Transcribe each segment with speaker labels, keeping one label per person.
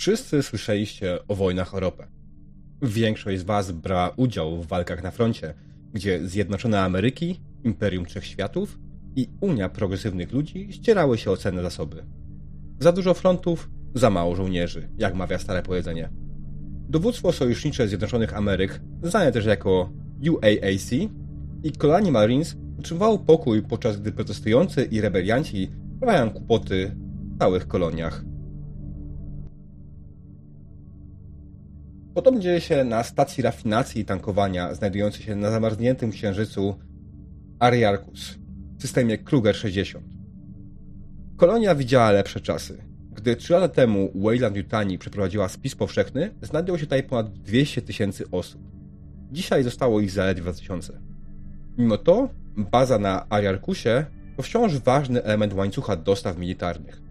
Speaker 1: Wszyscy słyszeliście o wojnach o ropę. Większość z was brała udział w walkach na froncie, gdzie Zjednoczone Ameryki, Imperium Trzech Światów i Unia Progresywnych Ludzi ścierały się o cenne zasoby. Za dużo frontów, za mało żołnierzy, jak mawia stare powiedzenie. Dowództwo Sojusznicze Zjednoczonych Ameryk, znane też jako UAAC i Kolani Marines utrzymywało pokój, podczas gdy protestujący i rebelianci sprawiają kłopoty w całych koloniach. Podobnie dzieje się na stacji rafinacji i tankowania znajdującej się na zamarzniętym księżycu Ariarkus w systemie Kruger-60. Kolonia widziała lepsze czasy. Gdy trzy lata temu Wayland Yutani przeprowadziła spis powszechny, znajdowało się tutaj ponad 200 tysięcy osób. Dzisiaj zostało ich zaledwie 2000. Mimo to baza na Ariarkusie to wciąż ważny element łańcucha dostaw militarnych.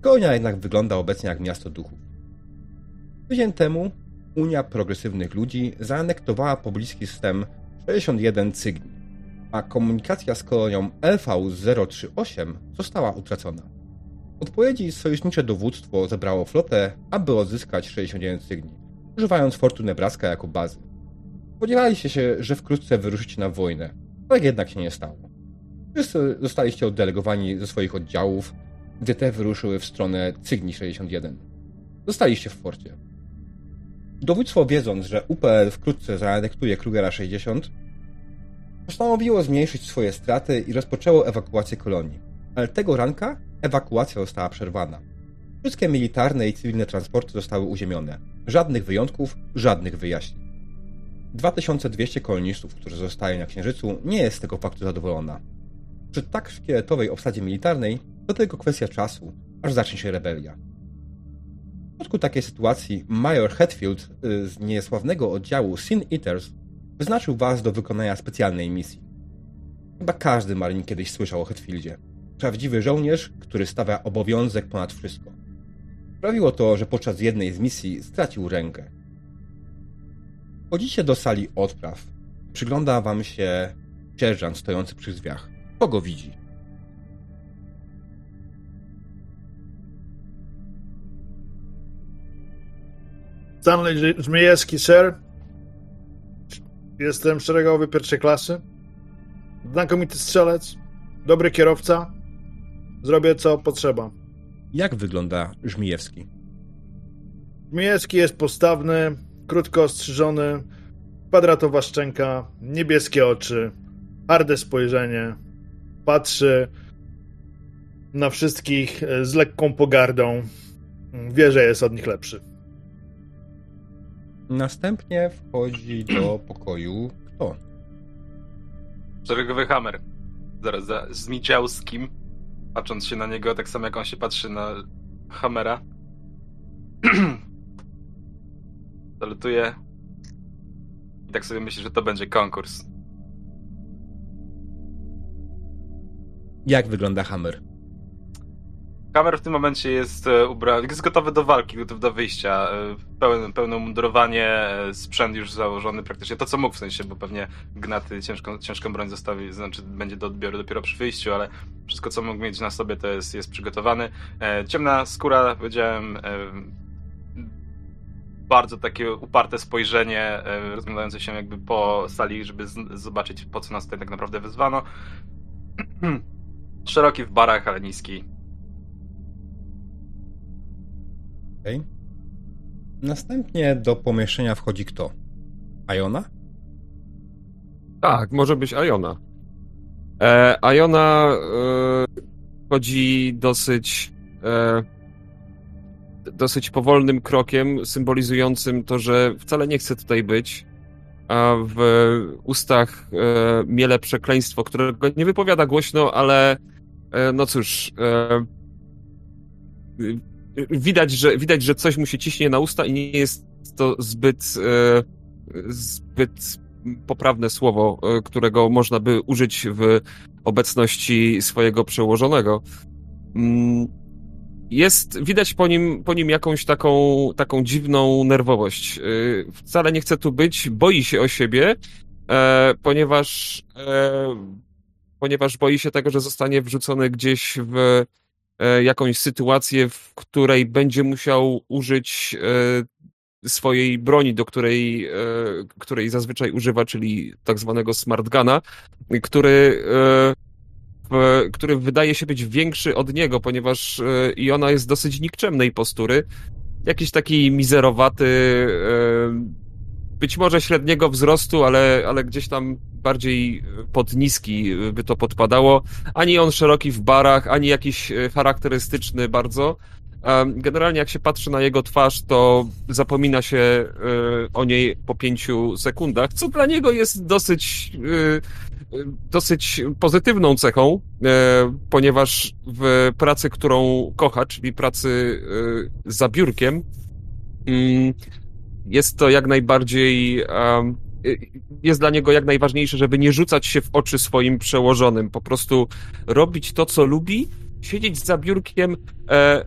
Speaker 1: Kolonia jednak wygląda obecnie jak miasto duchów. Tydzień temu Unia Progresywnych Ludzi zaanektowała pobliski system 61 Cygni, a komunikacja z kolonią LV-038 została utracona. Odpowiedzi sojusznicze dowództwo zebrało flotę, aby odzyskać 61 Cygni, używając Fortu Nebraska jako bazy. Spodziewaliście się, że wkrótce wyruszycie na wojnę, tak jednak się nie stało. Wszyscy zostaliście oddelegowani ze swoich oddziałów, gdy te wyruszyły w stronę Cygni 61. Zostaliście w forcie. Dowództwo wiedząc, że UPL wkrótce zaanektuje Krugera 60, postanowiło zmniejszyć swoje straty i rozpoczęło ewakuację kolonii. Ale tego ranka ewakuacja została przerwana. Wszystkie militarne i cywilne transporty zostały uziemione. Żadnych wyjątków, żadnych wyjaśnień. 2200 kolonistów, którzy zostają na Księżycu, nie jest z tego faktu zadowolona. Przy tak szkieletowej obsadzie militarnej to tylko kwestia czasu, aż zacznie się rebelia. W przypadku takiej sytuacji Major Hetfield y, z niesławnego oddziału Sin Eaters wyznaczył was do wykonania specjalnej misji. Chyba każdy marin kiedyś słyszał o Hetfieldzie. Prawdziwy żołnierz, który stawia obowiązek ponad wszystko. Sprawiło to, że podczas jednej z misji stracił rękę. Wchodzicie do sali odpraw. Przygląda wam się sierżant stojący przy drzwiach. Kogo widzi?
Speaker 2: Stanley Żmijewski, sir. Jestem szeregowy pierwszej klasy. Znakomity strzelec. Dobry kierowca. Zrobię co potrzeba.
Speaker 1: Jak wygląda Żmijewski?
Speaker 2: Żmijewski jest postawny, krótko ostrzyżony, kwadratowa szczęka, niebieskie oczy, harde spojrzenie. Patrzy na wszystkich z lekką pogardą. Wie, że jest od nich lepszy.
Speaker 1: Następnie wchodzi do pokoju kto?
Speaker 3: Szeregowy Hammer. Zaraz za Zmiciałskim. Patrząc się na niego, tak samo jak on się patrzy na Hammera. Salutuje. I tak sobie myślę, że to będzie konkurs.
Speaker 1: Jak wygląda Hammer?
Speaker 3: Kamer w tym momencie jest e, ubrany, jest gotowy do walki, gotowy do wyjścia. E, pełne, pełne mundurowanie, e, sprzęt już założony praktycznie. To co mógł w sensie, bo pewnie Gnaty ciężką, ciężką broń zostawi, znaczy będzie do odbioru dopiero przy wyjściu, ale wszystko co mógł mieć na sobie to jest, jest przygotowany. Ciemna skóra, powiedziałem, bardzo takie uparte spojrzenie, rozglądające się jakby po sali, żeby zobaczyć po co nas tutaj tak naprawdę wezwano. Szeroki w barach, ale niski
Speaker 1: Okay. Następnie do pomieszczenia wchodzi kto? Iona?
Speaker 4: Tak, może być Iona. E, Iona e, chodzi dosyć e, dosyć powolnym krokiem, symbolizującym to, że wcale nie chce tutaj być, a w ustach e, miele przekleństwo, którego nie wypowiada głośno, ale e, no cóż, e, widać, że, widać, że coś mu się ciśnie na usta i nie jest to zbyt, e, zbyt poprawne słowo, e, którego można by użyć w obecności swojego przełożonego. Mm, jest, widać po nim, po nim jakąś taką, taką dziwną nerwowość. E, wcale nie chce tu być, boi się o siebie, ponieważ, ponieważ boi się tego, że zostanie wrzucony gdzieś w jakąś sytuację, w której będzie musiał użyć e, swojej broni, do której, e, której zazwyczaj używa, czyli tak zwanego smart guna, który, który wydaje się być większy od niego, ponieważ i ona jest dosyć nikczemnej postury. Jakiś taki mizerowaty, być może średniego wzrostu, ale, ale gdzieś tam bardziej pod niski by to podpadało. Ani on szeroki w barach, ani jakiś e, charakterystyczny bardzo. Generalnie jak się patrzy na jego twarz, to zapomina się e, o niej po pięciu sekundach, co dla niego jest dosyć, e, dosyć pozytywną cechą, ponieważ w pracy, którą kocha, czyli pracy za biurkiem, mm, jest to jak najbardziej. Um, jest dla niego jak najważniejsze, żeby nie rzucać się w oczy swoim przełożonym. Po prostu robić to, co lubi, siedzieć za biurkiem e,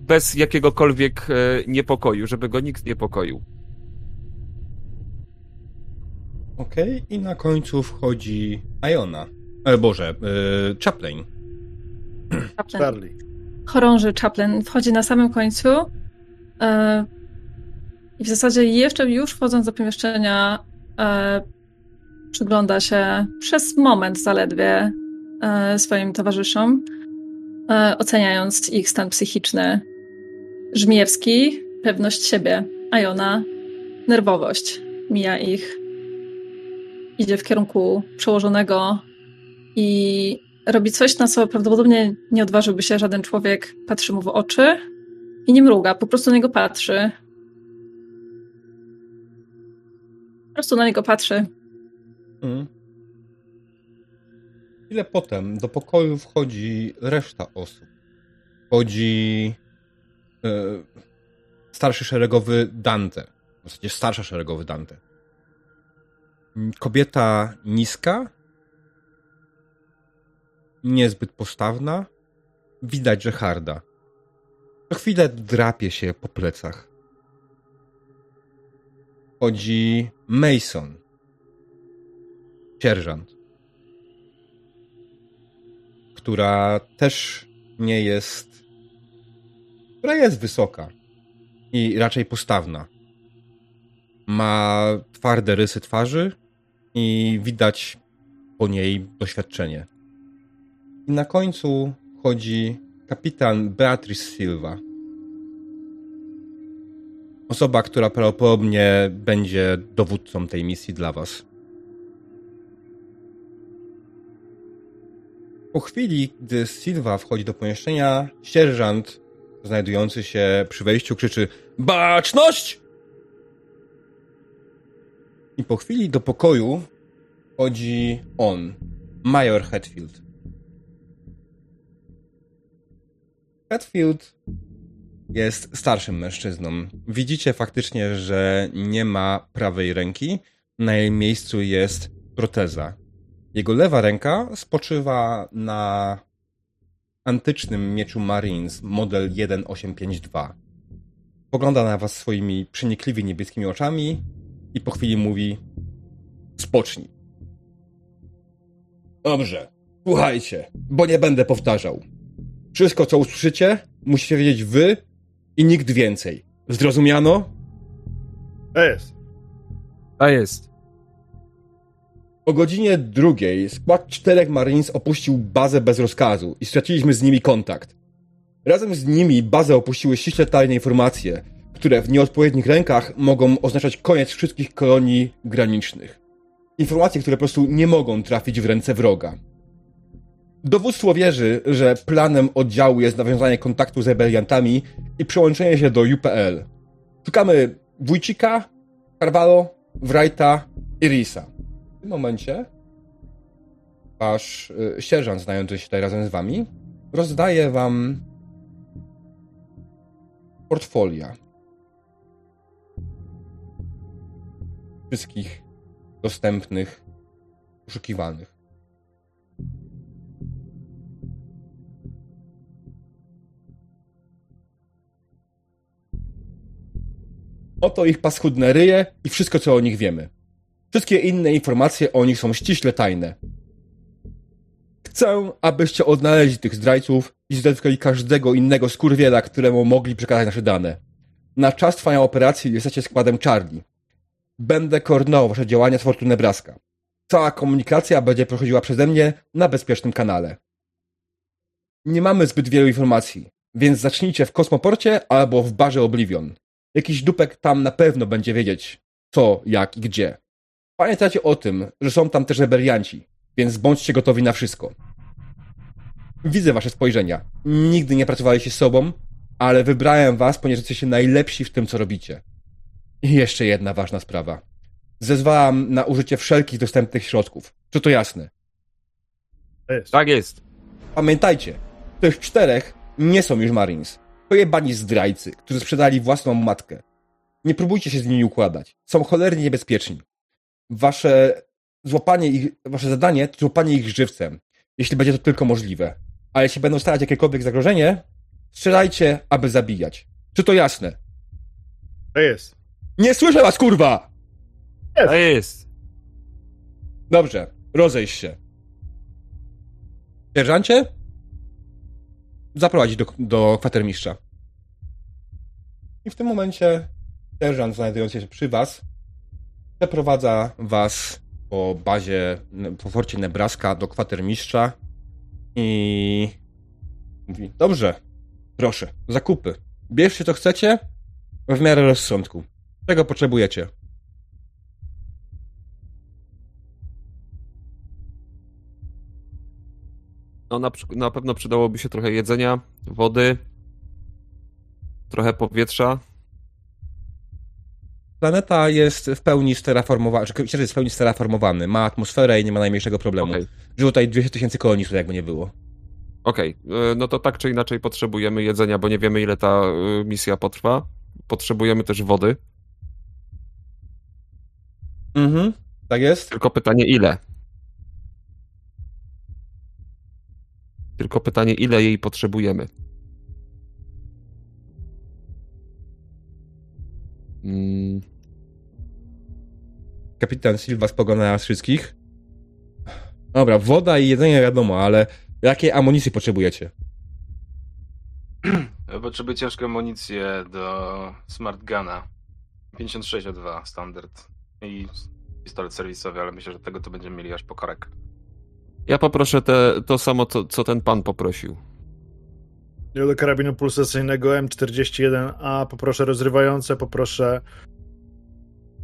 Speaker 4: bez jakiegokolwiek e, niepokoju, żeby go nikt niepokoił.
Speaker 1: Okej, okay. i na końcu wchodzi Iona. E, Boże, e, Chaplin.
Speaker 2: Chaplin. Charlie.
Speaker 5: Chorąży Chaplin wchodzi na samym końcu. E, i w zasadzie jeszcze już wchodząc do pomieszczenia, e, przygląda się przez moment zaledwie e, swoim towarzyszom, e, oceniając ich stan psychiczny. Żmijewski, pewność siebie, a Jona, nerwowość. Mija ich. Idzie w kierunku przełożonego i robi coś, na co prawdopodobnie nie odważyłby się żaden człowiek. Patrzy mu w oczy i nie mruga, po prostu na niego patrzy. Po prostu na niego patrzy. Hmm.
Speaker 1: Chwilę potem do pokoju wchodzi reszta osób. Wchodzi e, starszy szeregowy Dante. W zasadzie starsza szeregowy Dante. Kobieta niska, niezbyt postawna, widać, że harda. Co chwilę drapie się po plecach wchodzi Mason, sierżant, która też nie jest, która jest wysoka i raczej postawna. Ma twarde rysy twarzy i widać po niej doświadczenie. I na końcu chodzi kapitan Beatrice Silva, osoba, która prawdopodobnie będzie dowódcą tej misji dla was. Po chwili, gdy Silva wchodzi do pomieszczenia, sierżant znajdujący się przy wejściu krzyczy Baczność! I po chwili do pokoju wchodzi on, Major Hetfield. Hetfield jest starszym mężczyzną. Widzicie faktycznie, że nie ma prawej ręki. Na jej miejscu jest proteza. Jego lewa ręka spoczywa na antycznym mieczu Marines model 1852. Pogląda na was swoimi przenikliwie niebieskimi oczami i po chwili mówi spocznij. Dobrze, słuchajcie, bo nie będę powtarzał. Wszystko, co usłyszycie, musicie wiedzieć wy i nikt więcej. Zrozumiano?
Speaker 2: A jest.
Speaker 4: A jest.
Speaker 1: O godzinie drugiej skład czterech Marines opuścił bazę bez rozkazu i straciliśmy z nimi kontakt. Razem z nimi bazę opuściły ściśle tajne informacje, które w nieodpowiednich rękach mogą oznaczać koniec wszystkich kolonii granicznych. Informacje, które po prostu nie mogą trafić w ręce wroga. Dowództwo wierzy, że planem oddziału jest nawiązanie kontaktu z rebeliantami i przyłączenie się do UPL. Szukamy Wójcika, Carvalho, Wrighta i Risa. W tym momencie wasz y, sierżant znający się tutaj razem z wami rozdaje wam portfolia wszystkich dostępnych, poszukiwanych. Oto ich paskudne ryje i wszystko, co o nich wiemy. Wszystkie inne informacje o nich są ściśle tajne. Chcę, abyście odnaleźli tych zdrajców i zidentyfikowali każdego innego skurwiela, któremu mogli przekazać nasze dane. Na czas trwania operacji jesteście składem Charlie. Będę koordynował wasze działania z Fortu Nebraska. Cała komunikacja będzie prochodziła przeze mnie na bezpiecznym kanale. Nie mamy zbyt wielu informacji, więc zacznijcie w kosmoporcie albo w barze Oblivion. Jakiś dupek tam na pewno będzie wiedzieć, co, jak i gdzie. Pamiętajcie o tym, że są tam też rebelianci, więc bądźcie gotowi na wszystko. Widzę wasze spojrzenia. Nigdy nie pracowaliście z sobą, ale wybrałem was, ponieważ jesteście najlepsi w tym, co robicie. I jeszcze jedna ważna sprawa. Zezwalam na użycie wszelkich dostępnych środków. Czy to jasne?
Speaker 2: Jest.
Speaker 4: Tak jest.
Speaker 1: Pamiętajcie, tych czterech nie są już Marines. To jebani zdrajcy, którzy sprzedali własną matkę. Nie próbujcie się z nimi układać. Są cholernie niebezpieczni. Wasze złapanie ich, wasze zadanie to złapanie ich żywcem, jeśli będzie to tylko możliwe. A jeśli będą stawiać jakiekolwiek zagrożenie, strzelajcie, aby zabijać. Czy to jasne?
Speaker 2: To jest.
Speaker 1: Nie słyszę was, kurwa!
Speaker 4: Tak jest.
Speaker 1: Dobrze, rozejść się. Sierżancie? Zaprowadź do, do kwatermistrza. I w tym momencie sierżant znajdujący się przy was przeprowadza was po bazie, po forcie Nebraska do kwatermistrza i mówi, dobrze, proszę, zakupy. Bierzcie co chcecie w miarę rozsądku. Czego potrzebujecie?
Speaker 4: No, na, na pewno przydałoby się trochę jedzenia, wody, trochę powietrza.
Speaker 1: Planeta jest w pełni steraformowany, czy księżyc jest w pełni steraformowany, ma atmosferę i nie ma najmniejszego problemu.
Speaker 4: Okej,
Speaker 1: Żyło tutaj 200 tysięcy kolonistów, jakby nie było.
Speaker 4: okej. E, no to tak czy inaczej potrzebujemy jedzenia, bo nie wiemy ile ta e, misja potrwa. Potrzebujemy też wody.
Speaker 1: Mhm. Tak jest?
Speaker 4: Tylko pytanie ile? Tylko pytanie ile jej potrzebujemy.
Speaker 1: Kapitan Silva spogląda na nas wszystkich. Dobra, woda i jedzenie wiadomo, ale jakiej amunicji potrzebujecie?
Speaker 3: Potrzebuję ciężką amunicję do Smart Guna. 56O2 standard. I pistolet serwisowy, ale myślę, że tego to będziemy mieli aż po korek.
Speaker 4: ja poproszę te, to samo, co, co ten pan poprosił.
Speaker 2: Do karabinu pulsacyjnego M41A poproszę rozrywające, poproszę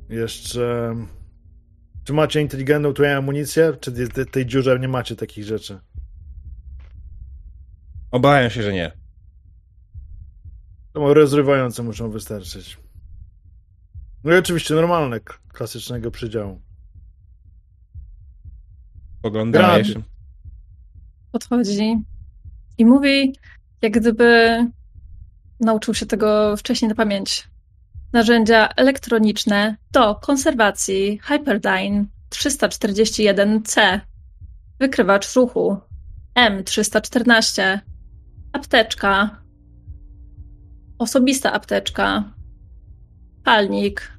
Speaker 2: jeszcze... Czy macie inteligentną tutaj amunicję? Czy tej- tej dziurze nie macie takich rzeczy?
Speaker 1: Obawiam się, że nie.
Speaker 2: To rozrywające muszą wystarczyć. No i oczywiście normalne, klasycznego przydziału.
Speaker 1: Jeszcze.
Speaker 5: Podchodzi i mówi, jak gdyby nauczył się tego wcześniej na pamięć. Narzędzia elektroniczne do konserwacji Hyperdyne 341C. Wykrywacz ruchu M314. Apteczka. Osobista apteczka. Palnik.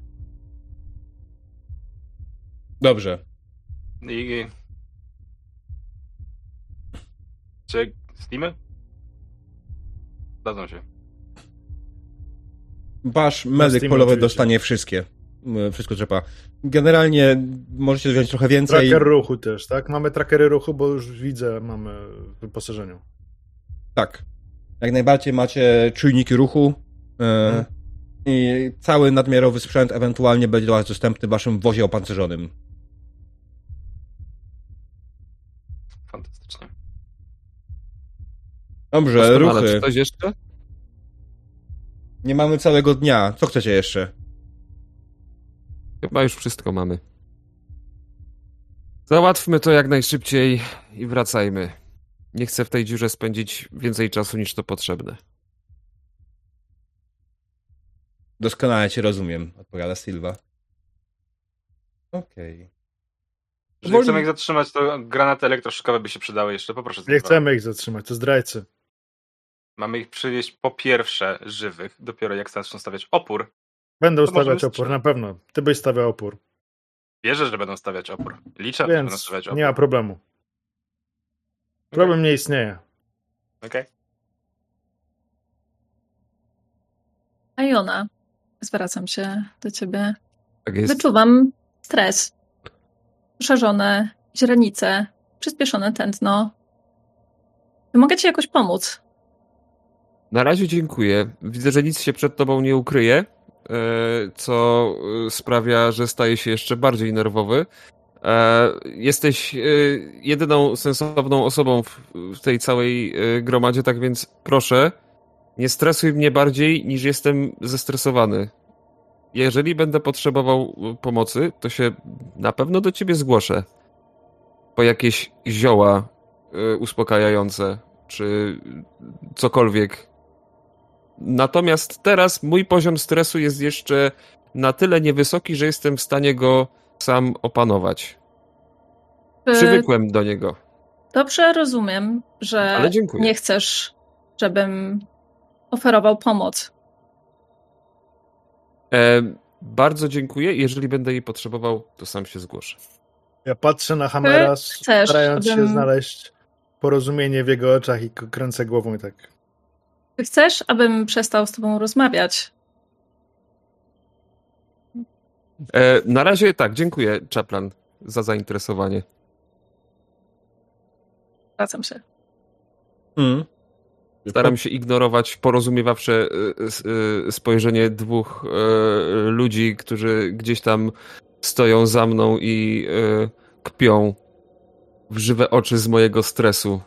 Speaker 1: Dobrze.
Speaker 3: I... Czy Steamy? Dadzą się.
Speaker 1: Wasz medyk polowy
Speaker 2: oczywiście.
Speaker 1: dostanie wszystkie. Wszystko trzeba. Generalnie możecie wziąć trochę więcej.
Speaker 2: Tracker ruchu też, tak? Mamy trackery ruchu, bo już widzę, mamy w wyposażeniu.
Speaker 1: Tak. Jak najbardziej macie czujniki ruchu. e,
Speaker 2: Mhm.
Speaker 1: I cały nadmiarowy sprzęt ewentualnie będzie Was dostępny w Waszym wozie opancerzonym. Dobrze,
Speaker 4: Doskonale.
Speaker 1: ruchy.
Speaker 4: Czy coś jeszcze?
Speaker 1: Nie mamy całego dnia. Co chcecie jeszcze?
Speaker 4: Chyba już wszystko mamy. Załatwmy to jak najszybciej i wracajmy. Nie chcę w tej dziurze spędzić więcej czasu niż to potrzebne.
Speaker 1: Doskonale cię rozumiem, odpowiada Silva. Okej.
Speaker 3: Jeżeli
Speaker 1: Woli-
Speaker 3: chcemy ich zatrzymać, to granaty elektroszokowe by się przydały jeszcze. Poproszę.
Speaker 2: Nie chcemy ich zatrzymać, to zdrajcy.
Speaker 3: Mamy ich przywieźć po pierwsze żywych, dopiero jak zaczną stawiać opór.
Speaker 2: Będą stawiać opór, na pewno. Ty byś stawiał opór.
Speaker 3: Wierzę, że będą stawiać opór. Liczę, Więc że będą stawiać opór.
Speaker 2: Nie ma problemu. Problem okay. nie istnieje.
Speaker 3: Okej.
Speaker 5: Okay. Ajona, zwracam się do ciebie.
Speaker 4: Tak
Speaker 5: Wyczuwam stres. Szerzone źrenice, przyspieszone tętno. Czy mogę ci jakoś pomóc?
Speaker 4: Na razie dziękuję. Widzę, że nic się przed tobą nie ukryje, e, co e, sprawia, że staje się jeszcze bardziej nerwowy. E, Jesteś jedyną sensowną osobą w, tej całej gromadzie, tak więc proszę, nie stresuj mnie bardziej niż jestem zestresowany. Jeżeli będę potrzebował pomocy, to się na pewno do ciebie zgłoszę. Po jakieś zioła uspokajające, czy cokolwiek. Natomiast teraz mój poziom stresu jest jeszcze na tyle niewysoki, że jestem w stanie go sam opanować.
Speaker 5: Czy
Speaker 4: Przywykłem do niego.
Speaker 5: dobrze rozumiem, że nie chcesz, żebym oferował pomoc?
Speaker 4: E, bardzo dziękuję. Jeżeli będę jej potrzebował, to sam się zgłoszę.
Speaker 2: Ja patrzę na Hamera,
Speaker 5: chcesz,
Speaker 2: starając się
Speaker 5: abym-
Speaker 2: znaleźć porozumienie w jego oczach i kręcę głową i tak.
Speaker 5: Chcesz, abym przestał z tobą rozmawiać?
Speaker 4: E, na razie tak, dziękuję, Czaplan, za zainteresowanie.
Speaker 5: Zwracam się.
Speaker 1: Mm.
Speaker 4: Staram się ignorować porozumiewawcze e, e, spojrzenie dwóch e, ludzi, którzy gdzieś tam stoją za mną i kpią w żywe oczy z mojego stresu.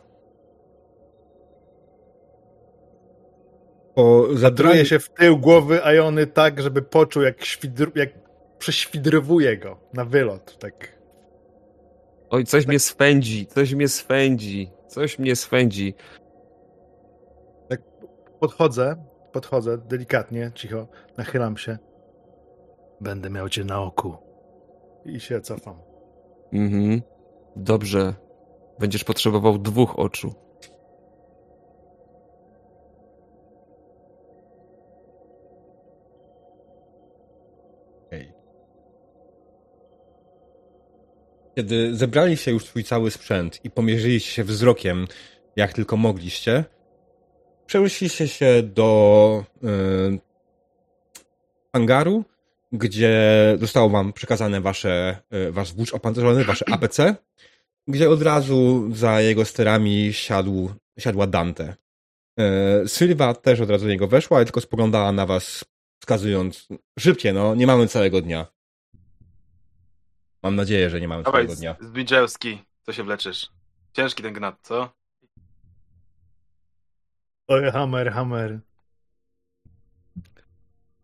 Speaker 2: Zadruję
Speaker 1: zadranie
Speaker 2: się w tył głowy Iony tak, żeby poczuł, jak, świdr... jak prześwidrowuje go na wylot. Tak.
Speaker 4: Oj, coś mnie swędzi, coś mnie swędzi, coś mnie swędzi.
Speaker 2: Podchodzę, podchodzę delikatnie, cicho, nachylam się. Będę miał cię na oku. I się cofam.
Speaker 4: Mhm. Dobrze. Będziesz potrzebował dwóch oczu.
Speaker 1: Kiedy zebraliście już swój cały sprzęt i pomierzyliście się wzrokiem, jak tylko mogliście, przenieśliście się do y, hangaru, gdzie zostało wam przekazane wasze, y, wasz włócz opancerzony, wasze APC, gdzie od razu za jego sterami siadł, siadła Dante. Y, Sylwa też od razu do niego weszła, ale tylko spoglądała na was, wskazując szybciej, no, nie mamy całego dnia. Mam nadzieję, że nie mamy
Speaker 3: Dawaj,
Speaker 1: całego dnia.
Speaker 3: Zbigniewski, co się wleczysz? Ciężki ten gnat, co?
Speaker 2: Oj, Hammer, Hammer.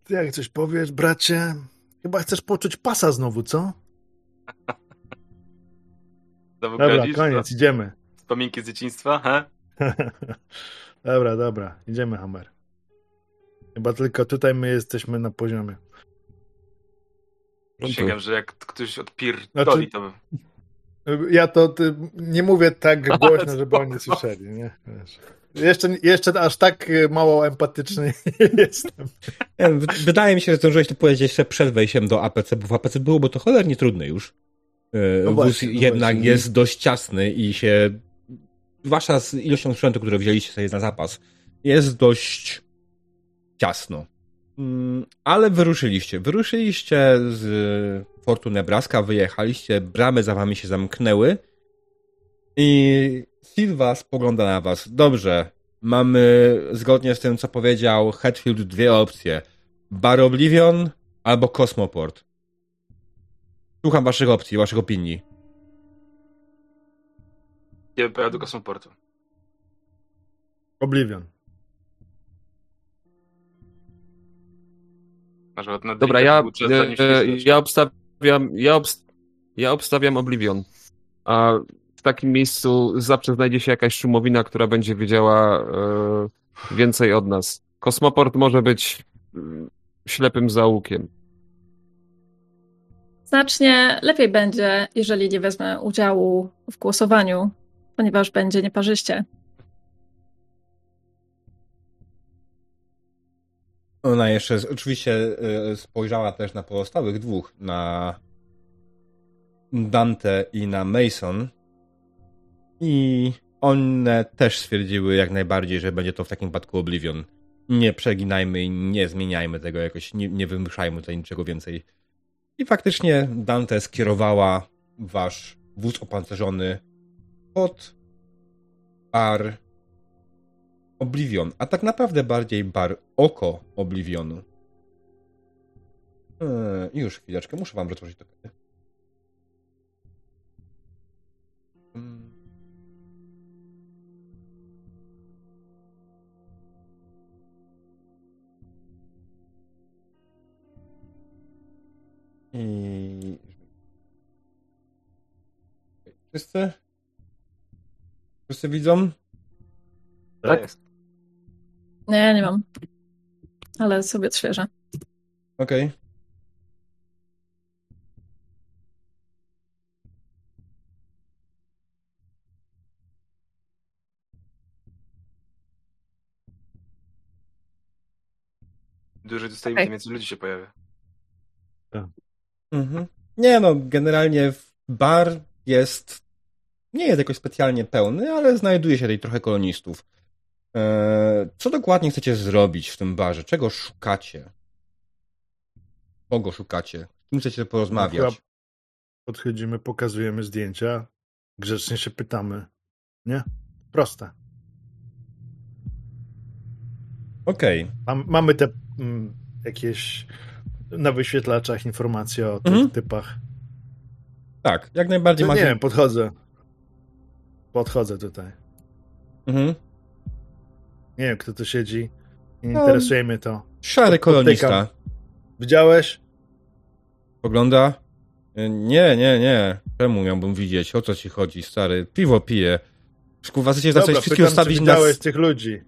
Speaker 2: Ty jak coś powiesz, bracie? Chyba chcesz poczuć pasa znowu, co?
Speaker 3: Znowu
Speaker 2: Dobra, koniec,
Speaker 3: co?
Speaker 2: idziemy.
Speaker 3: Wspominki z dzieciństwa, he?
Speaker 2: dobra, dobra, idziemy, Hammer. Chyba tylko tutaj my jesteśmy na poziomie.
Speaker 3: Przysięgam, że jak ktoś odpierdoli,
Speaker 2: Znaczy-
Speaker 3: to...
Speaker 2: Ja to ty, nie mówię tak głośno, żeby oni słyszeli, nie? Wiesz. Jeszcze, jeszcze aż tak y, mało empatyczny jestem.
Speaker 1: Wy- Wydaje mi się, że zdążyłeś to powiedzieć jeszcze przed wejściem do APC, bo w APC byłoby to cholernie trudne już. Yy,
Speaker 2: No
Speaker 1: Wóz
Speaker 2: właśnie, no
Speaker 1: jednak
Speaker 2: właśnie.
Speaker 1: jest dość ciasny i się, zwłaszcza z ilością sprzętu, który wzięliście sobie na zapas, jest dość ciasno. Mm, Ale wyruszyliście. Wyruszyliście z Fortu Nebraska, wyjechaliście, bramy za wami się zamknęły i Silva spogląda na was. Dobrze, mamy zgodnie z tym, co powiedział Hetfield, dwie opcje. Bar Oblivion albo Cosmoport. Słucham waszych opcji, waszych opinii.
Speaker 3: Nie pojechał do kosmoportu.
Speaker 2: Oblivion.
Speaker 3: Masz
Speaker 4: Dobra, ja,
Speaker 3: budżet,
Speaker 4: e,
Speaker 3: nie
Speaker 4: ja obstawiam, ja, obst, ja obstawiam Oblivion. A w takim miejscu zawsze znajdzie się jakaś szumowina, która będzie wiedziała e, więcej od nas. Kosmoport może być mm, ślepym zaułkiem.
Speaker 5: Znacznie lepiej będzie, jeżeli nie wezmę udziału w głosowaniu, ponieważ będzie nieparzyście.
Speaker 1: Ona jeszcze oczywiście y, spojrzała też na pozostałych dwóch, na Dante i na Mason. I one też stwierdziły jak najbardziej, że będzie to w takim przypadku Oblivion. nie przeginajmy i nie zmieniajmy tego jakoś, nie, nie wymuszajmy tutaj niczego więcej. I faktycznie Dante skierowała wasz wóz opancerzony pod bar Oblivion, a tak naprawdę bardziej bar Oko Oblivionu. Eee, już chwileczkę, muszę wam rozłożyć to. Mm. I... Wszyscy? Wszyscy widzą?
Speaker 3: Tak.
Speaker 5: Nie, nie mam. Ale sobie odświeżę.
Speaker 1: Okej.
Speaker 3: Dłużej dostajemy,
Speaker 5: Okej.
Speaker 3: tym więcej ludzi się pojawia.
Speaker 1: Mhm. Nie no, generalnie bar jest. Nie jest jakoś specjalnie pełny, ale znajduje się tutaj trochę kolonistów. Eee, co dokładnie chcecie zrobić w tym barze? Czego szukacie? Kogo szukacie? Z kim chcecie porozmawiać?
Speaker 2: Chyba Podchodzimy, pokazujemy zdjęcia, grzecznie się pytamy. Nie? Proste.
Speaker 1: Okej.
Speaker 2: Mam, mamy te mm, jakieś na wyświetlaczach informacje o tych
Speaker 1: Mhm.
Speaker 2: typach.
Speaker 1: Tak, jak najbardziej
Speaker 2: No,
Speaker 1: macie.
Speaker 2: nie wiem, podchodzę. Podchodzę tutaj.
Speaker 1: Mhm.
Speaker 2: Nie wiem, kto tu siedzi. Nie
Speaker 1: No.
Speaker 2: interesuje mnie to.
Speaker 1: Szary kolonista.
Speaker 2: Widziałeś?
Speaker 1: Pogląda? E, Nie, nie, nie. Czemu miałbym widzieć? O co ci chodzi, stary? Piwo piję. Kurwa, chcecie nas wszystkich zostawić nas...
Speaker 2: widziałeś tych ludzi.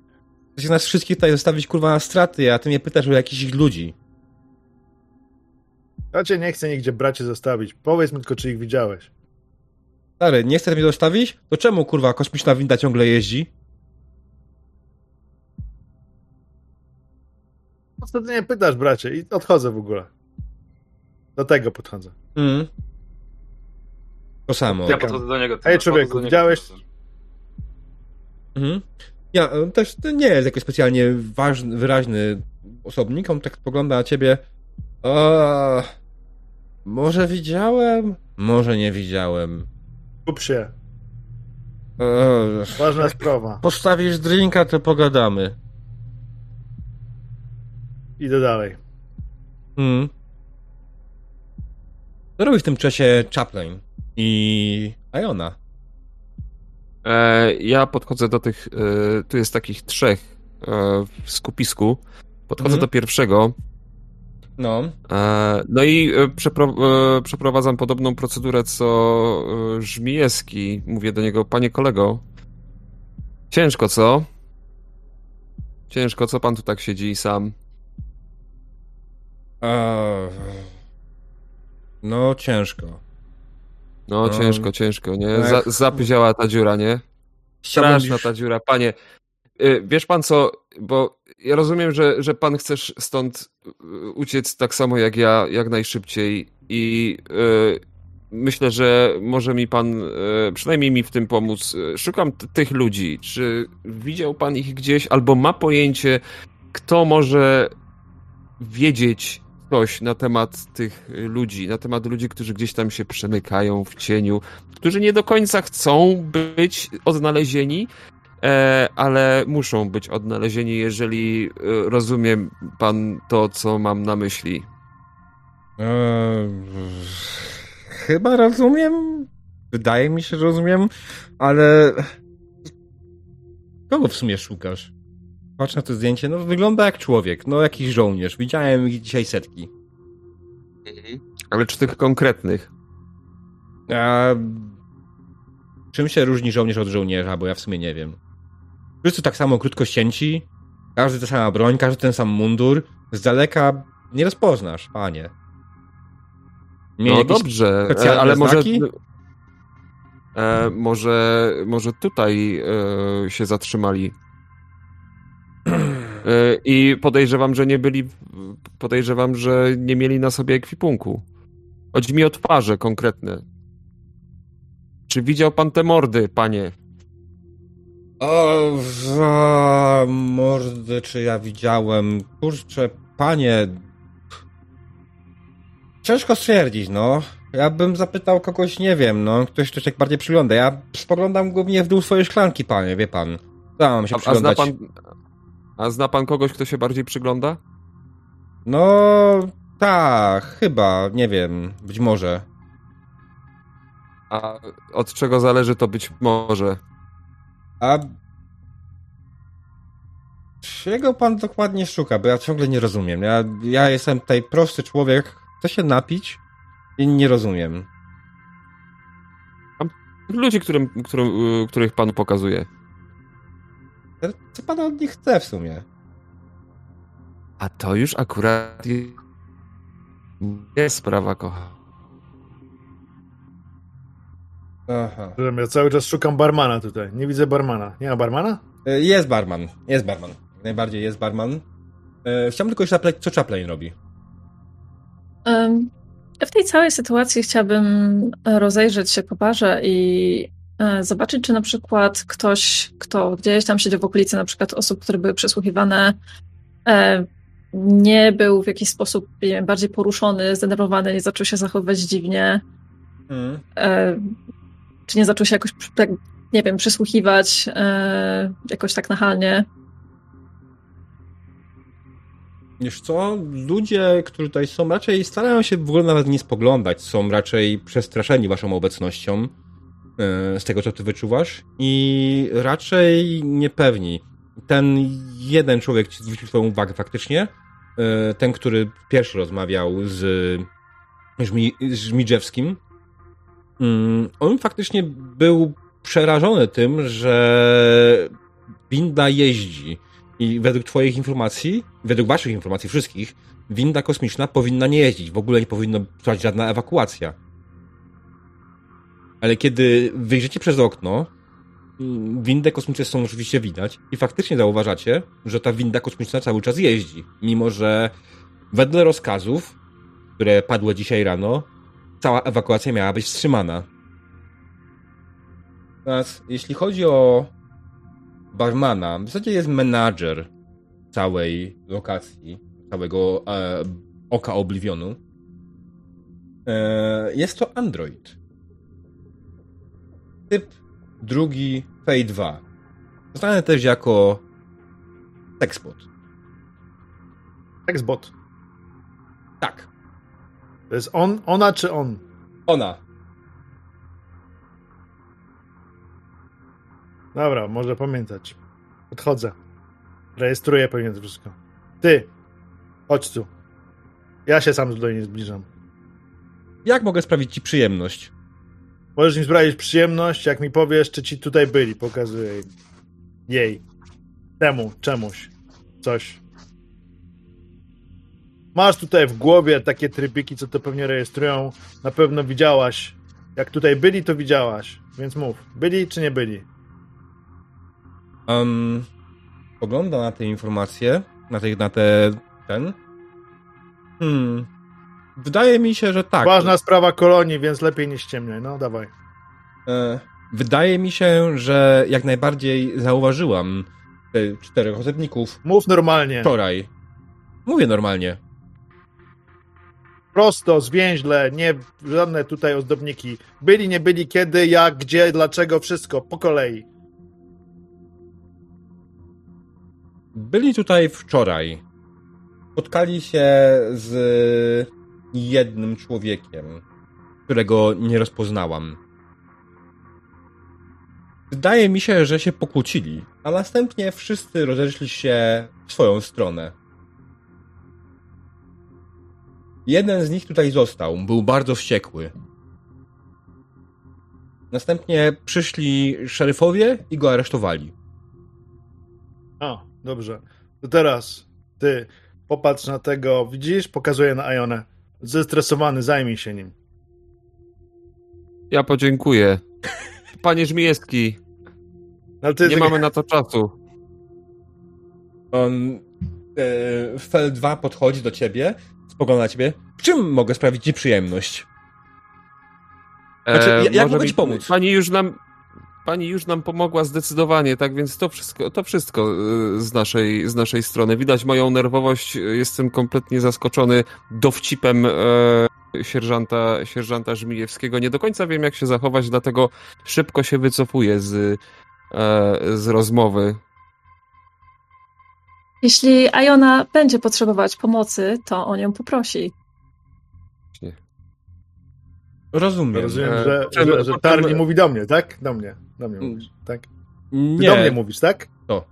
Speaker 1: Chcecie nas wszystkich tutaj zostawić, kurwa, na straty, a ty mnie pytasz o jakichś ludzi.
Speaker 2: Ja cię nie chcę nigdzie bracie zostawić. Powiedz mi tylko, czy ich widziałeś.
Speaker 1: Stary, nie chcesz mnie zostawić? To czemu, kurwa, kosmiczna winda ciągle jeździ?
Speaker 2: Wtedy nie pytasz, bracie, i odchodzę w ogóle. Do tego podchodzę.
Speaker 1: Mhm. To samo.
Speaker 3: Ja podchodzę do niego. Podchodzę
Speaker 2: człowieku, widziałeś?
Speaker 1: Mhm. Ja e, też to nie jest jakoś specjalnie ważny, wyraźny osobnik, on tak spogląda na ciebie. O, może widziałem? Może nie widziałem.
Speaker 2: Kup się.
Speaker 1: O,
Speaker 2: Ważna sprawa.
Speaker 1: postawisz drinka, to pogadamy.
Speaker 2: Idę dalej.
Speaker 1: Mhm. Co robi w tym czasie Chaplin i Iona?
Speaker 4: E, ja podchodzę do tych, e, tu jest takich trzech e, w skupisku. Podchodzę
Speaker 1: Mhm.
Speaker 4: do pierwszego.
Speaker 1: No.
Speaker 4: E, no i e, przepro, e, przeprowadzam podobną procedurę co e, Żmijewski. Mówię do niego, panie kolego, ciężko co? Ciężko, co pan tu tak siedzi sam?
Speaker 1: Eee, no, ciężko.
Speaker 4: No,
Speaker 1: No.
Speaker 4: ciężko, ciężko, nie?
Speaker 1: Ech.
Speaker 4: Za, zapyziała ta dziura, nie? Straszna ta dziura, panie. Y, Wiesz pan co, bo ja rozumiem, że, że pan chcesz stąd y, uciec tak samo jak ja, jak najszybciej i y, myślę, że może mi pan, przynajmniej mi w tym pomóc. Szukam tych ludzi. Czy widział pan ich gdzieś, albo ma pojęcie, kto może wiedzieć coś na temat tych y, ludzi, na temat ludzi, którzy gdzieś tam się przemykają w cieniu, którzy nie do końca chcą być odnalezieni, e, ale muszą być odnalezieni, jeżeli e, rozumiem pan to, co mam na myśli.
Speaker 1: Eee, chyba rozumiem. Wydaje mi się, że rozumiem, ale. Kogo w sumie szukasz? Patrz na to zdjęcie, no wygląda jak człowiek, no jakiś żołnierz. Widziałem ich dzisiaj setki.
Speaker 4: Ale czy tych konkretnych?
Speaker 1: A... Czym się różni żołnierz od żołnierza, bo ja w sumie nie wiem. Wszyscy tak samo krótko ścięci, każdy ta sama broń, każdy ten sam mundur. Z daleka nie rozpoznasz, panie. Mieli
Speaker 4: No dobrze, e, ale może...
Speaker 1: znaki?
Speaker 4: E, może, może tutaj e, się zatrzymali. E, I podejrzewam, że nie byli. Podejrzewam, że nie mieli na sobie ekwipunku. Chodzi mi o twarze konkretne. Czy widział pan te mordy, panie?
Speaker 1: O, mordy, czy ja widziałem? Kurczę, panie. Ciężko stwierdzić, no. Ja bym zapytał kogoś, nie wiem, no, ktoś, kto się tak bardziej przygląda. Ja spoglądam głównie w dół swojej szklanki, panie, wie pan. Tam się
Speaker 4: A, a, zna pan, a zna pan kogoś, kto się bardziej przygląda?
Speaker 1: No, tak, chyba, nie wiem, być może.
Speaker 4: A od czego zależy to być może?
Speaker 1: A czego pan dokładnie szuka? Bo ja ciągle nie rozumiem. Ja, ja jestem tutaj prosty człowiek, chcę się napić i nie rozumiem.
Speaker 4: Ludzi, którym, którym, y, których panu pokazuje.
Speaker 1: Co pan od nich chce w sumie?
Speaker 4: A to już akurat jest sprawa, kocha.
Speaker 1: Aha.
Speaker 2: Ja cały czas szukam barmana tutaj. Nie widzę barmana. Nie ma barmana?
Speaker 1: E, Jest barman, jest barman. Najbardziej jest barman. E, Chciałbym tylko jeszcze zapytać, co Chaplin robi.
Speaker 5: Em, W tej całej sytuacji chciałabym e, rozejrzeć się po barze i zobaczyć, czy na przykład ktoś, kto gdzieś tam siedział w okolicy, na przykład osób, które były przesłuchiwane, e, nie był w jakiś sposób wiem, bardziej poruszony, zdenerwowany, nie zaczął się zachowywać dziwnie,
Speaker 1: Mm.
Speaker 5: e, czy nie zaczął się jakoś, tak, nie wiem, przysłuchiwać e, jakoś tak nachalnie.
Speaker 1: Wiesz co, ludzie, którzy tutaj są, raczej starają się w ogóle nawet nie spoglądać, są raczej przestraszeni waszą obecnością, e, z tego co ty wyczuwasz, i raczej niepewni. Ten jeden człowiek ci zwrócił twoją uwagę faktycznie, e, ten, który pierwszy rozmawiał z Żmi, mm, on faktycznie był przerażony tym, że winda jeździ. I według Twoich informacji, według Waszych informacji, wszystkich, winda kosmiczna powinna nie jeździć. W ogóle nie powinno trwać żadna ewakuacja. Ale kiedy wyjrzycie przez okno, mm, windę kosmiczne są oczywiście widać i faktycznie zauważacie, że ta winda kosmiczna cały czas jeździ. Mimo, że wedle rozkazów, które padły dzisiaj rano, cała ewakuacja miała być wstrzymana. Teraz, jeśli chodzi o barmana, w zasadzie jest menadżer całej lokacji, całego e, oka Oblivionu. E, jest to Android. Typ drugi Fate 2. Znany też jako Sexbot.
Speaker 2: Xbot.
Speaker 1: Tak,
Speaker 2: To jest on, ona czy on?
Speaker 1: ona.
Speaker 2: Dobra, może pamiętać. Podchodzę. Rejestruję pewnie wszystko. Ty, chodź tu. Ja się sam tutaj nie zbliżam.
Speaker 1: Jak mogę sprawić ci przyjemność?
Speaker 2: Możesz mi sprawić przyjemność, jak mi powiesz, czy ci tutaj byli. Pokazuję jej. Temu, czemuś. Coś. Masz tutaj w głowie takie trybiki, co to pewnie rejestrują. Na pewno widziałaś. Jak tutaj byli, to widziałaś. Więc mów. Byli czy nie byli?
Speaker 1: Um, pogląda na te informacje, na te, na te ten. Hmm. Wydaje mi się, że tak.
Speaker 2: Ważna sprawa kolonii, więc lepiej nie ściemniaj. No, dawaj.
Speaker 1: E, wydaje mi się, że jak najbardziej zauważyłam te czterech osobników
Speaker 2: Mów normalnie.
Speaker 1: wczoraj. Mówię normalnie.
Speaker 2: Prosto, zwięźle, nie żadne tutaj ozdobniki. Byli, nie byli, kiedy, jak, gdzie, dlaczego, wszystko. Po kolei.
Speaker 1: Byli tutaj wczoraj. Spotkali się z jednym człowiekiem, którego nie rozpoznałam. Wydaje mi się, że się pokłócili, a następnie wszyscy rozeszli się w swoją stronę. Jeden z nich tutaj został, był bardzo wściekły. Następnie przyszli szeryfowie i go aresztowali.
Speaker 2: A, dobrze. To teraz ty popatrz na tego, widzisz? Pokazuję na Ionę. Zestresowany, zajmij się nim.
Speaker 4: Ja podziękuję. Panie Żmijewski,
Speaker 2: Ale ty
Speaker 4: nie mamy na to czasu.
Speaker 1: On e, Fel 2 podchodzi do ciebie, spogląda na ciebie. W czym mogę sprawić ci przyjemność? Znaczy, ja- jak
Speaker 4: E, może
Speaker 1: mogę
Speaker 4: mi-
Speaker 1: ci pomóc?
Speaker 4: Pani już nam... pani już nam pomogła zdecydowanie, tak więc to wszystko, to wszystko y, z naszej, z naszej strony. Widać moją nerwowość, jestem kompletnie zaskoczony dowcipem e, sierżanta, sierżanta Żmijewskiego. Nie do końca wiem, jak się zachować, dlatego szybko się wycofuję z, e, z rozmowy.
Speaker 5: Jeśli Iona będzie potrzebować pomocy, to o nią poprosi.
Speaker 1: Rozumiem.
Speaker 2: Rozumiem,
Speaker 4: E,
Speaker 2: że,
Speaker 4: poczemy-
Speaker 2: że, że Tarli mówi do mnie, tak? Do mnie. Do mnie mówisz, tak? Ty
Speaker 1: Nie.
Speaker 2: do mnie mówisz, tak?
Speaker 1: To.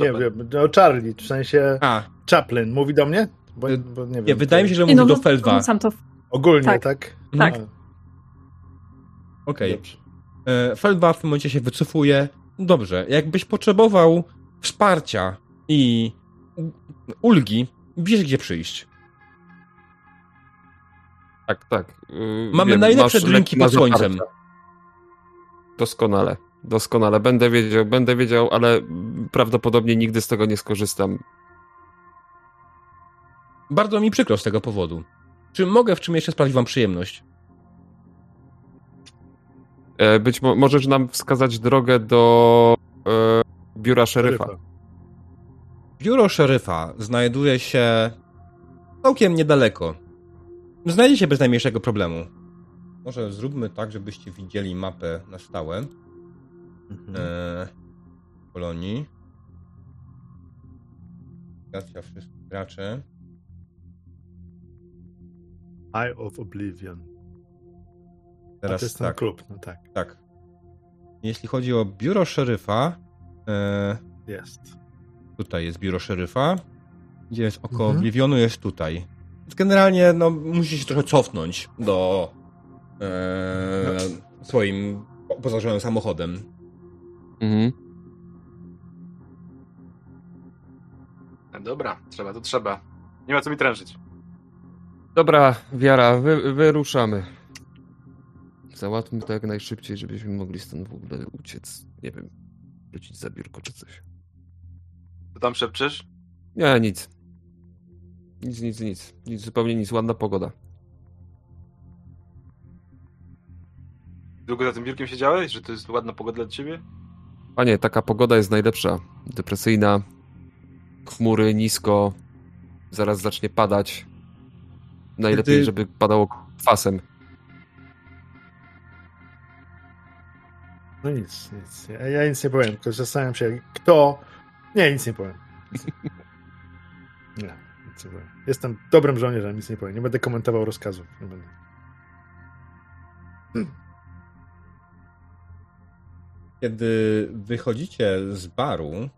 Speaker 2: Nie
Speaker 3: Dobra.
Speaker 2: wiem, no Charlie, w sensie
Speaker 1: A,
Speaker 2: Chaplin mówi do mnie? Bo,
Speaker 1: Y,
Speaker 2: bo nie wiem.
Speaker 1: nie, wydaje mi się, że mówi
Speaker 5: no,
Speaker 1: do Felwa.
Speaker 5: Sam to
Speaker 2: Ogólnie,
Speaker 5: Tak.
Speaker 2: tak?
Speaker 5: Tak.
Speaker 2: A,
Speaker 1: Okej.
Speaker 2: dobrze.
Speaker 1: E, Felwa w tym momencie się wycofuje. Dobrze, jakbyś potrzebował wsparcia i ulgi, wiesz gdzie przyjść.
Speaker 4: Tak, tak. y,
Speaker 1: Mamy
Speaker 4: wiem,
Speaker 1: najlepsze drinki pod słońcem.
Speaker 4: zaparcia. Doskonale, doskonale. Będę wiedział, będę wiedział, ale prawdopodobnie nigdy z tego nie skorzystam.
Speaker 1: Bardzo mi przykro z tego powodu. Czy mogę w czym jeszcze sprawić wam przyjemność?
Speaker 4: E, Być mo- możesz nam wskazać drogę do e, biura szeryfa.
Speaker 1: Biuro szeryfa znajduje się całkiem niedaleko. Znajdziecie bez najmniejszego problemu. Może zróbmy tak, żebyście widzieli mapę na stałe
Speaker 2: Mhm.
Speaker 1: e, Polonii. Rejestracja wszystkich graczy.
Speaker 2: Eye of Oblivion. A
Speaker 1: Teraz
Speaker 2: to jest ten
Speaker 1: tak,
Speaker 2: klub, no tak.
Speaker 1: tak. Jeśli chodzi o biuro szeryfa, e,
Speaker 2: Jest.
Speaker 1: tutaj jest biuro szeryfa, gdzie jest oko
Speaker 2: Mhm.
Speaker 1: Oblivionu, jest tutaj. Generalnie, no, musicie się trochę cofnąć do e, swoim pozażonym samochodem.
Speaker 4: Mhm.
Speaker 3: Dobra, trzeba, to trzeba. Nie ma co mi trężyć.
Speaker 4: Dobra, Wiara, wy, wyruszamy. Załatwmy to jak najszybciej, żebyśmy mogli stąd w ogóle uciec. Nie wiem, wrócić za biurko czy coś.
Speaker 3: Co tam szepczysz?
Speaker 4: Nie, nic. Nic, nic, nic. Nic, zupełnie nic. Ładna pogoda.
Speaker 3: Długo za tym biurkiem siedziałeś? Że to jest ładna pogoda dla ciebie?
Speaker 4: Panie, taka pogoda jest najlepsza. Depresyjna. Chmury nisko. Zaraz zacznie padać. Najlepiej,
Speaker 1: Kiedy-
Speaker 4: żeby padało kwasem.
Speaker 2: No nic, nic. Ja, ja nic nie powiem, tylko zastanawiam się, kto... Nie, nic nie powiem. Nie, Jestem dobrym żołnierzem, nic nie powiem. Nie będę komentował rozkazów. Nie będę.
Speaker 1: Kiedy wychodzicie z baru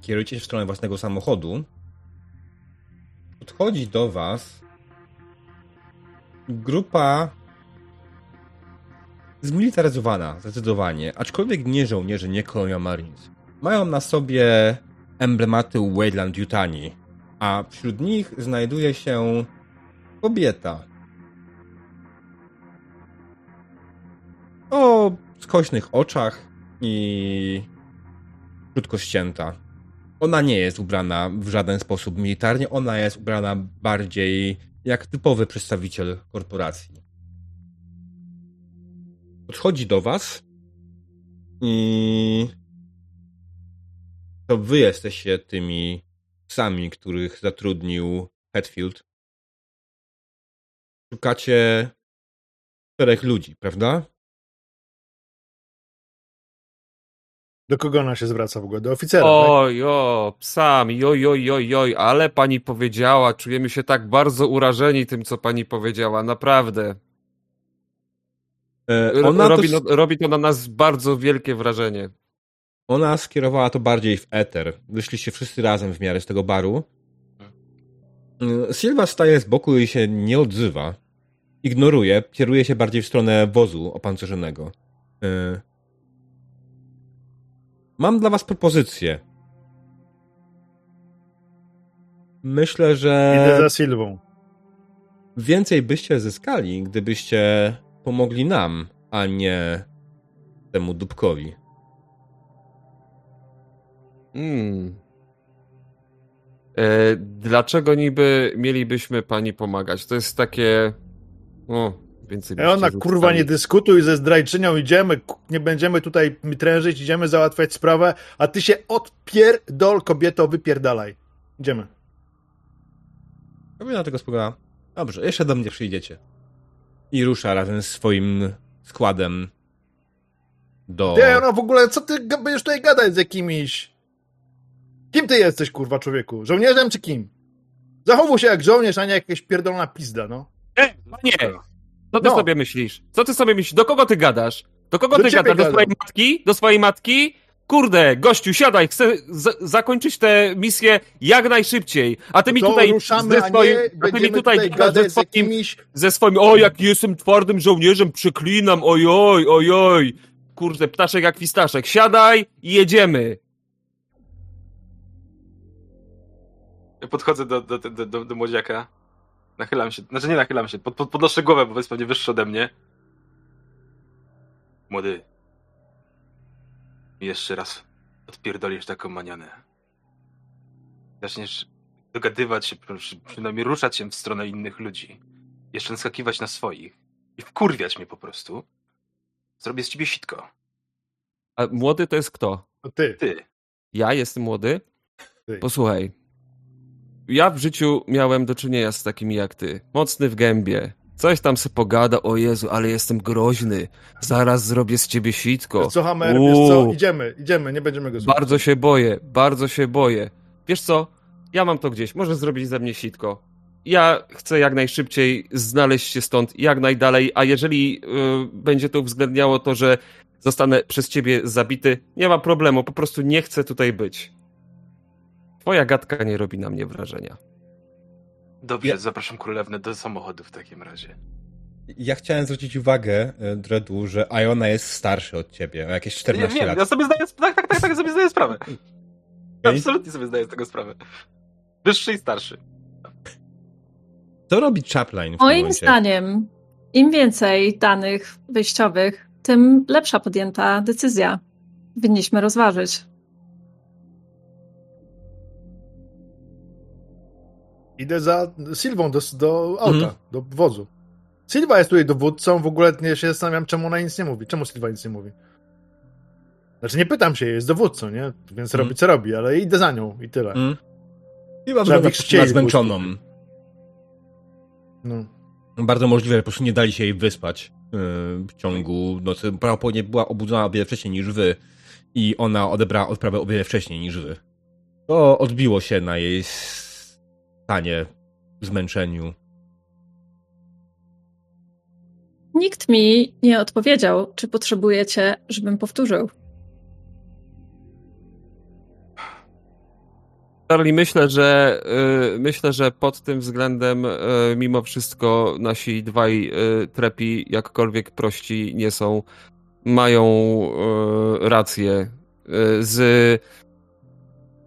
Speaker 1: kierujecie się w stronę własnego samochodu, podchodzi do was grupa zmilitaryzowana, zdecydowanie, aczkolwiek nie żołnierze, nie Colonial Marines. Mają na sobie emblematy Wayland Yutani, a wśród nich znajduje się kobieta. O skośnych oczach i krótko ścięta. Ona nie jest ubrana w żaden sposób militarnie, ona jest ubrana bardziej jak typowy przedstawiciel korporacji. Podchodzi do was i to wy jesteście tymi psami, których zatrudnił Hetfield. Szukacie czterech ludzi, prawda?
Speaker 2: Do kogo ona się zwraca w ogóle? Do oficera, tak?
Speaker 4: Oj, o, psami, oj, oj, oj, oj, ale pani powiedziała, czujemy się tak bardzo urażeni tym, co pani powiedziała, naprawdę.
Speaker 1: E, Ona,
Speaker 4: robi,
Speaker 1: to,
Speaker 4: no, robi to na nas bardzo wielkie wrażenie.
Speaker 1: Ona skierowała to bardziej w eter. Wyszliście wszyscy razem w miarę z tego baru. E, Silva staje z boku i się nie odzywa. Ignoruje, kieruje się bardziej w stronę wozu opancerzonego. E, Mam dla was propozycję. Myślę, że
Speaker 2: Idę za Sylwą.
Speaker 1: więcej byście zyskali, gdybyście pomogli nam, a nie temu dupkowi.
Speaker 4: Hmm. E, dlaczego niby mielibyśmy pani pomagać? To jest takie. O, Więcej
Speaker 2: I ona, kurwa, nie dyskutuj ze zdrajczynią, idziemy, nie będziemy tutaj trężyć, idziemy załatwiać sprawę, a ty się odpierdol, kobieto, wypierdalaj. Idziemy.
Speaker 1: Kobieta tego spogląda. Dobrze, jeszcze do mnie przyjdziecie. I rusza razem z swoim składem do...
Speaker 2: Ty, ona w ogóle, co ty będziesz tutaj gadać z jakimiś... Kim ty jesteś, kurwa, człowieku? Żołnierzem czy kim? Zachowuj się jak żołnierz, a nie jakaś pierdolona pizda, no.
Speaker 4: E, panie! Co ty
Speaker 2: No.
Speaker 4: sobie myślisz? Co ty sobie myślisz? Do kogo ty gadasz? Do kogo
Speaker 2: Do
Speaker 4: ty gadasz? Do swojej matki? Do swojej matki? Kurde, gościu, siadaj, chcę zakończyć tę misję jak najszybciej. A ty mi
Speaker 2: to
Speaker 4: tutaj
Speaker 2: ruszamy,
Speaker 4: ze
Speaker 2: a
Speaker 4: swoim,
Speaker 2: nie
Speaker 4: a ty mi tutaj
Speaker 2: tutaj
Speaker 4: gadasz ze swoim,
Speaker 2: jakimiś...
Speaker 4: ze swoim, o jak jestem twardym żołnierzem, przeklinam, ojoj, ojoj. Kurde, ptaszek jak fistaszek. Siadaj i jedziemy.
Speaker 3: Ja podchodzę do, do, do, do, do młodziaka. Nachylam się, znaczy nie nachylam się, pod, pod, podnoszę głowę, bo jest pewnie wyższy ode mnie. Młody. Jeszcze raz odpierdolisz taką manianę. Zaczniesz dogadywać się, przy- przynajmniej ruszać się w stronę innych ludzi. Jeszcze naskakiwać na swoich. I wkurwiać mnie po prostu. Zrobię z ciebie sitko.
Speaker 4: A młody to jest kto?
Speaker 2: To ty.
Speaker 3: Ty.
Speaker 4: Ja jestem młody?
Speaker 2: Ty.
Speaker 4: Posłuchaj. Ja w życiu miałem do czynienia z takimi jak ty. Mocny w gębie. Coś tam se pogada, o Jezu, ale jestem groźny. Zaraz zrobię z ciebie sitko.
Speaker 2: Wiesz co, Hammer, wiesz co, idziemy, idziemy, nie będziemy go słuchać.
Speaker 4: Bardzo się boję, bardzo się boję. Wiesz co? Ja mam to gdzieś. Możesz zrobić ze mnie sitko. Ja chcę jak najszybciej znaleźć się stąd, jak najdalej, a jeżeli y, będzie to uwzględniało to, że zostanę przez ciebie zabity, nie ma problemu, po prostu nie chcę tutaj być. Twoja gadka nie robi na mnie wrażenia.
Speaker 3: Dobrze,
Speaker 1: Ja-
Speaker 3: zapraszam królewnę do samochodu w takim razie.
Speaker 1: Ja chciałem zwrócić uwagę, e, Dredu, że Iona jest starszy od ciebie, o jakieś 14
Speaker 3: nie, nie,
Speaker 1: lat.
Speaker 3: ja sobie zdaję, tak, tak, tak, tak, sobie zdaję sprawę.
Speaker 1: Okej.
Speaker 3: Absolutnie sobie zdaję z tego sprawę. Wyższy i starszy.
Speaker 1: Co robi Chaplin w tym
Speaker 5: Moim
Speaker 1: momencie?
Speaker 5: zdaniem, im więcej danych wyjściowych, tym lepsza podjęta decyzja. Winniśmy rozważyć.
Speaker 2: Idę za Sylwą do, do auta,
Speaker 1: Mhm.
Speaker 2: do wozu. Sylwa jest tutaj dowódcą, w ogóle nie się zastanawiam, czemu ona nic nie mówi. Czemu Sylwa nic nie mówi? Znaczy nie pytam się, jest dowódcą, nie? Więc
Speaker 1: Mhm.
Speaker 2: robi co robi, ale idę za nią i tyle.
Speaker 1: Mm. Wygląda
Speaker 2: ich chcieli
Speaker 1: na zmęczoną.
Speaker 2: No.
Speaker 1: Bardzo możliwe, że po prostu nie dali się jej wyspać yy, w ciągu nocy. Prawdopodobnie była obudzona o wiele wcześniej niż wy i ona odebrała odprawę o wiele wcześniej niż wy. To odbiło się na jej stanie, zmęczeniu.
Speaker 5: Nikt mi nie odpowiedział, czy potrzebujecie, żebym powtórzył.
Speaker 4: Charlie, myślę, że y, myślę, że pod tym względem y, mimo wszystko nasi dwaj y, trepi, jakkolwiek prości nie są, mają y, rację. Y, z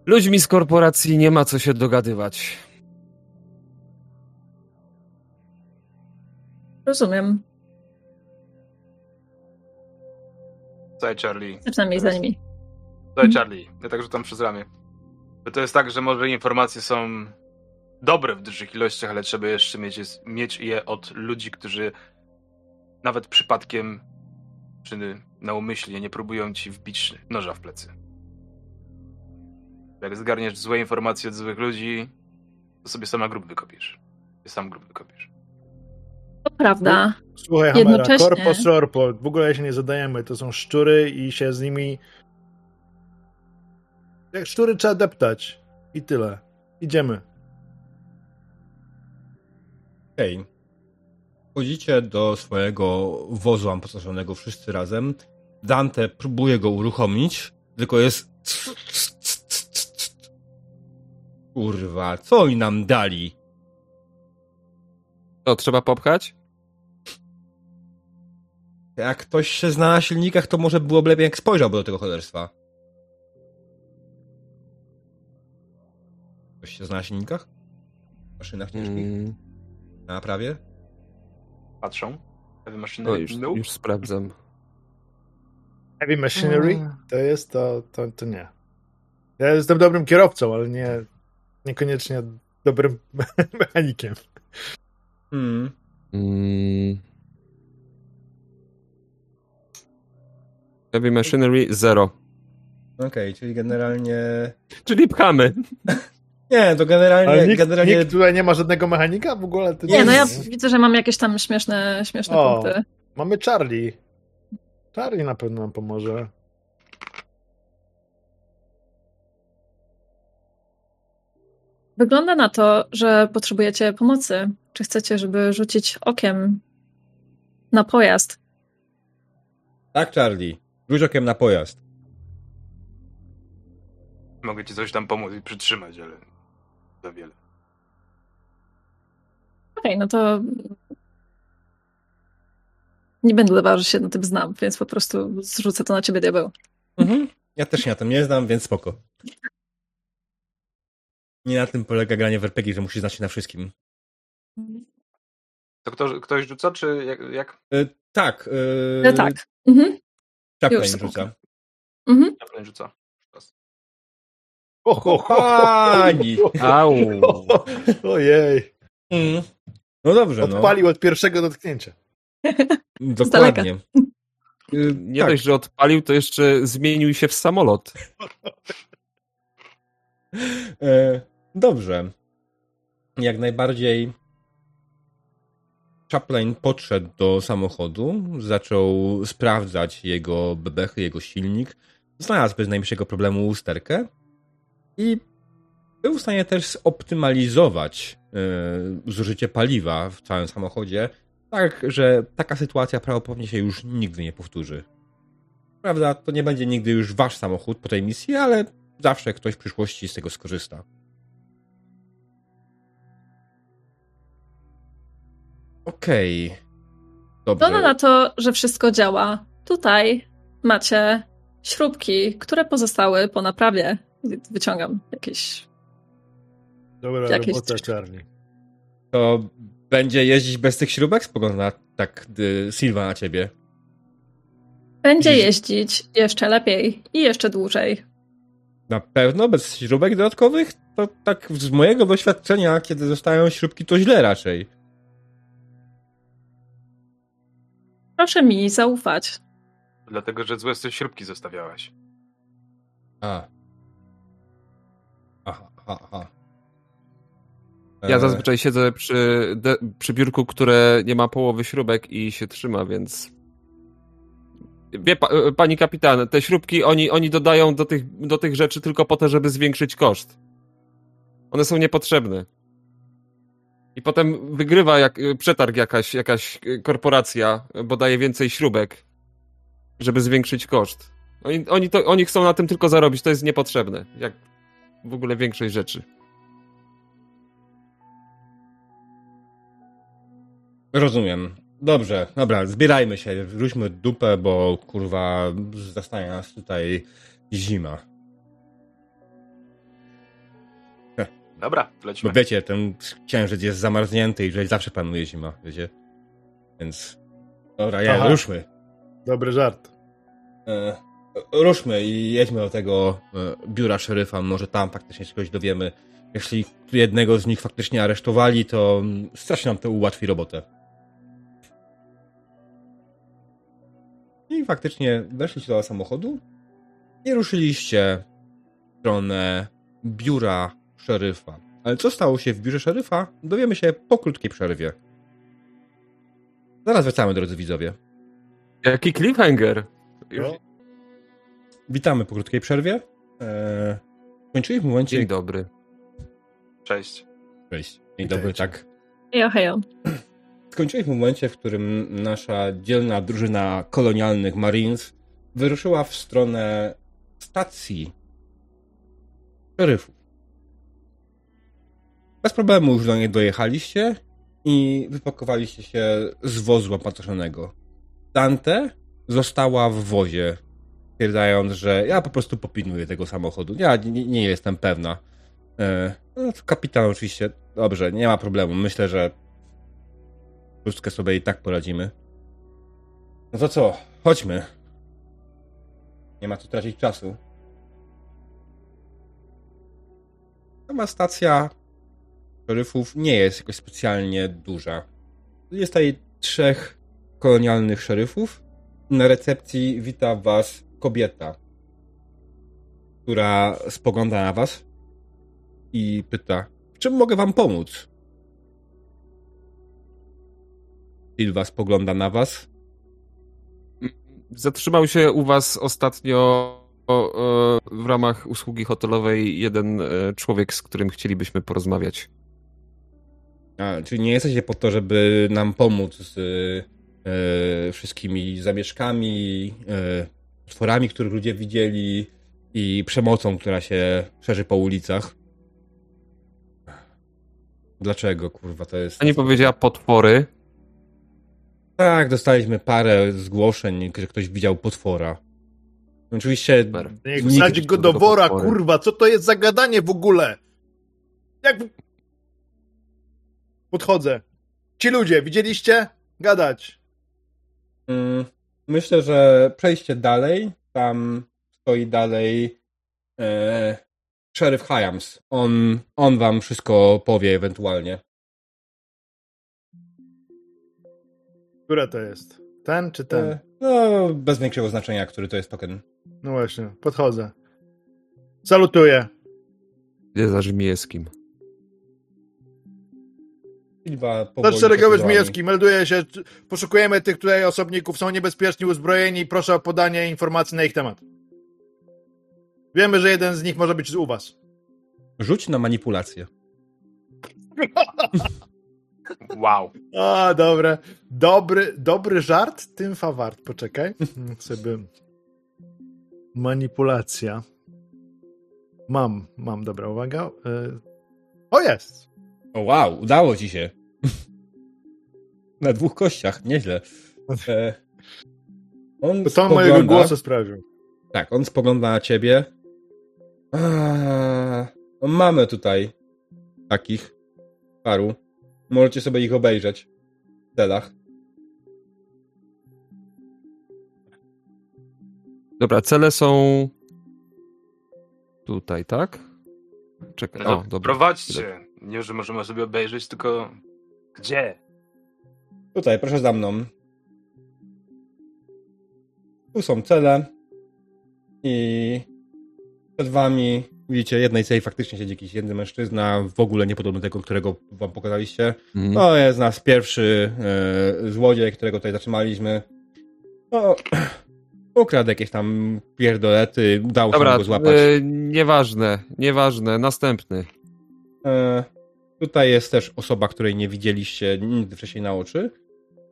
Speaker 4: ludźmi z korporacji nie ma co się dogadywać.
Speaker 5: Rozumiem.
Speaker 3: Słuchaj, Charlie.
Speaker 5: Przynajmniej za nimi.
Speaker 3: Słuchaj, Charlie. Ja tak rzucam przez ramię. Bo to jest tak, że może informacje są dobre w dużych ilościach, ale trzeba jeszcze mieć, je- mieć je od ludzi, którzy nawet przypadkiem czy naumyślnie nie próbują ci wbić noża w plecy. Jak zgarniesz złe informacje od złych ludzi, to sobie sama grób wykopiesz. Ty sam grób wykopiesz.
Speaker 5: To prawda.
Speaker 2: Słuchaj, Hamera,
Speaker 5: Jednocześnie-
Speaker 2: korpo, sorpo, w ogóle się nie zadajemy, to są szczury i się z nimi... Jak szczury trzeba deptać. I tyle. Idziemy.
Speaker 1: Okej. Wchodzicie do swojego wozu amposażonego wszyscy razem. Dante próbuje go uruchomić, tylko jest... Kurwa, co oni nam dali?
Speaker 4: To trzeba popchać?
Speaker 1: Jak ktoś się zna na silnikach, to może byłoby lepiej, jak spojrzałby do tego cholerstwa. Ktoś się zna na silnikach? Maszynach ciężkich?
Speaker 4: Mm,
Speaker 1: Na naprawie?
Speaker 3: Patrzą. Heavy maszyny.
Speaker 4: no już,
Speaker 3: Nope.
Speaker 4: już sprawdzam.
Speaker 2: Heavy machinery to jest to, to, to nie. Ja jestem dobrym kierowcą, ale nie niekoniecznie dobrym mechanikiem.
Speaker 1: Hmm.
Speaker 4: Mm, Heavy Machinery 0.
Speaker 1: Okej, czyli generalnie...
Speaker 4: Czyli pchamy.
Speaker 1: Nie, to generalnie...
Speaker 2: Ale nikt,
Speaker 1: generalnie...
Speaker 2: nikt tutaj nie ma żadnego mechanika w ogóle? Ty
Speaker 5: Nie, no ja widzę, że mam jakieś tam śmieszne, śmieszne
Speaker 2: O.
Speaker 5: punkty.
Speaker 2: Mamy Charlie. Charlie na pewno nam pomoże.
Speaker 5: Wygląda na to, że potrzebujecie pomocy. Czy chcecie, żeby rzucić okiem na pojazd?
Speaker 1: Tak, Charlie. Rzuć okiem na pojazd.
Speaker 3: Mogę ci coś tam pomóc i przytrzymać, ale za wiele.
Speaker 5: Okej, no to nie będę udawała, że się na tym znam, więc po prostu zrzucę to na ciebie, diabeł.
Speaker 1: Mhm. Ja też się na tym nie znam, więc spoko. Nie na tym polega granie w RPG, że musisz znać się na wszystkim.
Speaker 3: To kto, ktoś rzuca, czy jak? jak?
Speaker 1: E, tak.
Speaker 5: E,
Speaker 1: E,
Speaker 5: tak. Mhm.
Speaker 1: Chaplin
Speaker 5: Już,
Speaker 1: rzuca.
Speaker 5: Mhm.
Speaker 3: Chaplin rzuca.
Speaker 2: O, ho, ho, ho.
Speaker 1: Pani!
Speaker 4: Au.
Speaker 2: Ojej.
Speaker 1: Mm. No dobrze, no.
Speaker 2: Odpalił od pierwszego dotknięcia.
Speaker 1: Dokładnie. Y,
Speaker 4: Nie
Speaker 1: tak.
Speaker 4: dość, że odpalił, to jeszcze zmienił się w samolot.
Speaker 1: E, dobrze. Jak najbardziej Chaplin podszedł do samochodu, zaczął sprawdzać jego bebechy, jego silnik, znalazł bez najmniejszego problemu usterkę i był w stanie też zoptymalizować e, zużycie paliwa w całym samochodzie, tak, że taka sytuacja prawdopodobnie się już nigdy nie powtórzy. Prawda, to nie będzie nigdy już wasz samochód po tej misji, ale zawsze ktoś w przyszłości z tego skorzysta. Okej. Dobrze.
Speaker 5: Wygląda na to, że wszystko działa. Tutaj macie śrubki, które pozostały po naprawie. Wyciągam jakieś.
Speaker 2: Dobra
Speaker 5: Jakieś
Speaker 2: robota,
Speaker 5: coś.
Speaker 2: Charlie.
Speaker 1: To będzie jeździć bez tych śrubek? Spogląda tak y, Silva na ciebie.
Speaker 5: Będzie
Speaker 1: Widzisz-
Speaker 5: jeździć jeszcze lepiej i jeszcze dłużej.
Speaker 1: Na pewno bez śrubek dodatkowych? To tak z mojego doświadczenia, kiedy zostają śrubki, to źle raczej.
Speaker 5: Proszę mi zaufać.
Speaker 3: Dlatego, że złe sobie śrubki zostawiałaś.
Speaker 1: A. Aha, aha, aha.
Speaker 4: Ja
Speaker 1: E,
Speaker 4: zazwyczaj siedzę przy, de, przy biurku, które nie ma połowy śrubek i się trzyma, więc. Wie pa, e, pani kapitan, te śrubki oni, oni dodają do tych, do tych rzeczy tylko po to, żeby zwiększyć koszt. One są niepotrzebne. I potem wygrywa jak, e, przetarg jakaś, jakaś e, korporacja, bo daje więcej śrubek, żeby zwiększyć koszt. Oni, oni, to, oni chcą na tym tylko zarobić, to jest niepotrzebne. Jak w ogóle większość rzeczy.
Speaker 1: Rozumiem. Dobrze, dobra, zbierajmy się, wróćmy dupę, bo kurwa zastanie nas tutaj zima.
Speaker 3: Dobra,
Speaker 1: Bo
Speaker 3: lecimy.
Speaker 1: wiecie, ten księżyc jest zamarznięty i tutaj zawsze panuje zima, wiecie? Więc... Dobra, ja,
Speaker 2: Aha.
Speaker 1: ruszmy.
Speaker 2: Dobry żart.
Speaker 1: E, ruszmy i jedźmy do tego e, biura szeryfa, może tam faktycznie czegoś dowiemy. Jeśli jednego z nich faktycznie aresztowali, to mm, strasznie nam to ułatwi robotę. I faktycznie weszliście do samochodu i ruszyliście w stronę biura szeryfa. Ale co stało się w biurze szeryfa, dowiemy się po krótkiej przerwie. Zaraz wracamy, drodzy widzowie.
Speaker 4: Jaki cliffhanger?
Speaker 2: No.
Speaker 1: Witamy po krótkiej przerwie. Eee, kończyli w momencie...
Speaker 4: Dzień dobry.
Speaker 3: Cześć.
Speaker 1: Cześć. Dzień
Speaker 2: Witajcie.
Speaker 1: dobry, tak.
Speaker 5: Hejo, hejo.
Speaker 1: Skończyli w momencie, w którym nasza dzielna drużyna kolonialnych Marines wyruszyła w stronę stacji szeryfów. Bez problemu już do niej dojechaliście i wypakowaliście się z wozu opatoszonego. Dante została w wozie, stwierdzając, że ja po prostu popilnuję tego samochodu. Ja nie, nie jestem pewna. E, no, kapitan oczywiście, dobrze, nie ma problemu. Myślę, że Pustkę sobie i tak poradzimy. No to co? Chodźmy. Nie ma tu tracić czasu. Sama stacja szeryfów nie jest jakoś specjalnie duża. Jest tutaj trzech kolonialnych szeryfów Na recepcji wita was kobieta, która spogląda na was i pyta, w czym mogę wam pomóc? Silva spogląda na was.
Speaker 4: Zatrzymał się u was ostatnio w ramach usługi hotelowej jeden e, człowiek, z którym chcielibyśmy porozmawiać.
Speaker 1: A, czyli nie jesteście po to, żeby nam pomóc z e, wszystkimi zamieszkami, potworami, których ludzie widzieli i przemocą, która się szerzy po ulicach. Dlaczego, kurwa, to jest...
Speaker 4: Pani powiedziała potwory.
Speaker 1: Tak, dostaliśmy parę zgłoszeń, że ktoś widział potwora. Oczywiście...
Speaker 4: Super.
Speaker 2: Niech wsadzi go do wora,
Speaker 4: potwory.
Speaker 2: kurwa, co to jest za gadanie w ogóle? Jak... Podchodzę. Ci ludzie, widzieliście? Gadać.
Speaker 1: Mm, Myślę, że przejście dalej, tam stoi dalej e, szeryf Hyams. On, on wam wszystko powie ewentualnie.
Speaker 2: Które to jest? Ten czy ten?
Speaker 1: E, no, bez większego znaczenia, który to jest token.
Speaker 2: No właśnie, podchodzę. Salutuję.
Speaker 4: Za Żmijeskim.
Speaker 1: Silva powoli
Speaker 2: Nasz szeregowy. Żmijewski melduje się. Poszukujemy tych tutaj osobników, są niebezpieczni, uzbrojeni. Proszę o podanie informacji na ich temat. Wiemy, że jeden z nich może być u was.
Speaker 1: Rzuć na manipulację.
Speaker 3: Wow.
Speaker 2: A, dobre. Dobry, dobry żart, tym fawart. Poczekaj. Sobie. Manipulacja. Mam, mam, dobra, uwaga. Y, O, jest.
Speaker 1: O wow, udało ci się. na dwóch kościach, nieźle. E, on
Speaker 2: To ton mojego głosu sprawił.
Speaker 1: Tak, on spogląda na ciebie. Eee, no mamy tutaj takich paru. Możecie sobie ich obejrzeć w celach.
Speaker 4: Dobra, cele są tutaj, tak? Czekaj,
Speaker 3: No
Speaker 4: o, dobra.
Speaker 3: prowadźcie. Nie, że możemy sobie obejrzeć, tylko gdzie?
Speaker 1: Tutaj, proszę za mną. Tu są cele. I przed wami widzicie, jednej celi faktycznie siedzi jakiś jeden mężczyzna, w ogóle niepodobny do tego, którego wam pokazaliście.
Speaker 4: Mhm.
Speaker 1: To jest nasz pierwszy e, złodziej, którego tutaj zatrzymaliśmy. No, ukradł jakieś tam pierdolety, udało się
Speaker 4: Dobra,
Speaker 1: go złapać.
Speaker 4: e, nieważne, nieważne, następny.
Speaker 1: E, tutaj jest też osoba, której nie widzieliście nigdy wcześniej na oczy.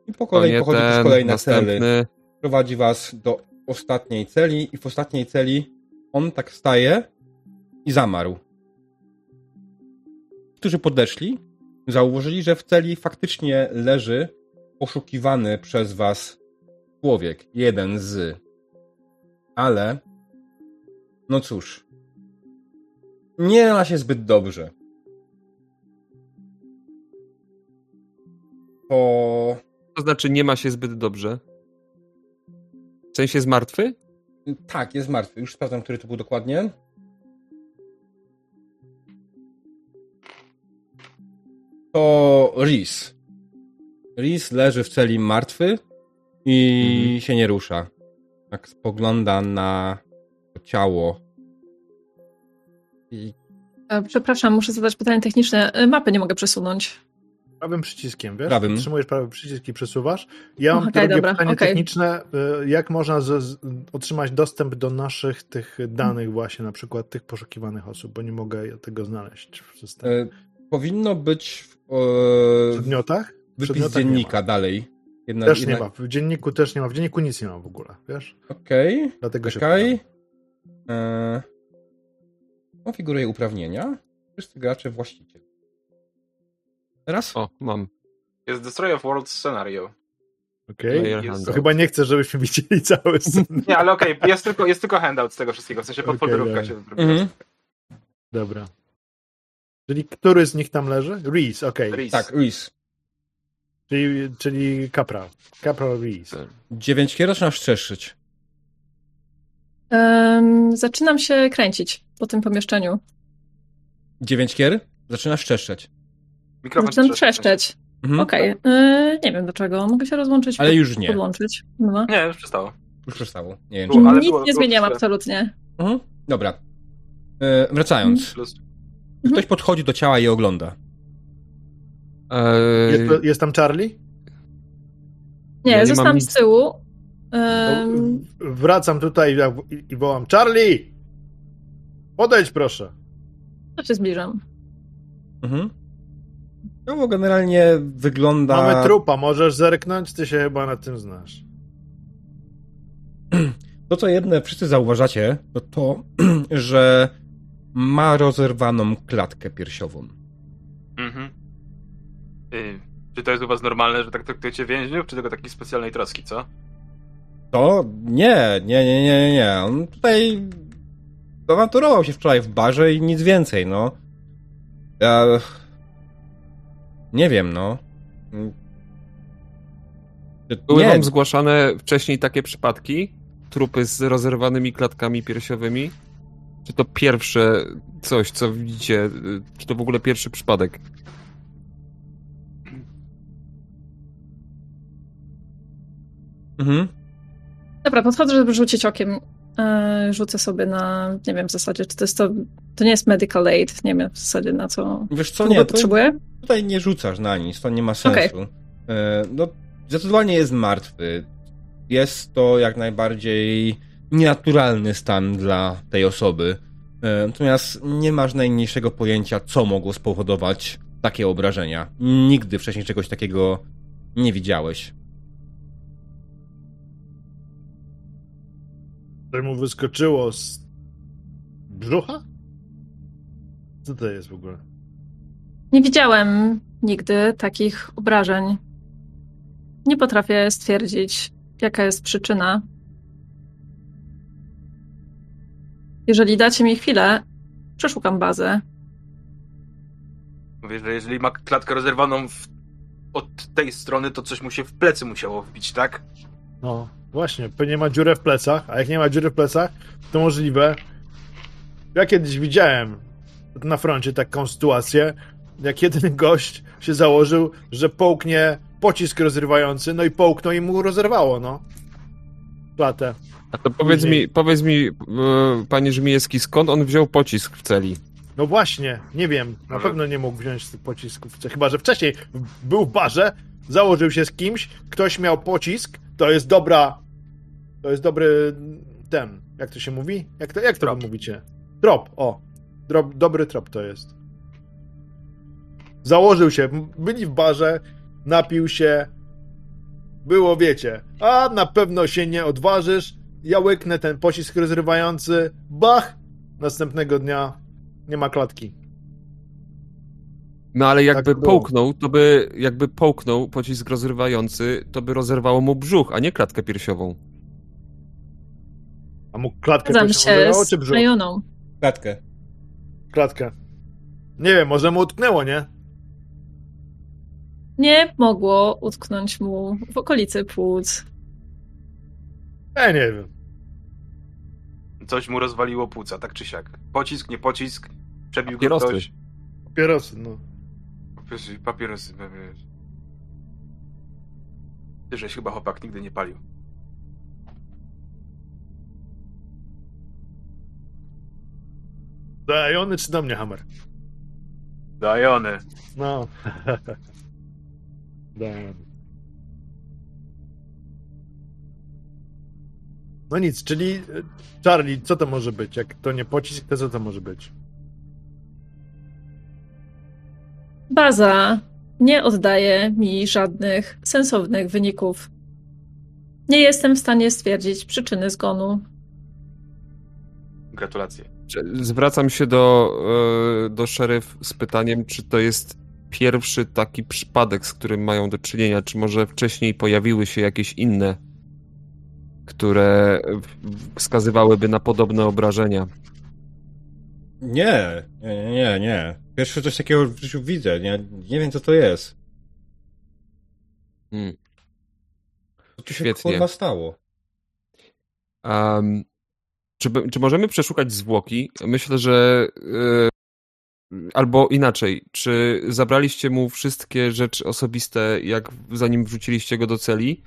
Speaker 1: I po kolei
Speaker 4: nie
Speaker 1: pochodzi przez kolejne cely.
Speaker 4: następny.
Speaker 1: Prowadzi was do ostatniej celi i w ostatniej celi on tak staje i zamarł. Którzy podeszli, zauważyli, że w celi faktycznie leży poszukiwany przez was człowiek. Jeden z. Ale, no cóż, nie ma się zbyt dobrze. Po
Speaker 4: To znaczy nie ma się zbyt dobrze. W sensie jest martwy?
Speaker 1: Tak, jest martwy. Już sprawdzam, który to był dokładnie. To Riz. Riz leży w celi martwy i
Speaker 4: Mhm.
Speaker 1: się nie rusza. Tak spogląda na to ciało. I
Speaker 5: E, Przepraszam, muszę zadać pytanie techniczne. E, Mapy nie mogę przesunąć.
Speaker 2: Prawym przyciskiem, wiesz?
Speaker 1: Prawym.
Speaker 2: Trzymujesz prawy przycisk i przesuwasz. Ja mam
Speaker 5: Okej,
Speaker 2: drugie
Speaker 5: dobra,
Speaker 2: pytanie
Speaker 5: okej.
Speaker 2: techniczne. Y, Jak można z, z, otrzymać dostęp do naszych tych danych właśnie, na przykład tych poszukiwanych osób, bo nie mogę tego znaleźć w systemie.
Speaker 1: e, powinno być w,
Speaker 2: W
Speaker 1: e,
Speaker 2: przedmiotach?
Speaker 1: wypis dziennika
Speaker 2: ma.
Speaker 1: dalej. Jedna,
Speaker 2: Też
Speaker 1: jedna...
Speaker 2: nie ma. W dzienniku też nie ma. W dzienniku nic nie ma w ogóle, wiesz?
Speaker 1: Okej.
Speaker 2: Dlatego się
Speaker 1: Czekaj.
Speaker 2: pytam.
Speaker 1: E, konfiguruję uprawnienia. Wszyscy gracze właściciel. Teraz?
Speaker 4: O, mam.
Speaker 3: Jest Destroy of Worlds scenario.
Speaker 2: Okej.
Speaker 4: Handout.
Speaker 2: chyba nie chcę, żebyśmy widzieli cały scenariusz.
Speaker 3: Nie, ale okej, jest, tylko, jest tylko handout z tego wszystkiego, w sensie podfolderówka
Speaker 2: dobra.
Speaker 3: się zrobiła.
Speaker 1: Mhm.
Speaker 2: Dobra. Czyli który z nich tam leży? Reese, okej.
Speaker 3: Reese.
Speaker 1: Tak, Ruiz.
Speaker 2: Czyli, czyli Capra. Capra Reese.
Speaker 1: Dziewięć kier zaczynasz trzeszyć.
Speaker 5: Em, zaczynam się kręcić po tym pomieszczeniu.
Speaker 1: Dziewięć kier zaczynasz trzeszczeć.
Speaker 3: Mikrofon
Speaker 5: Zaczynam trzeszczeć.
Speaker 1: Mhm.
Speaker 5: Okej, y, nie wiem dlaczego. Mogę się rozłączyć.
Speaker 1: Ale już nie.
Speaker 5: Podłączyć. No.
Speaker 3: Nie, już przestało.
Speaker 1: Już przestało. Nie wiem.
Speaker 3: Było, ale
Speaker 5: Nic
Speaker 3: było-
Speaker 5: nie
Speaker 3: było
Speaker 5: zmieniam
Speaker 3: chwilę.
Speaker 5: absolutnie.
Speaker 1: Mhm. Dobra. E, wracając.
Speaker 3: Plus.
Speaker 1: Ktoś podchodzi do ciała i ogląda.
Speaker 4: Eee,
Speaker 2: Jest, jest tam Charlie?
Speaker 5: Nie,
Speaker 4: Ja
Speaker 5: zostałam
Speaker 4: mam
Speaker 5: z tyłu.
Speaker 2: No, Wracam tutaj i, i wołam Charlie! Podejdź proszę.
Speaker 5: to się zbliżam.
Speaker 1: Mhm. No bo generalnie wygląda...
Speaker 2: Mamy trupa, możesz zerknąć? Ty się chyba na tym znasz.
Speaker 1: To, co jedne wszyscy zauważacie, to to, że ma rozerwaną klatkę piersiową.
Speaker 3: Mhm. Y, czy to jest u was normalne, że tak traktujecie więźniów, czy tylko takiej specjalnej troski, co?
Speaker 1: To nie, nie, nie, nie, nie, nie. On tutaj awanturował się wczoraj w barze i nic więcej, no. Ja... Nie wiem, no.
Speaker 4: Były
Speaker 1: Nie,
Speaker 4: wam zgłaszane wcześniej takie przypadki? Trupy z rozerwanymi klatkami piersiowymi? Czy to pierwsze coś, co widzicie? Czy to w ogóle pierwszy przypadek?
Speaker 1: Mhm.
Speaker 5: Dobra, podchodzę, żeby rzucić okiem. E, rzucę sobie na, nie wiem w zasadzie, czy to jest to, to nie jest medical aid, nie wiem w zasadzie na co
Speaker 1: Wiesz co, nie,
Speaker 5: potrzebuję.
Speaker 1: tutaj nie rzucasz na nic, to nie ma sensu. E, No, zdecydowanie jest martwy. Jest to jak najbardziej nienaturalny stan dla tej osoby. E, Natomiast nie masz najmniejszego pojęcia, co mogło spowodować takie obrażenia. Nigdy wcześniej czegoś takiego nie widziałeś.
Speaker 2: Że mu wyskoczyło z brzucha? Co to jest w ogóle?
Speaker 5: Nie widziałem nigdy takich obrażeń. Nie potrafię stwierdzić, jaka jest przyczyna. Jeżeli dacie mi chwilę, przeszukam bazę.
Speaker 3: Mówię, że jeżeli ma klatkę rozerwaną w... od tej strony, to coś mu się w plecy musiało wbić, tak?
Speaker 2: No, właśnie, pewnie ma dziurę w plecach, a jak nie ma dziury w plecach, to możliwe. Ja kiedyś widziałem na froncie taką sytuację, jak jeden gość się założył, że połknie pocisk rozrywający, no i połknął i mu rozerwało, no. Klatę.
Speaker 4: A to powiedz
Speaker 2: Później.
Speaker 4: mi, powiedz mi, e, panie Żmijewski, skąd on wziął pocisk w celi?
Speaker 2: No właśnie, nie wiem, na pewno nie mógł wziąć pocisków, chyba że wcześniej był w barze, założył się z kimś, ktoś miał pocisk, to jest dobra, to jest dobry ten, jak to się mówi? Jak to, jak to mówicie? Trop, o, Drop, dobry trop to jest. Założył się, byli w barze, napił się, było wiecie, a na pewno się nie odważysz, ja łyknę ten pocisk rozrywający, bach, następnego dnia nie ma klatki.
Speaker 4: No ale jakby
Speaker 2: było.
Speaker 4: połknął, to by, jakby połknął pocisk rozrywający, to by rozerwało mu brzuch, a nie klatkę piersiową.
Speaker 2: A mógł klatkę
Speaker 5: Zgadzam
Speaker 2: piersiową
Speaker 5: się
Speaker 2: czy brzuch?
Speaker 5: Lejoną.
Speaker 1: Klatkę.
Speaker 2: Klatkę. Nie wiem, może mu utknęło, nie?
Speaker 5: Nie mogło utknąć mu w okolicy płuc.
Speaker 2: Ja nie wiem.
Speaker 3: Coś mu rozwaliło płuca, tak czy siak. Pocisk, nie pocisk, przebił go ktoś.
Speaker 2: Papierosy, no.
Speaker 3: Papierosy, papierosy, papierosy. Ty, żeś chyba chłopak nigdy nie palił.
Speaker 2: Dajony czy do mnie, Hammer?
Speaker 3: Dajony.
Speaker 2: No. Dajony. No nic, czyli e, Charlie, co to może być? Jak to nie pocisk, to co to może być?
Speaker 5: Baza nie oddaje mi żadnych sensownych wyników. Nie jestem w stanie stwierdzić przyczyny zgonu.
Speaker 3: Gratulacje.
Speaker 4: Zwracam się do, e, do szeryf z pytaniem, czy to jest pierwszy taki przypadek, z którym mają do czynienia, czy może wcześniej pojawiły się jakieś inne, które wskazywałyby na podobne obrażenia.
Speaker 1: Nie, nie, nie, nie. Pierwszy coś takiego w życiu widzę. Nie, nie wiem, co to jest.
Speaker 4: Hmm.
Speaker 1: Co tu się
Speaker 4: Świetnie.
Speaker 1: kurwa stało?
Speaker 4: Um, czy, czy możemy przeszukać zwłoki? Myślę, że e, Albo inaczej, czy zabraliście mu wszystkie rzeczy osobiste, jak zanim wrzuciliście go do celi?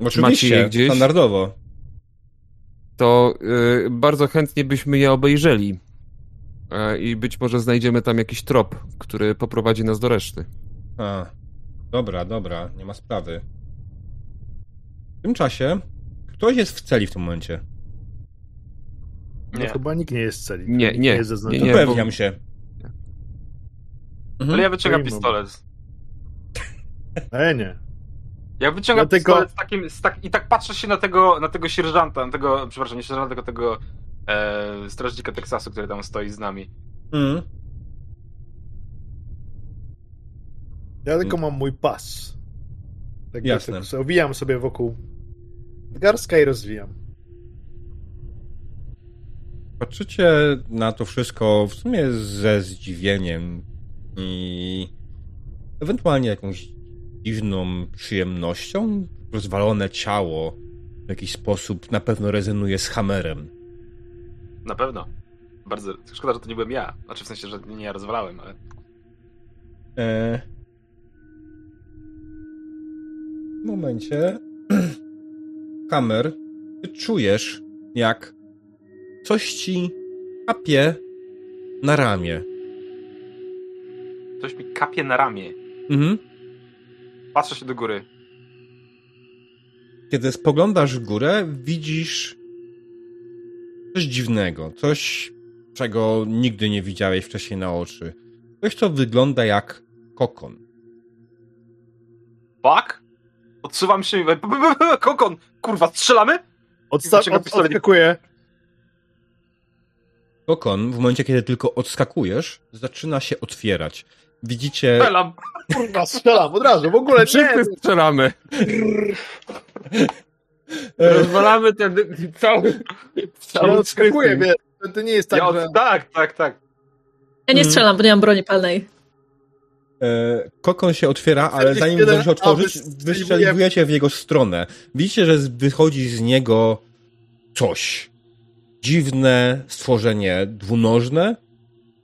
Speaker 1: Oczywiście,
Speaker 4: je gdzieś?
Speaker 1: standardowo.
Speaker 4: To y, bardzo chętnie byśmy je obejrzeli. E, I być może znajdziemy tam jakiś trop, który poprowadzi nas do reszty.
Speaker 1: A, dobra, dobra, nie ma sprawy. W tym czasie ktoś jest w celi w tym momencie.
Speaker 2: No
Speaker 3: Nie.
Speaker 2: chyba nikt nie jest w celi.
Speaker 4: Nie,
Speaker 2: Nikt
Speaker 4: nie,
Speaker 2: jest zaznaczony.
Speaker 4: nie,
Speaker 1: Upewniam
Speaker 4: bo-
Speaker 1: się.
Speaker 3: Ale
Speaker 1: Mhm.
Speaker 3: ja wyciągam pistolet.
Speaker 2: E, nie.
Speaker 3: Ja wyciągam
Speaker 2: Dlatego-
Speaker 3: pistolet z takim, z tak, i tak patrzę się na tego, na tego sierżanta, na tego, przepraszam, nie sierżanta, tylko tego e, strażnika Teksasu, który tam stoi z nami.
Speaker 1: Mhm.
Speaker 2: Ja tylko mam mój pas. Tak
Speaker 1: Jasne.
Speaker 2: Tak sobie owijam sobie wokół garska i rozwijam.
Speaker 1: Patrzycie na to wszystko w sumie ze zdziwieniem i ewentualnie jakąś dziwną przyjemnością. Rozwalone ciało w jakiś sposób na pewno rezonuje z Hammerem.
Speaker 3: Na pewno. Bardzo. Szkoda, że to nie byłem ja. Znaczy w sensie, że nie ja rozwalałem, ale.
Speaker 1: E... W momencie Hammer, ty czujesz jak coś ci kapie na ramię.
Speaker 3: Ktoś mi kapie na ramię.
Speaker 1: Mhm.
Speaker 3: Patrzę się do góry.
Speaker 1: Kiedy spoglądasz w górę, widzisz coś dziwnego, coś, czego nigdy nie widziałeś wcześniej na oczy. Coś, co wygląda jak kokon.
Speaker 3: Fuck? Odsuwam się i mówię, "B- b- b- kokon! Kurwa, strzelamy?
Speaker 2: Odsta- od, odskakuję.
Speaker 1: Kokon, w momencie, kiedy tylko odskakujesz, zaczyna się otwierać. Widzicie...
Speaker 3: Strzelam!
Speaker 2: Kurwa, strzelam od razu, w ogóle nie.
Speaker 4: Wszyscy strzelamy. Rozwalamy ten cały...
Speaker 2: Ja
Speaker 4: cały
Speaker 2: odskakuję,
Speaker 4: system.
Speaker 2: wiesz. To- nie jest tak,
Speaker 3: Ja
Speaker 2: że...
Speaker 3: Tak, tak, tak.
Speaker 5: Ja nie strzelam, bo nie mam broni palnej.
Speaker 1: E, kokon się otwiera, ale zanim zdąży otworzyć, wystrzeliwujecie w jego stronę. Widzicie, że wychodzi z niego coś. Dziwne stworzenie dwunożne,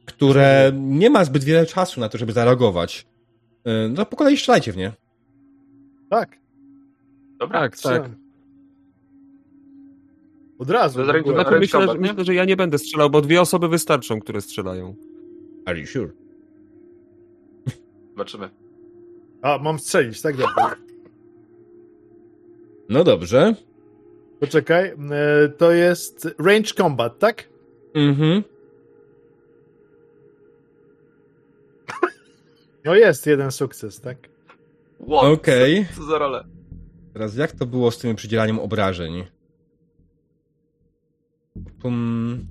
Speaker 1: które nie ma zbyt wiele czasu na to, żeby zareagować. E, No po kolei strzelajcie w nie.
Speaker 2: Tak,
Speaker 3: Dobra.
Speaker 4: Tak, tak.
Speaker 2: Od razu.
Speaker 3: Zaręczy-
Speaker 2: ogóle.
Speaker 4: Znaczy,
Speaker 3: Ręcz
Speaker 4: myślę, że, myślę, że ja nie będę strzelał, bo dwie osoby wystarczą, które strzelają.
Speaker 1: Are you sure?
Speaker 3: Zobaczymy.
Speaker 2: A, mam strzelić, tak? Dobra.
Speaker 1: No dobrze.
Speaker 2: Poczekaj, e, to jest range combat, tak?
Speaker 1: Mhm.
Speaker 2: No jest jeden sukces, tak?
Speaker 3: What?
Speaker 1: Okej.
Speaker 3: Co za rolę?
Speaker 1: Teraz jak to było z tym przydzielaniem obrażeń? Pum.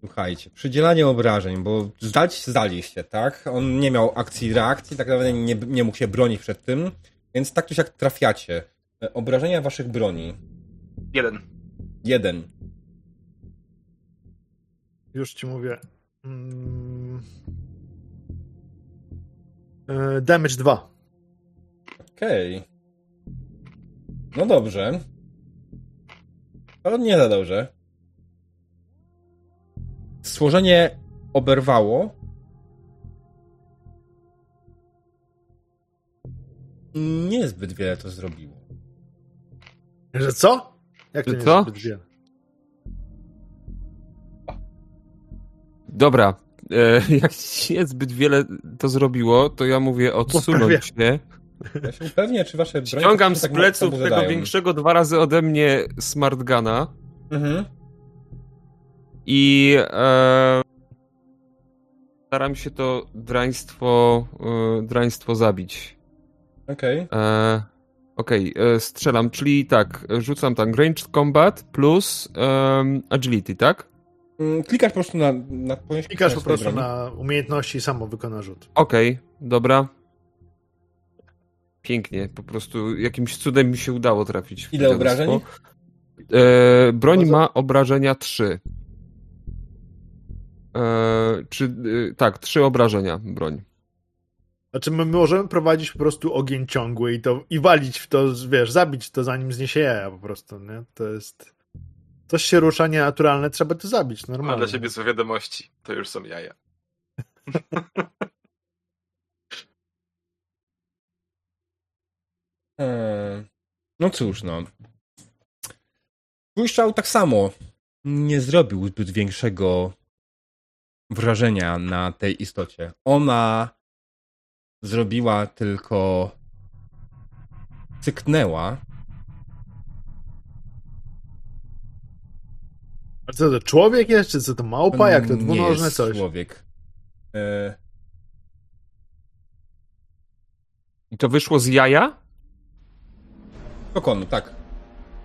Speaker 1: Słuchajcie, przydzielanie obrażeń, bo zdać zdaliście, tak? On nie miał akcji i reakcji, tak naprawdę nie, nie mógł się bronić przed tym, więc tak czy siak trafiacie. E, Obrażenia waszych broni.
Speaker 3: Jeden.
Speaker 1: Jeden.
Speaker 2: Już ci mówię. Mm. E, Damage 2.
Speaker 1: Okej. No dobrze. Ale nie za dobrze. Stworzenie oberwało. Niezbyt wiele to zrobiło.
Speaker 2: Że co? Jak to
Speaker 4: Że co?
Speaker 2: zbyt wiele?
Speaker 4: Dobra, e, jak niezbyt wiele to zrobiło, to ja mówię odsunąć się.
Speaker 1: Ja się upewnię, czy wasze broń...
Speaker 4: Ściągam z
Speaker 1: tak
Speaker 4: pleców
Speaker 1: mocno
Speaker 4: tego większego dwa razy ode mnie smart guna
Speaker 1: Mhm.
Speaker 4: i e, staram się to draństwo, e, draństwo zabić.
Speaker 1: Okej.
Speaker 4: E, Okej, e, strzelam, czyli tak, rzucam tam ranged combat plus agility, tak?
Speaker 1: Mm, Klikasz po prostu na... na
Speaker 2: Klikasz po prostu na umiejętności i samo wykona rzut.
Speaker 4: Okej, dobra. Pięknie, po prostu jakimś cudem mi się udało trafić. w
Speaker 1: Ile obrażeń?
Speaker 4: E, broń ma obrażenia 3. E, czy, e, tak, trzy obrażenia broń.
Speaker 2: Znaczy my możemy prowadzić po prostu ogień ciągły i to i walić w to, wiesz, zabić to zanim zniesie jaja po prostu, nie? To jest... coś się rusza nienaturalne, trzeba to zabić,
Speaker 3: Ma
Speaker 2: normalnie.
Speaker 3: dla siebie złe wiadomości. To już są jaja.
Speaker 1: No cóż, no. Błyszczał tak samo nie zrobił zbyt większego wrażenia na tej istocie. Ona zrobiła tylko cyknęła.
Speaker 2: A co to, człowiek jest, czy co to małpa, jak to
Speaker 1: nie
Speaker 2: dwunożne
Speaker 1: jest
Speaker 2: coś?
Speaker 1: człowiek. Eee,
Speaker 4: I to wyszło z jaja?
Speaker 1: Kokonu, tak.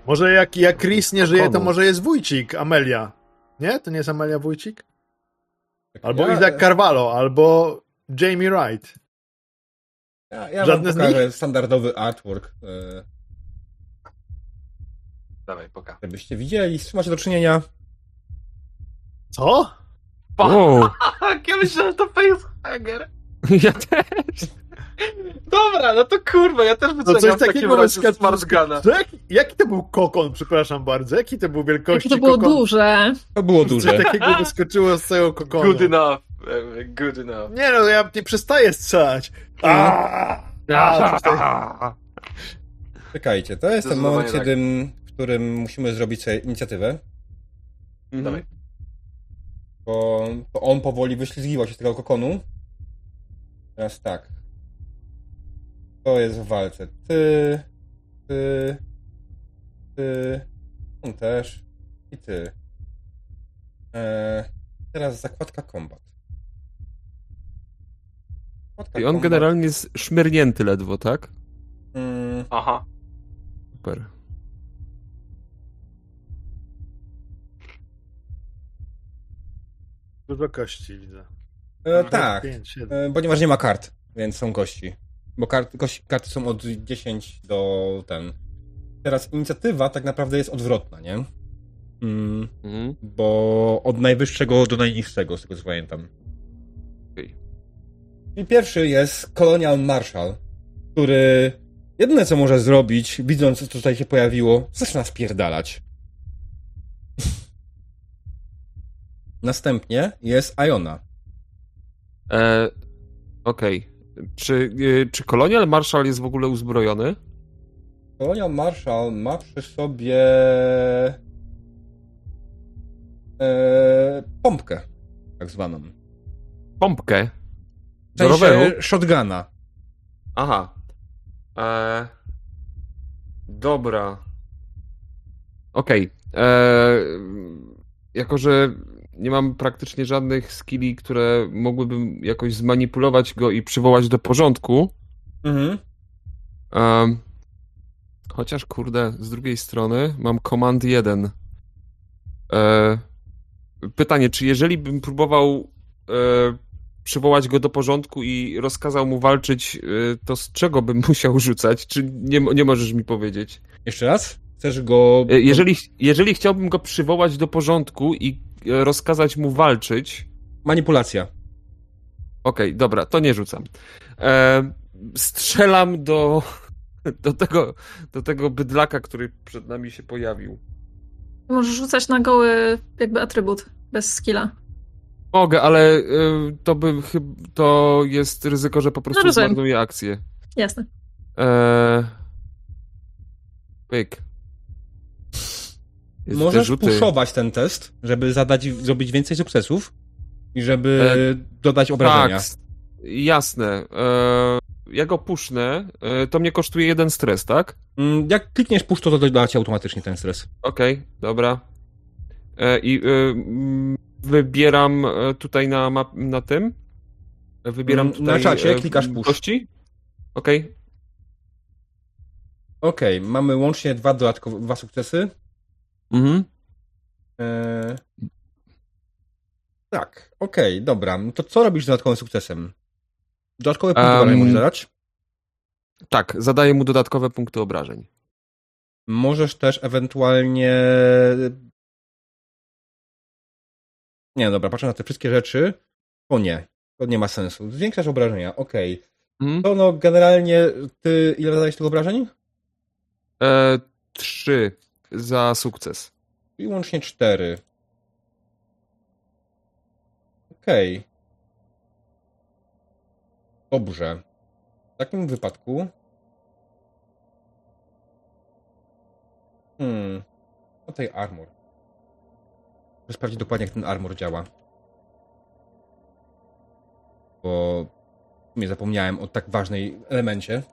Speaker 2: Może jak, jak Chris nie żyje, to może jest Wójcik, Amelia. Nie? To nie jest Amelia Wójcik? Albo
Speaker 1: ja,
Speaker 2: Isaac Carvalho, albo Jamie Wright.
Speaker 1: Ja, ja wam
Speaker 2: Żadne z
Speaker 1: pokażę standardowy artwork, eee,
Speaker 3: Dawaj, poka.
Speaker 1: żebyście widzieli, z czym macie do czynienia.
Speaker 2: Co?
Speaker 4: Wow,
Speaker 3: Tak, ja myślałem, że to facehanger.
Speaker 4: Ja też.
Speaker 3: Dobra, no to kurwa, ja też
Speaker 2: No
Speaker 3: wyceniam
Speaker 2: coś
Speaker 3: w takim
Speaker 2: takiego bez
Speaker 3: Smart Guna.
Speaker 2: To jak, jaki to był kokon, przepraszam bardzo? Jaki to był wielkości
Speaker 5: Jakie to było
Speaker 2: kokon?
Speaker 5: duże.
Speaker 1: To było
Speaker 2: Coś
Speaker 1: duże.
Speaker 2: takiego wyskoczyło z całego kokonu.
Speaker 3: Good enough. Good enough.
Speaker 2: Nie no, ja nie przestaję strzelać. Aaaa!
Speaker 1: Czekajcie, to jest ten moment,
Speaker 3: tak.
Speaker 1: kiedy, w którym musimy zrobić sobie inicjatywę,
Speaker 4: Mhm.
Speaker 3: Dawaj.
Speaker 1: bo on powoli wyślizgiwał się z tego kokonu. Teraz tak. To jest w walce. Ty, ty, ty, on też i ty. Eee, teraz zakładka kombat. Zakładka
Speaker 4: I on
Speaker 1: combat,
Speaker 4: generalnie jest szmyrnięty ledwo, tak?
Speaker 1: Mm,
Speaker 3: Aha.
Speaker 4: Super.
Speaker 2: Dużo kości widzę.
Speaker 1: E, tak.
Speaker 2: Pięć, siedem.
Speaker 1: E, Ponieważ nie ma kart, więc są gości. Bo kart, gości, karty są od 10 do ten. Teraz inicjatywa tak naprawdę jest odwrotna, nie? Mm,
Speaker 4: Mhm.
Speaker 1: bo od najwyższego do najniższego, z tego co pamiętam.
Speaker 4: Okej.
Speaker 1: I pierwszy jest Colonial Marshal, który jedyne co może zrobić, widząc co tutaj się pojawiło, zaczyna spierdalać. Następnie jest Iona.
Speaker 4: E, Okej. Czy, y, czy Colonial Marshal jest w ogóle uzbrojony?
Speaker 1: Colonial Marshal ma przy sobie e, pompkę, tak zwaną.
Speaker 4: Pompkę. Do roweru?
Speaker 1: shotguna.
Speaker 4: Aha. E... Dobra. Okej. E... Jako, że nie mam praktycznie żadnych skilli, które mogłyby jakoś zmanipulować go i przywołać do porządku.
Speaker 1: Mhm.
Speaker 4: em, chociaż, kurde, z drugiej strony mam Command 1. E... Pytanie, czy jeżeli bym próbował e... przywołać go do porządku i rozkazał mu walczyć, y, to z czego bym musiał rzucać? Czy nie, nie możesz mi powiedzieć?
Speaker 1: Jeszcze raz? Chcesz go...
Speaker 4: Y, Jeżeli, jeżeli chciałbym go przywołać do porządku i rozkazać mu walczyć,
Speaker 1: Manipulacja.
Speaker 4: okej, dobra, to nie rzucam. E, strzelam do, do, tego, do tego bydlaka, który przed nami się pojawił.
Speaker 5: Możesz rzucać na goły jakby atrybut, bez skilla.
Speaker 4: Mogę, ale y, to by to jest ryzyko, że po prostu
Speaker 5: No
Speaker 4: zmarnuję akcję.
Speaker 5: Jasne.
Speaker 4: Eee... Pyk. Te
Speaker 1: Możesz
Speaker 4: rzuty.
Speaker 1: puszować ten test, żeby zadać, zrobić więcej sukcesów i żeby dodać obrażenia.
Speaker 4: Tak, jasne. Eee, jak go pusznę, e, to mnie kosztuje jeden stres, tak?
Speaker 1: Mm, Jak klikniesz push, to doda ci automatycznie ten stres.
Speaker 4: Okej, dobra. E, I e, mm, wybieram e, tutaj na, map, na tym. E, Wybieram
Speaker 1: Mm,
Speaker 4: tutaj.
Speaker 1: na czacie
Speaker 4: e,
Speaker 1: klikasz push.
Speaker 4: Kości? Okej.
Speaker 1: Okej, mamy łącznie dwa dodatkowe, dwa sukcesy.
Speaker 4: Mhm.
Speaker 1: Eee... Tak, okej, dobra. No To co robisz z dodatkowym sukcesem? Dodatkowe punkty
Speaker 4: Em,
Speaker 1: obrażeń możesz zadać?
Speaker 4: Tak, zadaję mu dodatkowe punkty obrażeń.
Speaker 1: Możesz też ewentualnie. Nie, dobra, patrzę na te wszystkie rzeczy. O nie, to nie ma sensu. Zwiększasz obrażenia, okej.
Speaker 4: Mhm.
Speaker 1: To no, generalnie ty ile zadajesz tych obrażeń?
Speaker 4: E, trzy za sukces.
Speaker 1: I łącznie cztery. Okej. Okay. Dobrze. W takim wypadku. Hmm. O tej armor. Muszę sprawdzić dokładnie, jak ten armor działa. Bo w sumie zapomniałem o tak ważnej elemencie.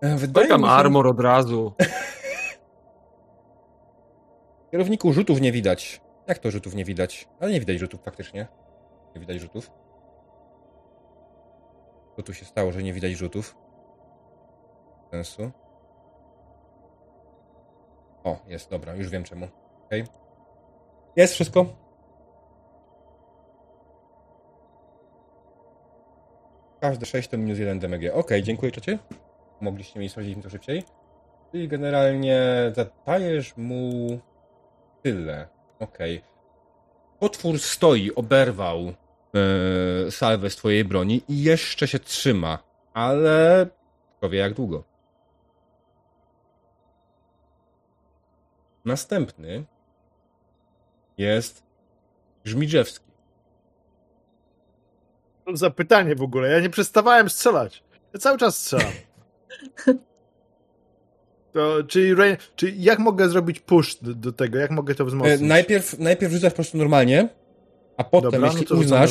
Speaker 4: E, wydaje tam mi się... armor od razu.
Speaker 1: Kierowniku rzutów nie widać. Jak to rzutów nie widać? Ale nie widać rzutów faktycznie. Nie widać rzutów. Co tu się stało, że nie widać rzutów? Sensu. O, jest, dobra, już wiem czemu. Okay. Jest wszystko. Każde 6 to minus 1 DMG. Ok, dziękuję czacie. Mogliście mi sprawdzić to szybciej. Czyli generalnie zadajesz mu tyle. Ok. Potwór stoi, oberwał yy, salwę z twojej broni i jeszcze się trzyma, ale kto wie jak długo. Następny jest Żmidrzewski.
Speaker 2: Zapytanie w ogóle. Ja nie przestawałem strzelać. Ja cały czas strzelam. To, czyli, czy jak mogę zrobić push do, do, tego? Jak mogę to wzmocnić?
Speaker 1: E, najpierw, najpierw rzucasz po prostu normalnie, a potem, Dobra, jeśli no uznasz,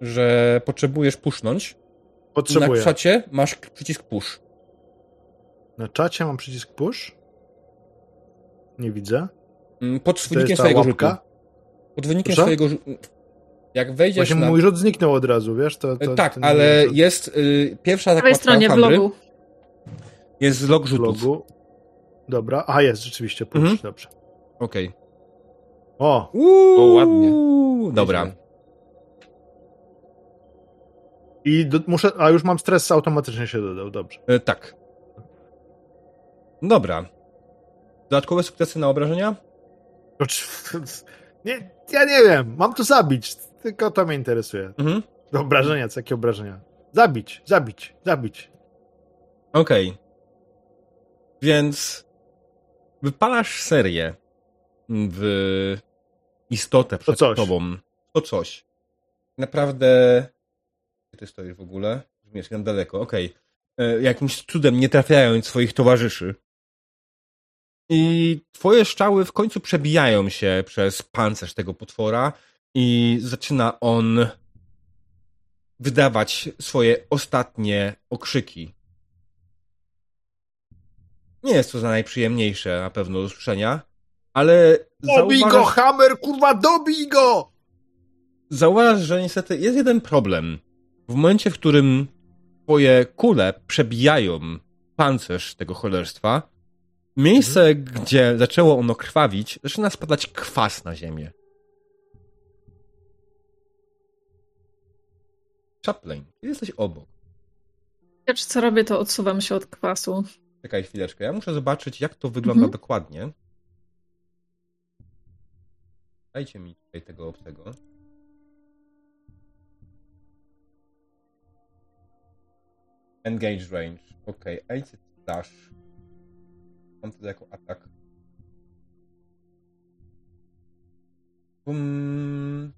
Speaker 1: że potrzebujesz pusznąć, Potrzebuję. na czacie masz przycisk push.
Speaker 2: Na czacie mam przycisk push? Nie widzę.
Speaker 1: Mm, pod wynikiem swojego rzutu. Pod wynikiem Proszę? swojego rzutu. Jak wejdziesz
Speaker 2: Właśnie
Speaker 1: na...
Speaker 2: mój rzut zniknął od razu, wiesz? To, to
Speaker 1: tak, to ale jest y, pierwsza zakładka stronie w logu. Jest log rzutów. Logu.
Speaker 2: Dobra, a jest rzeczywiście, push, mhm. dobrze.
Speaker 1: Okej. Okay.
Speaker 2: O!
Speaker 4: Uuu, o, ładnie.
Speaker 1: Dobra.
Speaker 2: I do, muszę, a już mam stres automatycznie się dodał, dobrze.
Speaker 1: E, tak. Dobra. Dodatkowe sukcesy na obrażenia?
Speaker 2: Nie, ja nie wiem, mam to zabić, tylko to mnie interesuje. Mhm. Obrażenia, co jakie obrażenia? Zabić, zabić, zabić.
Speaker 1: Okej. Okay. Więc wypalasz serię w istotę przed to tobą. To coś. Naprawdę... Gdzie ty stoisz w ogóle? Mieszkam daleko, okej. Okay. E, jakimś cudem nie trafiając swoich towarzyszy. I twoje strzały w końcu przebijają się przez pancerz tego potwora i zaczyna on wydawać swoje ostatnie okrzyki. Nie jest to za najprzyjemniejsze na pewno do usłyszenia, ale
Speaker 2: Dobij zauważasz... go, Hammer, kurwa, dobij go!
Speaker 1: Zauważ, że niestety jest jeden problem. W momencie, w którym twoje kule przebijają pancerz tego cholerstwa, miejsce, mhm. gdzie zaczęło ono krwawić, zaczyna spadać kwas na ziemię. Chaplain, jesteś obok.
Speaker 5: Ja czy co robię, to odsuwam się od kwasu.
Speaker 1: Czekaj chwileczkę, ja muszę zobaczyć, jak to wygląda mhm. dokładnie. Dajcie mi tutaj tego obcego. Engage range. Ok, AC slash. Mam to jako atak. Bum.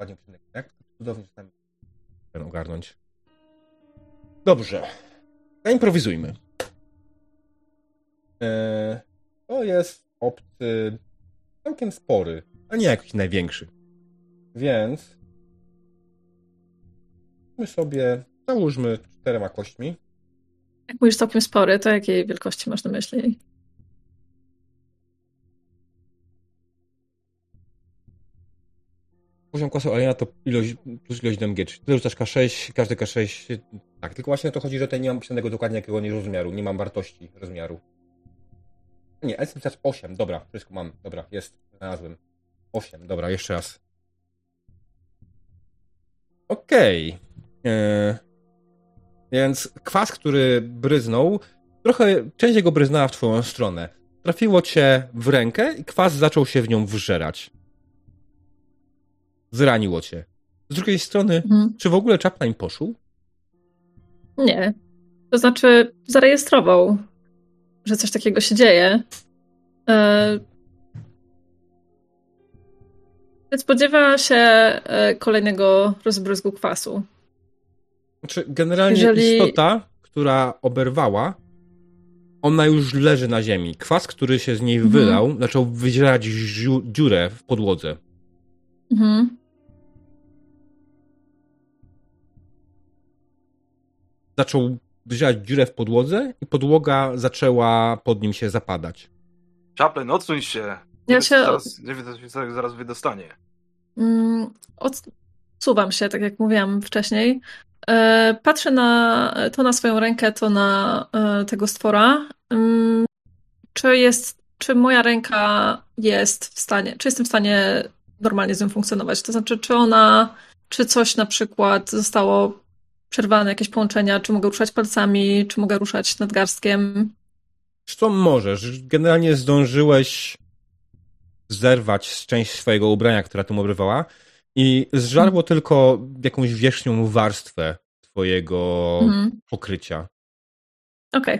Speaker 1: Ładnie przynek. Jak cudownie czasami ogarnąć. Dobrze. Zaimprowizujmy. Eee, to jest obcy całkiem spory, a nie jakiś największy. Więc my sobie załóżmy czterema kośćmi.
Speaker 5: Jak mówisz całkiem spory, to jakiej wielkości masz na myśli?
Speaker 1: Poziom klasu aliena to ilość plus ilość czyli ty rzucasz K6, każdy K6, tak, tylko właśnie o to chodzi, że tutaj nie mam pisanego dokładnie jakiego nie rozmiaru, nie mam wartości rozmiaru. Nie, ale 8, dobra, wszystko mam, dobra, jest, znalazłem. 8, dobra, jeszcze raz. Okej. Okay. E, więc kwas, który bryznął, trochę część jego bryznęła w twoją stronę. trafiło cię w rękę i kwas zaczął się w nią wżerać. Zraniło cię. Z drugiej strony,
Speaker 5: Mhm.
Speaker 1: czy w ogóle Chaplin poszł?
Speaker 5: Nie. To znaczy, zarejestrował, że coś takiego się dzieje. E... Więc spodziewa się e, kolejnego rozbryzgu kwasu.
Speaker 1: Znaczy, generalnie
Speaker 5: Jeżeli-
Speaker 1: istota, która oberwała, ona już leży na ziemi. Kwas, który się z niej
Speaker 5: Mhm.
Speaker 1: wylał, zaczął wyzierać dziu- dziurę w podłodze.
Speaker 5: Mhm.
Speaker 1: Zaczął wyzierać dziurę w podłodze i podłoga zaczęła pod nim się zapadać.
Speaker 3: Chaplin, odsuń się.
Speaker 5: Ja
Speaker 3: Nie wiem,
Speaker 5: się-
Speaker 3: co Zaraz, nie wiem, co się zaraz- zaraz wydostanie.
Speaker 5: Mm, Odsuwam się, tak jak mówiłam wcześniej. E, Patrzę na, to na swoją rękę, to na e, tego stwora. Mm, Czy jest, czy moja ręka jest w stanie, czy jestem w stanie normalnie z nią funkcjonować? To znaczy, czy ona, czy coś na przykład zostało przerwane, jakieś połączenia, czy mogę ruszać palcami, czy mogę ruszać nadgarstkiem?
Speaker 1: Co możesz? Generalnie zdążyłeś zerwać z część swojego ubrania, która tym obrywała i zżarło tylko jakąś wierzchnią warstwę twojego
Speaker 5: Mhm.
Speaker 1: pokrycia.
Speaker 5: Okej.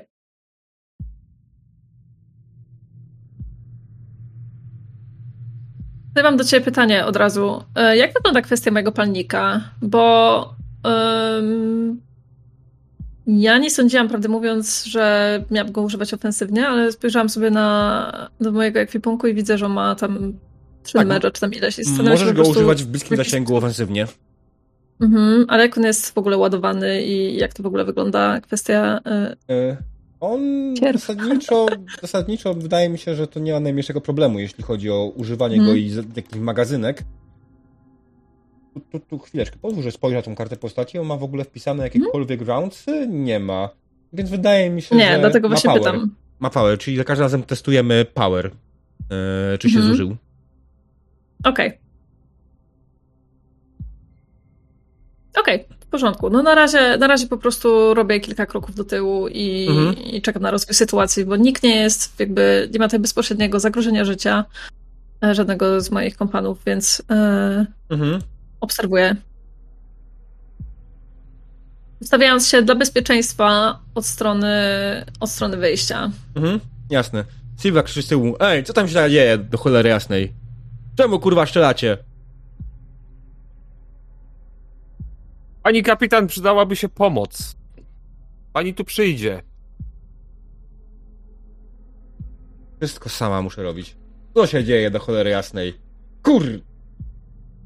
Speaker 5: Ja mam do Ciebie pytanie od razu. E, Jak wygląda kwestia mojego palnika? Bo em, ja nie sądziłam, prawdę mówiąc, że miałabym go używać ofensywnie, ale spojrzałam sobie na do mojego ekwipunku i widzę, że ma tam trzy
Speaker 1: Tak,
Speaker 5: numery, czy tam ileś. I
Speaker 1: Możesz go używać w bliskim
Speaker 5: jakiś-
Speaker 1: zasięgu ofensywnie.
Speaker 5: Mhm, ale jak on jest w ogóle ładowany i jak to w ogóle wygląda kwestia... e,
Speaker 1: E, On zasadniczo, zasadniczo wydaje mi się, że to nie ma najmniejszego problemu, jeśli chodzi o używanie
Speaker 5: Mhm.
Speaker 1: go i z- jakiś magazynek. Tu, tu, tu chwileczkę, pozwól, że spojrzę na tą kartę postaci. On ma w ogóle wpisane jakiekolwiek roundsy? Nie ma. Więc wydaje mi się,
Speaker 5: Nie,
Speaker 1: że
Speaker 5: dlatego
Speaker 1: ma
Speaker 5: właśnie
Speaker 1: power.
Speaker 5: pytam.
Speaker 1: Ma power, czyli za każdym razem testujemy power. E, czy się
Speaker 5: Mhm.
Speaker 1: zużył.
Speaker 5: Okej. Okej, w porządku. No na razie, na razie po prostu robię kilka kroków do tyłu i,
Speaker 1: Mhm.
Speaker 5: i czekam na rozwój sytuacji, bo nikt nie jest, jakby, nie ma tutaj bezpośredniego zagrożenia życia e, żadnego z moich kompanów, więc e,
Speaker 1: Mhm.
Speaker 5: obserwuję. Ustawiając się dla bezpieczeństwa od strony, od strony wyjścia.
Speaker 1: Mhm. Jasne. Silva krzyczy z tyłu. Ej, co tam się dzieje do cholery jasnej? Czemu kurwa strzelacie?
Speaker 4: Pani kapitan, przydałaby się pomoc. Pani tu przyjdzie.
Speaker 1: Wszystko sama muszę robić. Co się dzieje do cholery jasnej? Kur...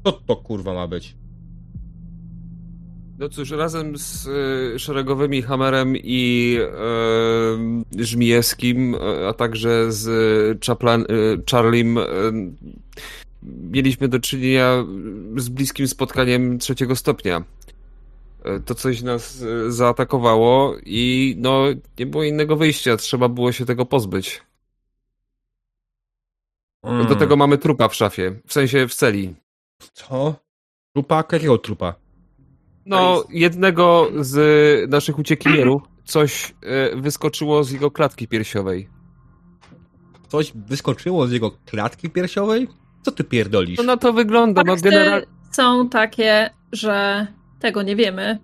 Speaker 1: Co to kurwa ma być?
Speaker 4: No cóż, razem z e, szeregowymi Hammerem i e, Żmijewskim, e, a także z Chaplan, e, Charlim e, mieliśmy do czynienia z bliskim spotkaniem trzeciego stopnia. E, To coś nas e, zaatakowało i no nie było innego wyjścia, trzeba było się tego pozbyć.
Speaker 1: Mm.
Speaker 4: Do tego mamy trupa w szafie, w sensie w celi.
Speaker 1: Co? Trupa? Jakiego trupa?
Speaker 4: No, jednego z naszych uciekinierów coś e, wyskoczyło z jego klatki piersiowej.
Speaker 1: Coś wyskoczyło z jego klatki piersiowej? Co ty pierdolisz?
Speaker 4: No na to wygląda, no
Speaker 5: Fakty
Speaker 4: generalnie...
Speaker 5: są takie, że tego nie wiemy.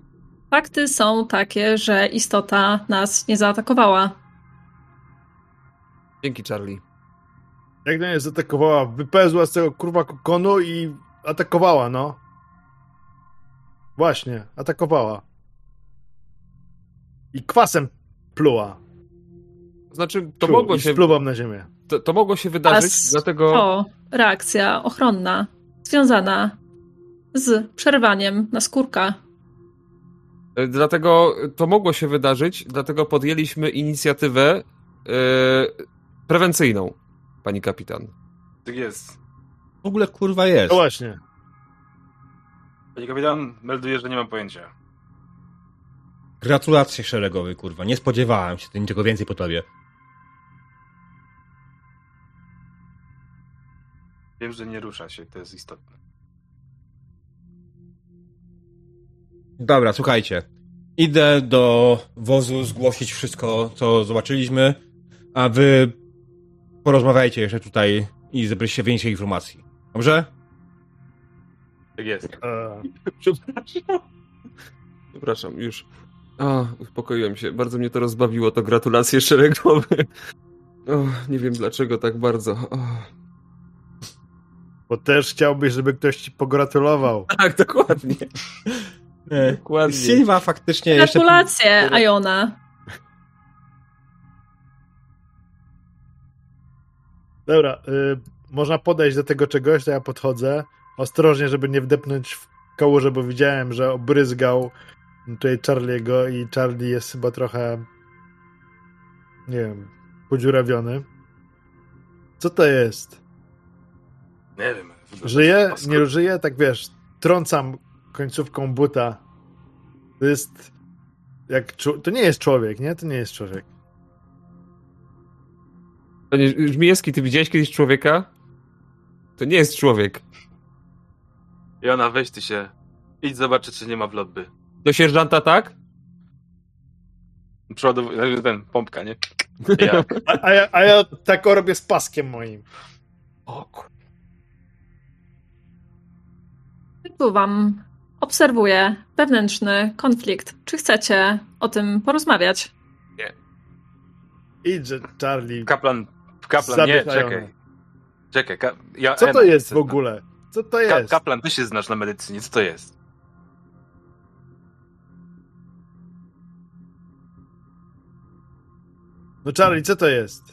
Speaker 5: Fakty są takie, że istota nas nie zaatakowała.
Speaker 4: Dzięki, Charlie.
Speaker 2: Jak na nie zaatakowała, wypezła z tego kurwa kokonu i atakowała, no. Właśnie, atakowała. I kwasem pluła.
Speaker 4: Znaczy, to
Speaker 2: Plu-
Speaker 4: mogło się,
Speaker 2: spluwam na ziemię.
Speaker 4: to, to mogło się wydarzyć,
Speaker 5: s-
Speaker 4: dlatego...
Speaker 5: To reakcja ochronna związana z przerwaniem na skórka.
Speaker 4: e, Dlatego to mogło się wydarzyć, dlatego podjęliśmy inicjatywę e, prewencyjną, pani kapitan.
Speaker 3: Tak jest.
Speaker 1: W ogóle kurwa jest.
Speaker 2: No właśnie.
Speaker 3: Panie kapitan, melduję, że nie mam pojęcia.
Speaker 1: Gratulacje szeregowy, kurwa. Nie spodziewałem się niczego więcej po tobie.
Speaker 3: Wiem, że nie rusza się, to jest istotne.
Speaker 1: Dobra, słuchajcie. Idę do wozu zgłosić wszystko, co zobaczyliśmy, a wy porozmawiajcie jeszcze tutaj i zebraliście więcej informacji. Dobrze?
Speaker 3: Tak jest.
Speaker 2: E,
Speaker 4: Przepraszam. Przepraszam, już. A, uspokoiłem się. Bardzo mnie to rozbawiło, to gratulacje szeregowe. O, nie wiem dlaczego tak bardzo. O.
Speaker 2: bo też chciałbyś, żeby ktoś ci pogratulował.
Speaker 4: Tak, dokładnie. Dokładnie.
Speaker 1: Sylwa faktycznie jeszcze...
Speaker 5: Gratulacje, Iona.
Speaker 2: Dobra, y, można podejść do tego czegoś, to ja podchodzę. Ostrożnie, żeby nie wdepnąć w kałużę, bo widziałem, że obryzgał tutaj Charlie'ego i Charlie jest chyba trochę nie wiem, podziurawiony. Co to jest?
Speaker 3: Nie wiem.
Speaker 2: Żyje? Nie żyje? Tak wiesz, trącam końcówką buta. To jest jak... czu- To nie jest człowiek, nie? To nie jest człowiek.
Speaker 4: Panie Żmijewski, ty widziałeś kiedyś człowieka? To nie jest człowiek.
Speaker 3: Jona, weź ty się. Idź zobaczyć, czy nie ma w lobby.
Speaker 4: Do sierżanta tak?
Speaker 3: Przodu, ten, pompka, nie? Jak?
Speaker 2: A, a, ja, a ja tak robię z paskiem moim.
Speaker 3: O kur...
Speaker 5: Wam obserwuję wewnętrzny konflikt. Czy chcecie o tym porozmawiać?
Speaker 2: Idźże, Charlie.
Speaker 3: Kaplan, kaplan, nie, czekaj. Czekaj, ka... ja,
Speaker 2: Co to jest w ogóle? Co to
Speaker 3: Ka
Speaker 2: jest?
Speaker 3: kaplan, ty się znasz na medycynie, co to jest?
Speaker 2: No Charlie, co to jest?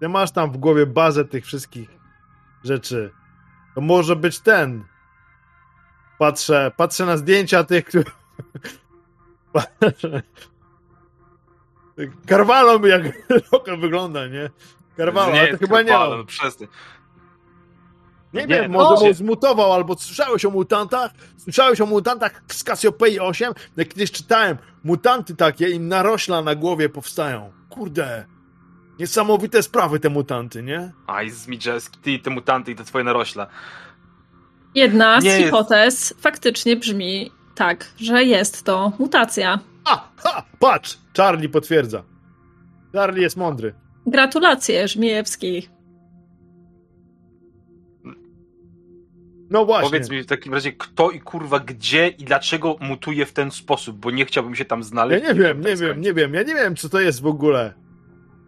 Speaker 2: Ty masz tam w głowie bazę tych wszystkich rzeczy. To może być ten. Patrzę, patrzę na zdjęcia tych. Patrzę. Karwalą jak trochę wygląda, nie? Karwalą, ale to chyba nie.
Speaker 3: No przestań.
Speaker 2: Nie,
Speaker 3: Nie,
Speaker 2: wiem,
Speaker 3: no,
Speaker 2: może
Speaker 3: się-
Speaker 2: mu zmutował, albo słyszałeś o mutantach? Słyszałeś o mutantach z Cassiopeii 8? Jak kiedyś czytałem, mutanty takie im narośla na głowie powstają. Kurde. Niesamowite sprawy te mutanty, nie?
Speaker 3: Aj, Zmidżeski, ty, te mutanty i te twoje narośla.
Speaker 5: Jedna z
Speaker 3: Nie jest-
Speaker 5: hipotez faktycznie brzmi tak, że jest to mutacja.
Speaker 2: A, ha, patrz! Charlie potwierdza. Charlie jest mądry.
Speaker 5: Gratulacje, Żmijewski.
Speaker 2: No właśnie.
Speaker 3: Powiedz mi w takim razie, kto i kurwa gdzie i dlaczego mutuje w ten sposób, bo nie chciałbym się tam
Speaker 2: Ja
Speaker 3: znaleźć.
Speaker 2: nie wiem, nie
Speaker 3: tak
Speaker 2: wiem, nie wiem. Ja nie wiem, co to jest w ogóle.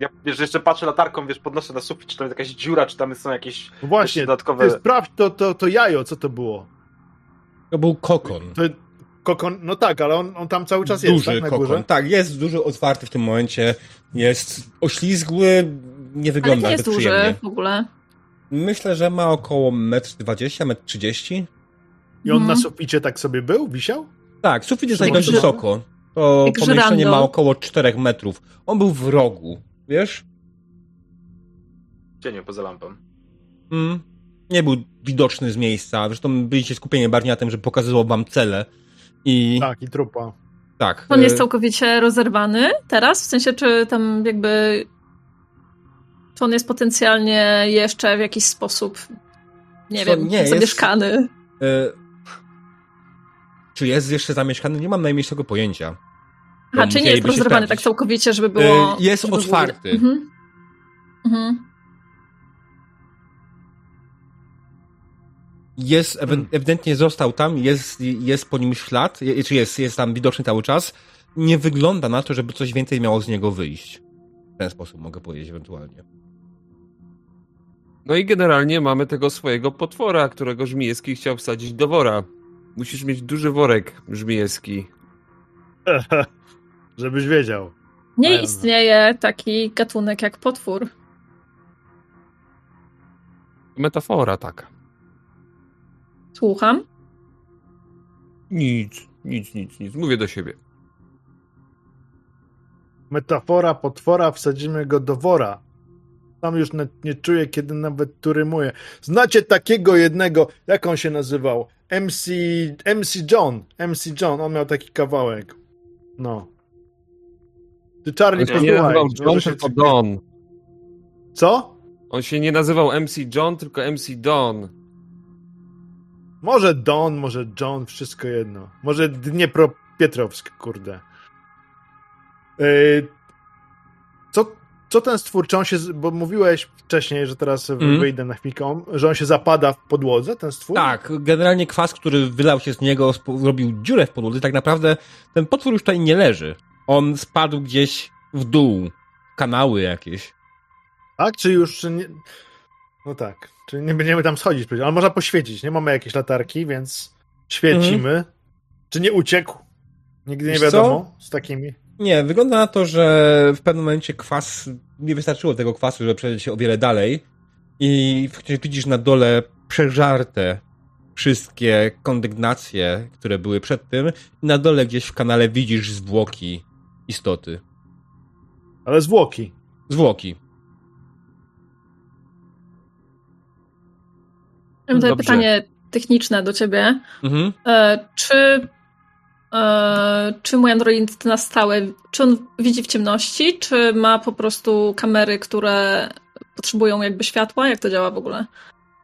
Speaker 3: Ja wiesz, że jeszcze patrzę latarką, wiesz, podnoszę na sufit, czy tam jest jakaś dziura, czy tam są jakieś
Speaker 2: No właśnie,
Speaker 3: dodatkowe...
Speaker 2: ty sprawdź to, to, to jajo, co to było.
Speaker 1: To był kokon.
Speaker 2: To kokon, no tak, ale on, on tam cały czas jest,
Speaker 1: duży
Speaker 2: tak, na
Speaker 1: kokon.
Speaker 2: górze?
Speaker 1: Tak, jest duży, otwarty w tym momencie. Jest oślizgły, nie
Speaker 5: Ale
Speaker 1: wygląda
Speaker 5: nie jest duży
Speaker 1: przyjemnie.
Speaker 5: w ogóle.
Speaker 1: Myślę, że ma około 1,20 m, 1,30 m.
Speaker 2: I on na
Speaker 5: Mhm.
Speaker 2: suficie tak sobie był, wisiał?
Speaker 1: Tak, sufit jest dość wysoko. To
Speaker 5: jak
Speaker 1: pomieszczenie ma około 4 metrów. On był w rogu, wiesz?
Speaker 3: Cieniu poza lampą.
Speaker 1: Mm. Nie był widoczny z miejsca. Zresztą byliście skupieni bardziej na tym, że pokazywał wam cele. I tak.
Speaker 2: Tak, i trupa.
Speaker 5: On
Speaker 1: e,
Speaker 5: jest całkowicie rozerwany teraz? W sensie, czy tam jakby. Czy on jest potencjalnie jeszcze w jakiś sposób, nie
Speaker 1: Co,
Speaker 5: wiem,
Speaker 1: nie, jest-
Speaker 5: zamieszkany?
Speaker 1: e, Czy jest jeszcze zamieszkany? Nie mam najmniejszego pojęcia.
Speaker 5: Aha, czy nie jest
Speaker 1: sprawdzić.
Speaker 5: tak całkowicie, żeby było.
Speaker 1: E, jest
Speaker 5: żeby było-
Speaker 1: otwarty.
Speaker 5: Mhm. Mhm.
Speaker 1: Jest,
Speaker 2: Hmm.
Speaker 1: ewidentnie został tam, jest, jest po nim ślad, czy jest, jest tam widoczny cały czas. Nie wygląda na to, żeby coś więcej miało z niego wyjść. W ten sposób mogę powiedzieć ewentualnie.
Speaker 4: No i generalnie mamy tego swojego potwora, którego Żmijewski chciał wsadzić do wora. Musisz mieć duży worek, Żmijewski.
Speaker 2: Żebyś wiedział.
Speaker 5: Nie istnieje taki gatunek jak potwór.
Speaker 4: Metafora taka.
Speaker 5: Słucham.
Speaker 4: Nic, nic, nic, nic. Mówię do siebie.
Speaker 2: Metafora, potwora, wsadzimy go do wora. Tam już nie, nie czuję, kiedy nawet tu rymuje. Znacie takiego jednego, jak on się nazywał? MC, MC John. MC John, on miał taki kawałek. No. Ty Charlie,
Speaker 4: On się nie
Speaker 2: posłuchaj.
Speaker 4: nazywał John, tylko Don.
Speaker 2: Co?
Speaker 4: On się nie nazywał MC John, tylko MC Don.
Speaker 2: Może Don, może John, wszystko jedno. Może Dniepropietrowsk, kurde. Yy, co, co ten stwór, czy on się, bo mówiłeś wcześniej, że teraz
Speaker 1: Mhm.
Speaker 2: wyjdę na chwilkę, że on się zapada w podłodze, ten stwór?
Speaker 1: Tak, generalnie kwas, który wylał się z niego, zrobił dziurę w podłodze. Tak naprawdę ten potwór już tutaj nie leży. On spadł gdzieś w dół. Kanały jakieś.
Speaker 2: Tak, czy już, czy nie... No tak, czyli nie będziemy tam schodzić, ale można poświecić, nie mamy jakiejś latarki, więc świecimy. Czy nie uciekł? Nigdy nie
Speaker 1: Mhm. Wiesz co?
Speaker 2: wiadomo z takimi.
Speaker 1: Nie, wygląda na to, że w pewnym momencie kwas, nie wystarczyło tego kwasu, żeby przejść się o wiele dalej i widzisz na dole przeżarte wszystkie kondygnacje, które były przed tym i na dole gdzieś w kanale widzisz zwłoki istoty.
Speaker 2: Ale zwłoki.
Speaker 1: Zwłoki.
Speaker 5: Mam tutaj pytanie techniczne do ciebie.
Speaker 1: Mhm.
Speaker 5: E, czy, e, czy mój android na stałe, czy on widzi w ciemności, czy ma po prostu kamery, które potrzebują jakby światła? Jak to działa w ogóle?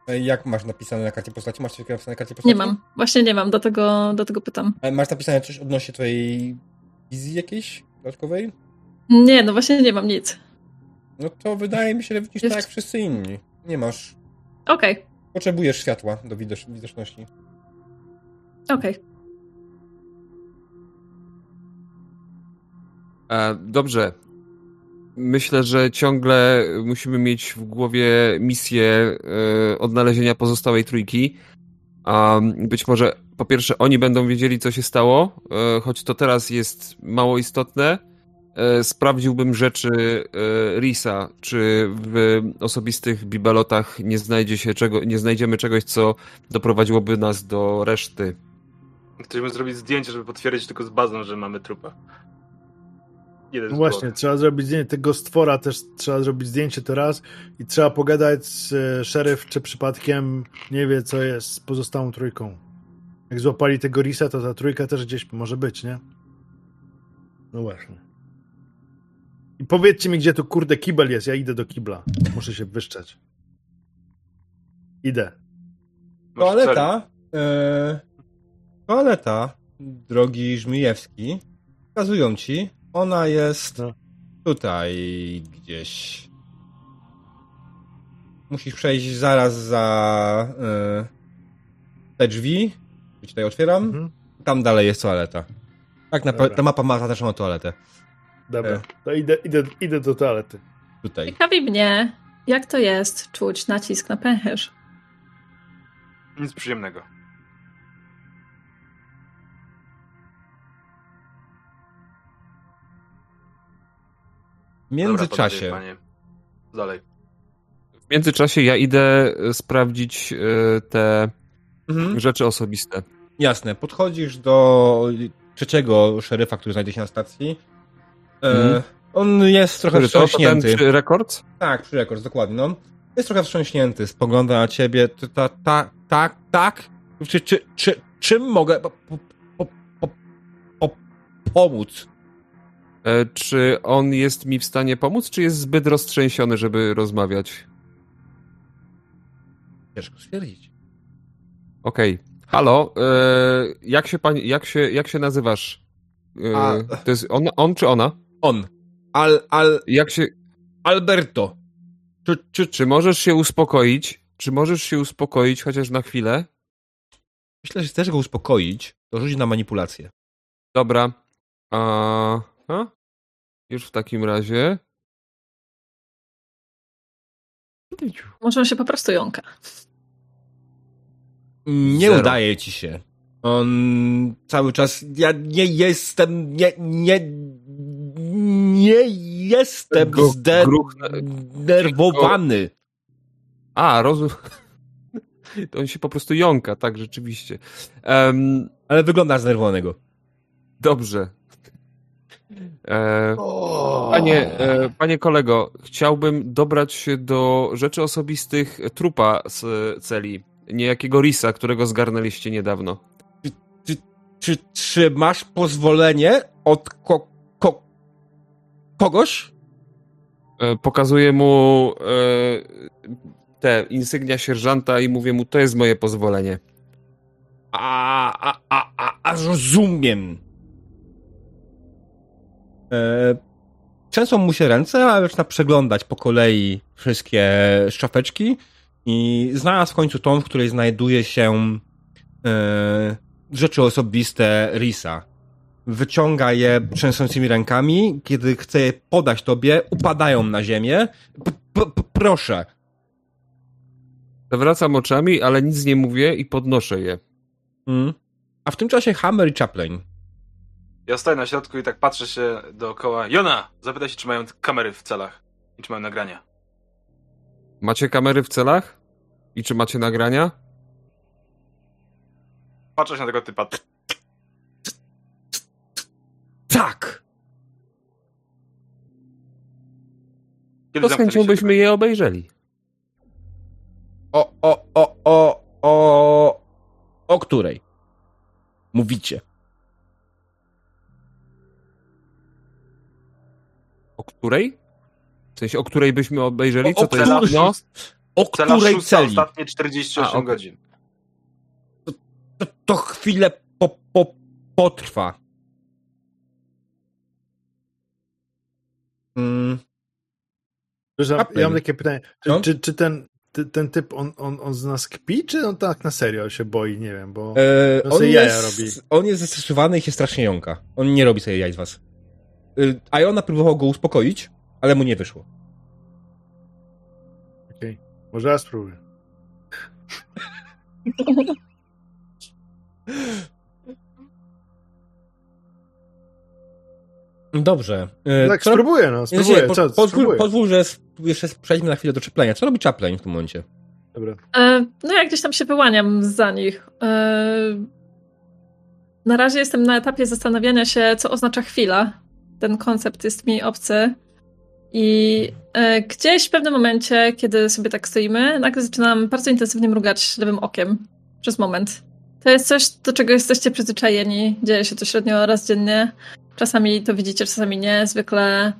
Speaker 1: E, Jak masz napisane na karcie postaci? Masz coś napisane na karcie postaci?
Speaker 5: Nie mam. Właśnie nie mam, dlatego, dlatego pytam.
Speaker 1: E, Masz napisane coś odnośnie twojej wizji jakiejś dodatkowej?
Speaker 5: Nie, no właśnie nie mam nic.
Speaker 1: No to wydaje mi się, że widzisz
Speaker 5: Jest-
Speaker 1: tak jak wszyscy inni. Nie masz.
Speaker 5: Okej,
Speaker 1: Potrzebujesz światła do widocz- widoczności.
Speaker 5: okej.
Speaker 4: E, dobrze. Myślę, że ciągle musimy mieć w głowie misję e, odnalezienia pozostałej trójki. A być może po pierwsze oni będą wiedzieli, co się stało, e, choć to teraz jest mało istotne. E, sprawdziłbym rzeczy e, Risa, czy w osobistych bibelotach nie znajdzie się czego, nie znajdziemy czegoś, co doprowadziłoby nas do reszty.
Speaker 3: Chcieliśmy zrobić zdjęcie, żeby potwierdzić tylko z bazą, że mamy trupa.
Speaker 2: No właśnie, trzeba zrobić zdjęcie tego stwora, też trzeba zrobić zdjęcie teraz i trzeba pogadać z e, szeryf, czy przypadkiem nie wie, co jest z pozostałą trójką. Jak złapali tego Risa, to ta trójka też gdzieś może być, nie? No właśnie. I powiedzcie mi, gdzie tu kurde kibel jest, ja idę do kibla. Muszę się wyszczać. Idę.
Speaker 1: Toaleta. E, toaleta, drogi Żmijewski, pokazują ci. Ona jest
Speaker 2: No.
Speaker 1: tutaj gdzieś. Musisz przejść zaraz za e, te drzwi. Które Tutaj otwieram.
Speaker 2: Mhm.
Speaker 1: Tam dalej jest toaleta. Tak,
Speaker 2: Dobra.
Speaker 1: ta mapa ma zaznaczoną toaletę.
Speaker 2: Dobra,
Speaker 1: E.
Speaker 2: to idę, idę, idę do toalety.
Speaker 1: Tutaj.
Speaker 5: Ciekawi mnie, jak to jest czuć nacisk na pęcherz.
Speaker 3: Nic przyjemnego.
Speaker 1: W
Speaker 3: Dobra,
Speaker 1: międzyczasie.
Speaker 3: panowie, panie. Dalej.
Speaker 4: W międzyczasie ja idę e, sprawdzić e, te
Speaker 1: Mhm.
Speaker 4: rzeczy osobiste.
Speaker 1: Jasne, podchodzisz do trzeciego szeryfa, który znajduje się na stacji. E,
Speaker 4: Mhm.
Speaker 1: On jest trochę
Speaker 4: Który to, to
Speaker 1: wstrząśnięty.
Speaker 4: przy rekord?
Speaker 1: Tak, przy rekord, dokładnie. No. Jest trochę wstrząśnięty, spogląda na ciebie. Ta, ta, ta, tak, tak. Czy, czy, czy, czym mogę po, po, po, po, po, pomóc?
Speaker 4: E, Czy on jest mi w stanie pomóc, czy jest zbyt roztrzęsiony, żeby rozmawiać?
Speaker 1: Ciężko stwierdzić.
Speaker 4: Okej. Halo, e, jak się pani, jak się, jak się nazywasz? E,
Speaker 1: A-
Speaker 4: To jest on, on czy ona?
Speaker 1: On. Al, al,
Speaker 4: Jak się,
Speaker 1: Alberto. Czy, czy,
Speaker 4: czy możesz się uspokoić? Czy możesz się uspokoić chociaż na chwilę?
Speaker 1: Myślę, że chcesz go uspokoić, to rzuć na manipulację.
Speaker 4: Dobra. A, a? Już w takim razie.
Speaker 5: Może on się po prostu jąka.
Speaker 1: Nie
Speaker 4: Zero.
Speaker 1: udaje ci się. On cały czas. Ja nie jestem. Nie. Nie. Nie jestem zdenerwowany.
Speaker 4: A, rozumiem. To on się po prostu jąka, tak, rzeczywiście. Em,
Speaker 1: Ale wygląda zdenerwowanego.
Speaker 4: dobrze. E, panie, e, panie kolego, chciałbym dobrać się do rzeczy osobistych trupa z celi. Niejakiego Risa, którego zgarnęliście niedawno.
Speaker 1: Czy, czy masz pozwolenie od ko, ko, kogoś?
Speaker 4: E, pokazuję mu e, te insygnia sierżanta i mówię mu, to jest moje pozwolenie.
Speaker 1: A, a, a, a, a rozumiem. E, trzęsą mu się ręce, ale zaczyna przeglądać po kolei wszystkie szafeczki i znalazł w końcu tą, w której znajduje się e, rzeczy osobiste Risa. Wyciąga je trzęsącymi rękami, kiedy chce je podać tobie, upadają na ziemię. P -p -p Proszę.
Speaker 4: Zawracam oczami, ale nic nie mówię i podnoszę je.
Speaker 1: Mm. A w tym czasie Hammer i Chaplin.
Speaker 3: Ja stoję na środku i tak patrzę się dookoła. Jona! Zapytaj się, czy mają kamery w celach i czy mają nagrania.
Speaker 4: Macie kamery w celach? I czy macie nagrania?
Speaker 3: Patrzę się na tego typa.
Speaker 1: Tak!
Speaker 3: Kiedy
Speaker 4: To z chęcią byśmy je obejrzeli.
Speaker 1: O, o, o, o, o, o której? Mówicie.
Speaker 4: O której? Sensie, o której byśmy obejrzeli?
Speaker 1: O-
Speaker 4: Co
Speaker 1: o
Speaker 4: to jest?
Speaker 3: której?
Speaker 4: No,
Speaker 1: O
Speaker 3: Cela
Speaker 1: której celi?
Speaker 3: ostatnie 48
Speaker 4: A,
Speaker 3: godzin.
Speaker 1: To, to chwilę po, po, potrwa. Mm, Chaplin.
Speaker 2: ja mam takie pytanie. Czy,
Speaker 1: No?
Speaker 2: czy, czy ten, ty, ten typ, on, on, on z nas kpi, czy on tak na serio się boi? Nie wiem, bo...
Speaker 1: e,
Speaker 2: No
Speaker 1: on,
Speaker 2: jaja
Speaker 1: jest,
Speaker 2: robi.
Speaker 1: on jest zestresowany i się strasznie jąka. On nie robi sobie jaj z was. Y, A ona próbował go uspokoić, ale mu nie wyszło.
Speaker 2: Okej. Może ja spróbuję.
Speaker 1: Dobrze. E,
Speaker 2: Tak,
Speaker 1: co-
Speaker 2: spróbuję, no, spróbuję.
Speaker 1: po,
Speaker 2: Co,
Speaker 1: pozwól,
Speaker 2: spróbuję.
Speaker 1: pozwól, że jeszcze przejdźmy na chwilę do czeplenia. Co robi Chaplin w tym momencie?
Speaker 2: Dobra.
Speaker 5: E, No ja gdzieś tam się wyłaniam za nich. E, Na razie jestem na etapie zastanawiania się, co oznacza chwila. Ten koncept jest mi obcy. I e, gdzieś w pewnym momencie, kiedy sobie tak stoimy, nagle zaczynam bardzo intensywnie mrugać lewym okiem. Przez moment. To jest coś, do czego jesteście przyzwyczajeni. Dzieje się to średnio raz dziennie. Czasami to widzicie, czasami nie. Zwykle,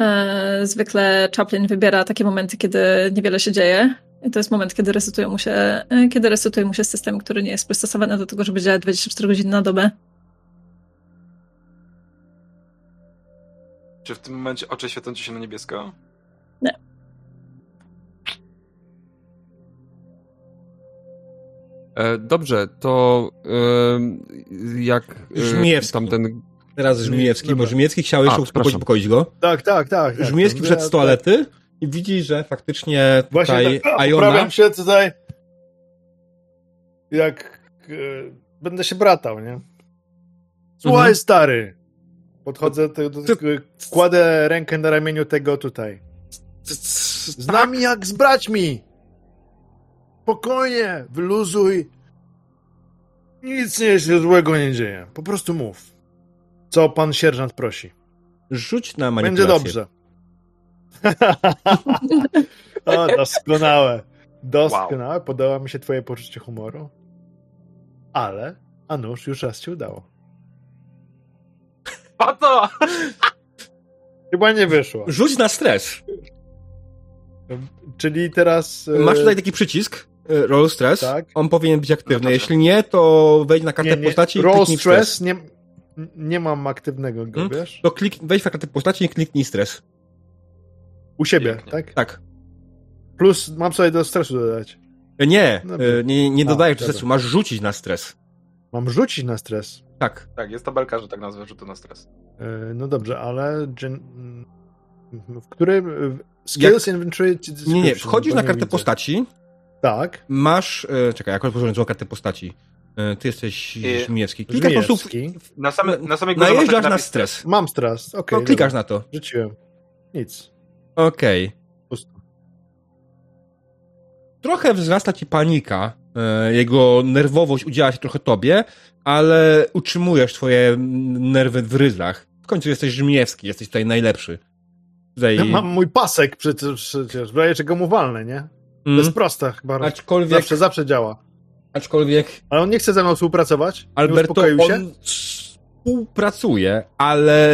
Speaker 5: e, zwykle Chaplin wybiera takie momenty, kiedy niewiele się dzieje. I to jest moment, kiedy resetuje mu się, e, kiedy resetuje mu się system, który nie jest przystosowany do tego, żeby działać 24 godziny na dobę.
Speaker 3: Czy w tym momencie oczy świecą ci się na niebiesko?
Speaker 4: e, dobrze, to em, jak e,
Speaker 1: Żmijewski.
Speaker 4: tamten...
Speaker 1: Teraz Żmijewski, bo. Żmijewski chciał jeszcze uspokoić, go.
Speaker 2: Tak, tak, tak. tak.
Speaker 1: Żmijewski
Speaker 2: Ja-
Speaker 1: wszedł z toalety i widzi, że faktycznie
Speaker 2: Właśnie
Speaker 1: tutaj
Speaker 2: tak, a,
Speaker 1: Iona...
Speaker 2: poprawiam się tutaj. Jak e, będę się bratał, nie? Słuchaj,
Speaker 1: Mhm.
Speaker 2: stary. Podchodzę, do, do, do, kładę rękę na ramieniu tego tutaj. Z nami jak z braćmi. Spokojnie, wyluzuj. Nic nie się złego nie dzieje. Po prostu mów. Co pan sierżant prosi.
Speaker 1: Rzuć na
Speaker 2: Będzie
Speaker 1: manipulację.
Speaker 2: dobrze. o, doskonałe. Doskonałe. Podoba mi się twoje poczucie humoru. Ale, a nuż, już raz ci udało.
Speaker 3: O to!
Speaker 2: Chyba nie wyszło.
Speaker 1: Rzuć na stres.
Speaker 2: Czyli teraz... e,
Speaker 1: Masz tutaj taki przycisk, e, roll stress.
Speaker 2: Tak.
Speaker 1: On powinien być aktywny.
Speaker 3: No.
Speaker 1: Jeśli nie, to wejdź na kartę
Speaker 2: nie, nie.
Speaker 1: postaci i
Speaker 2: Roll
Speaker 1: stres.
Speaker 2: stress, nie, nie mam aktywnego go,
Speaker 1: Hmm?
Speaker 2: wiesz?
Speaker 1: To klik, wejdź na kartę postaci i kliknij stres.
Speaker 2: U siebie,
Speaker 3: Pięknie.
Speaker 2: tak?
Speaker 1: Tak.
Speaker 2: Plus mam sobie do stresu dodać.
Speaker 1: E, Nie, e, nie, nie
Speaker 2: A,
Speaker 1: dodajesz do stresu, masz rzucić na stres.
Speaker 2: Mam rzucić na stres.
Speaker 1: Tak.
Speaker 3: Tak, jest tabelka, że tak nazwę rzutu na stres.
Speaker 2: E, No dobrze, ale gen... w którym... Skills Inventory... czy
Speaker 1: Nie, nie, wchodzisz na kartę
Speaker 2: widzę.
Speaker 1: postaci,
Speaker 2: Tak.
Speaker 1: masz... E, czekaj, jak otworzyłem złą kartę postaci. E, ty jesteś Żmijewski. Klikasz po prostu... w-
Speaker 2: Żmijewski.
Speaker 3: Na, same, na samej górze masz
Speaker 1: Najeżdżasz na
Speaker 3: napis-
Speaker 1: stres.
Speaker 2: Mam stres, okej.
Speaker 1: No, klikasz
Speaker 2: dobra.
Speaker 1: na to.
Speaker 2: Rzuciłem. Nic.
Speaker 1: Okej.
Speaker 2: Pusto.
Speaker 1: Trochę wzrasta ci panika. E, jego nerwowość udziela się trochę tobie, ale utrzymujesz twoje nerwy w ryzach. W końcu jesteś Żmijewski, jesteś tutaj najlepszy. Tutaj...
Speaker 2: Ja mam mój pasek przecież, przecież w razie czego mu walnę, nie? To
Speaker 1: Mm.
Speaker 2: jest proste chyba.
Speaker 1: Aczkolwiek,
Speaker 2: Zawsze, zawsze działa.
Speaker 1: aczkolwiek
Speaker 2: Ale on nie chce ze mną współpracować? Nie
Speaker 1: Alberto, on współpracuje, ale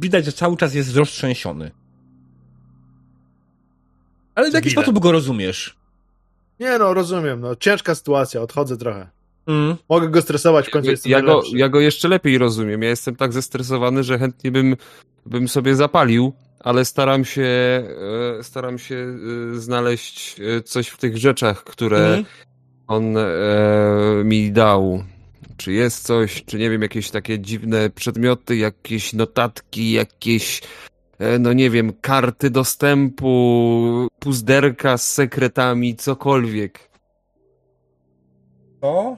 Speaker 1: widać, że cały czas jest roztrzęsiony. Ale w jaki
Speaker 2: Debile.
Speaker 1: sposób go rozumiesz?
Speaker 2: Nie no, rozumiem. No. Ciężka sytuacja, odchodzę trochę.
Speaker 1: Mm.
Speaker 2: Mogę go stresować, w końcu
Speaker 4: Ja,
Speaker 2: jestem
Speaker 4: ja, go, ja go jeszcze lepiej rozumiem. Ja jestem tak zestresowany, że chętnie bym, bym sobie zapalił, ale staram się, e, staram się e, znaleźć e, coś w tych rzeczach, które
Speaker 1: Mhm.
Speaker 4: on e, mi dał. Czy jest coś, czy nie wiem, jakieś takie dziwne przedmioty, jakieś notatki, jakieś, no nie wiem, karty dostępu, puzderka z sekretami, cokolwiek.
Speaker 1: To?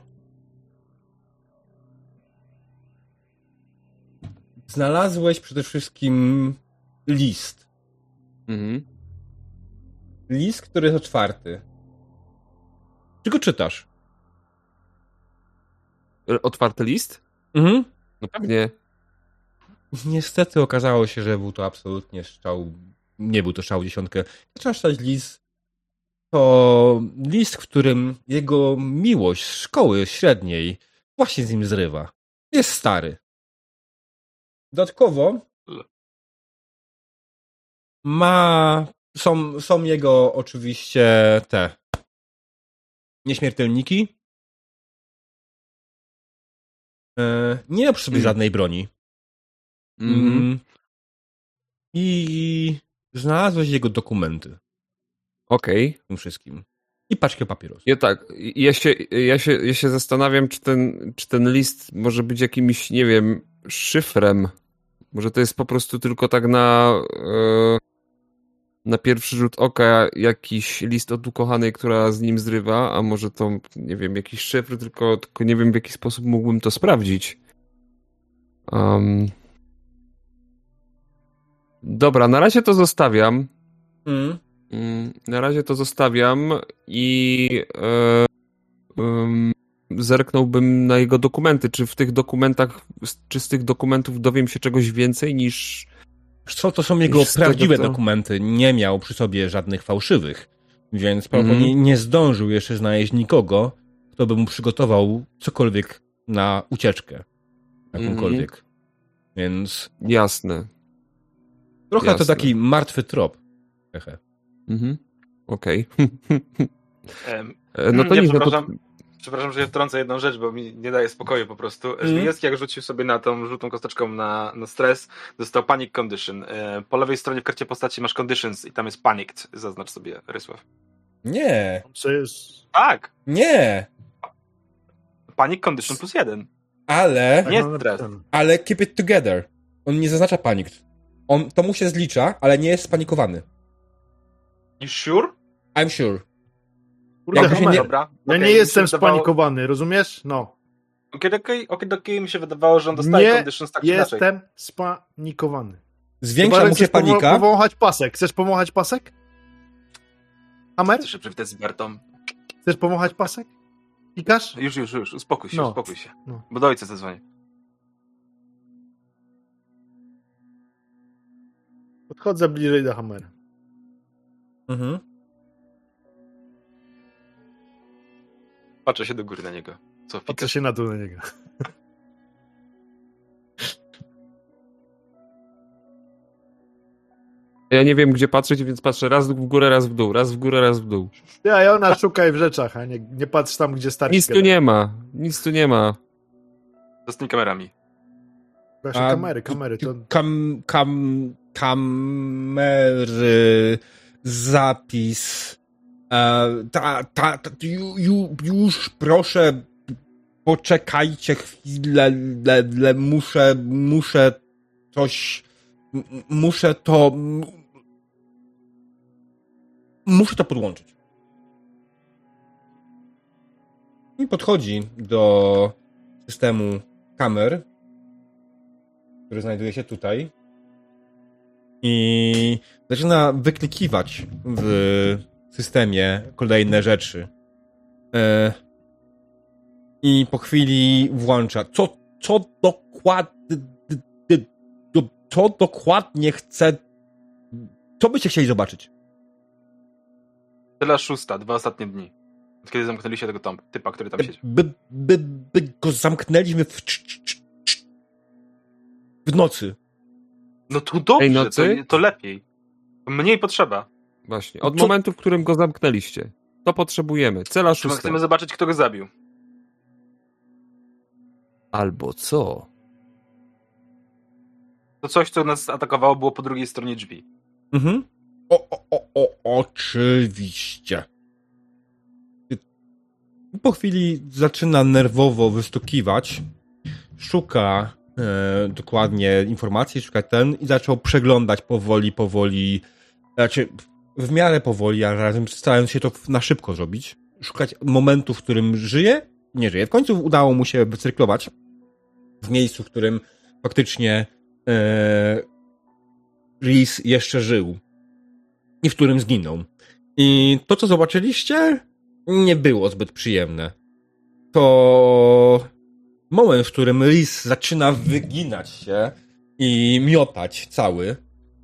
Speaker 1: Znalazłeś przede wszystkim list.
Speaker 4: Mhm.
Speaker 1: List, który jest otwarty. Czy go czytasz?
Speaker 4: E, Otwarty list?
Speaker 1: Mhm.
Speaker 4: No pewnie.
Speaker 1: Niestety okazało się, że był to absolutnie strzał. Nie był to strzał dziesiątkę. Zaczynasz czytać list. To list, w którym jego miłość z szkoły średniej właśnie z nim zrywa. Jest stary. Dodatkowo ma. Są, są jego oczywiście te nieśmiertelniki. E, Nie ma przy sobie
Speaker 4: Mm.
Speaker 1: żadnej broni.
Speaker 4: Mhm.
Speaker 1: Mm. I znalazłeś jego dokumenty
Speaker 4: Okej.
Speaker 1: w tym wszystkim. I paczkę papierosów.
Speaker 4: Ja tak, ja się, ja, się, ja się zastanawiam, czy ten, czy ten list może być jakimś, nie wiem, szyfrem. Może to jest po prostu tylko tak na, e, na pierwszy rzut oka jakiś list od ukochanej, która z nim zrywa, a może to, nie wiem, jakiś szyfr, tylko, tylko nie wiem w jaki sposób mógłbym to sprawdzić. Um, dobra, na razie to zostawiam.
Speaker 1: Mm.
Speaker 4: Mm, Na razie to zostawiam i e, zerknąłbym na jego dokumenty. Czy w tych dokumentach, czy z tych dokumentów dowiem się czegoś więcej niż.
Speaker 1: Co to są jego
Speaker 4: tego,
Speaker 1: prawdziwe
Speaker 4: co-
Speaker 1: dokumenty? Nie miał przy sobie żadnych fałszywych. Więc prawdopodobnie
Speaker 4: Mhm.
Speaker 1: nie zdążył jeszcze znaleźć nikogo, kto by mu przygotował cokolwiek na ucieczkę. Jakąkolwiek. Więc
Speaker 4: Jasne.
Speaker 1: Trochę
Speaker 4: Jasne.
Speaker 1: to taki martwy trop. Hehe.
Speaker 4: Mhm. Okej.
Speaker 3: Em,
Speaker 4: E, no to nic, no to.
Speaker 3: przepraszam. Przepraszam, że się wtrącę jedną rzecz, bo mi nie daje spokoju po prostu. Żmijewski jak rzucił sobie na tą żółtą kosteczką na, na stres, dostał panic condition. E, Po lewej stronie w karcie postaci masz conditions i tam jest panicked. Zaznacz sobie, Rysław.
Speaker 1: Nie,
Speaker 2: Co jest...
Speaker 3: Tak!
Speaker 1: nie,
Speaker 3: Panic condition plus jeden.
Speaker 1: ale,
Speaker 3: Nie stres.
Speaker 2: napisane.
Speaker 1: ale keep it together. On nie zaznacza panicked. On, to mu się zlicza, ale nie jest spanikowany.
Speaker 3: You sure?
Speaker 1: I'm sure.
Speaker 2: Kurde,
Speaker 1: Jakby się nie-
Speaker 3: Dobra.
Speaker 2: ja
Speaker 3: Okej,
Speaker 2: nie jestem
Speaker 3: wydawało-
Speaker 2: spanikowany, rozumiesz? No.
Speaker 3: Okej, okej, okej, mi się wydawało, że on dostaje
Speaker 2: Nie
Speaker 3: conditions tak czy inaczej.
Speaker 2: Jestem spanikowany.
Speaker 1: Zwiększa
Speaker 2: Chyba,
Speaker 1: mu się
Speaker 2: chcesz
Speaker 1: panika.
Speaker 2: powąchać pasek. Chcesz powąchać pasek? Amer?
Speaker 3: Chcesz się przywitać z Bertą?
Speaker 2: Chcesz powąchać pasek? Pikasz?
Speaker 3: Już, już, już, uspokój się,
Speaker 2: No.
Speaker 3: uspokój się.
Speaker 2: No.
Speaker 3: Bo do ojca zadzwonię.
Speaker 2: Podchodzę bliżej do Hamera.
Speaker 1: Mhm.
Speaker 3: Patrzę się do góry na niego. Co,
Speaker 2: Patrzę się na dół na niego.
Speaker 4: Ja nie wiem, gdzie patrzeć, więc patrzę raz w górę, raz w dół, raz w górę, raz w dół.
Speaker 2: Ty, a ona szukaj w rzeczach, a nie, nie patrz tam, gdzie starczy.
Speaker 4: Nic tu nie ma. Nic tu nie ma.
Speaker 3: To z tymi kamerami.
Speaker 2: Właśnie
Speaker 1: A,
Speaker 2: kamery, kamery. To...
Speaker 1: Kam, kam, kamery, zapis. E, ta, ta, ta, ju, ju, już proszę, poczekajcie chwilę, le, le, muszę, muszę coś, m- muszę to, m- muszę to podłączyć. I podchodzi do systemu kamer, który znajduje się tutaj. I zaczyna wyklikiwać w systemie kolejne rzeczy. E, I po chwili włącza. Co, co dokładnie. Co dokładnie chce. Co byście chcieli zobaczyć?
Speaker 3: Tyle szósta, dwa ostatnie dni. Od kiedy zamknęliście tego tom, typa, który tam siedział.
Speaker 1: By, by, by go zamknęliśmy w, cz- cz- w nocy.
Speaker 3: No to dobrze,
Speaker 4: Tej nocy?
Speaker 3: To, to lepiej. Mniej potrzeba.
Speaker 4: Właśnie. Od
Speaker 1: Co-
Speaker 4: momentu, w którym go zamknęliście. To potrzebujemy. Cela szósta.
Speaker 3: chcemy zobaczyć, kto go zabił.
Speaker 4: Albo co?
Speaker 3: To coś, co nas atakowało, było po drugiej stronie drzwi.
Speaker 1: Mhm. O, o, o, o, oczywiście. Po chwili zaczyna nerwowo wystukiwać. Szuka e, dokładnie informacji, szuka ten i zaczął przeglądać powoli, powoli. Znaczy, w miarę powoli, a razem starając się to na szybko zrobić. Szukać momentu, w którym żyje, nie żyje. W końcu udało mu się wycyrklować w miejscu, w którym faktycznie e, Reese jeszcze żył i w którym zginął. I to, co zobaczyliście, nie było zbyt przyjemne. To moment, w którym Reese zaczyna wyginać się i miotać cały,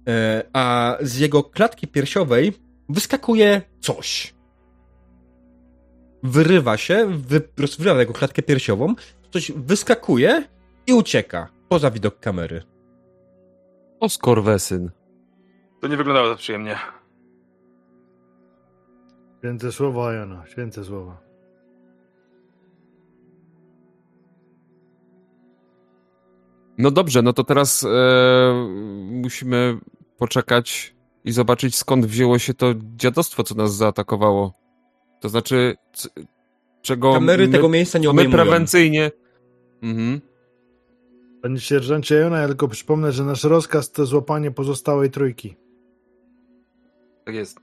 Speaker 1: e, a z jego klatki piersiowej wyskakuje coś. Wyrywa się, wy, rozwywa jego klatkę piersiową, coś wyskakuje i ucieka poza widok kamery.
Speaker 4: O skorwesyn.
Speaker 3: To nie wyglądało tak przyjemnie.
Speaker 2: Święte słowa, Jana, święte słowa.
Speaker 4: No dobrze, no to teraz e, musimy poczekać i zobaczyć skąd wzięło się to dziadostwo, co nas zaatakowało. To znaczy, c- czego
Speaker 1: Kamery
Speaker 4: my,
Speaker 1: tego miejsca nie
Speaker 4: my
Speaker 1: obejmują.
Speaker 4: prewencyjnie... Mhm.
Speaker 2: Panie sierżancie Jona, ja tylko przypomnę, że nasz rozkaz to złapanie pozostałej trójki.
Speaker 3: Tak jest.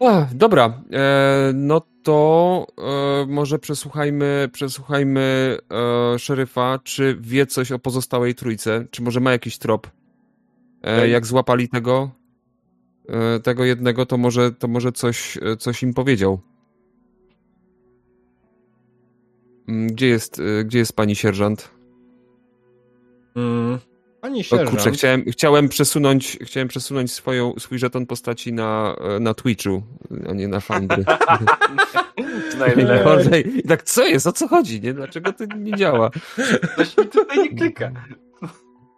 Speaker 4: Ach, dobra, e, no to e, może przesłuchajmy, przesłuchajmy e, szeryfa, czy wie coś o pozostałej trójce, czy może ma jakiś trop. E, jak złapali tego, e, tego jednego, to może, to może coś, e, coś im powiedział. Mm, Gdzie jest, e, gdzie jest pani sierżant?
Speaker 1: Mm. Pani
Speaker 4: O
Speaker 1: sierżant.
Speaker 4: kurczę, chciałem, chciałem przesunąć, chciałem przesunąć swoją, swój żeton postaci na, e, na Twitchu, a nie na Foundry.
Speaker 3: Najlepiej.
Speaker 4: I tak co jest, o co chodzi, nie? Dlaczego to nie działa?
Speaker 3: Coś mi tutaj nie klika.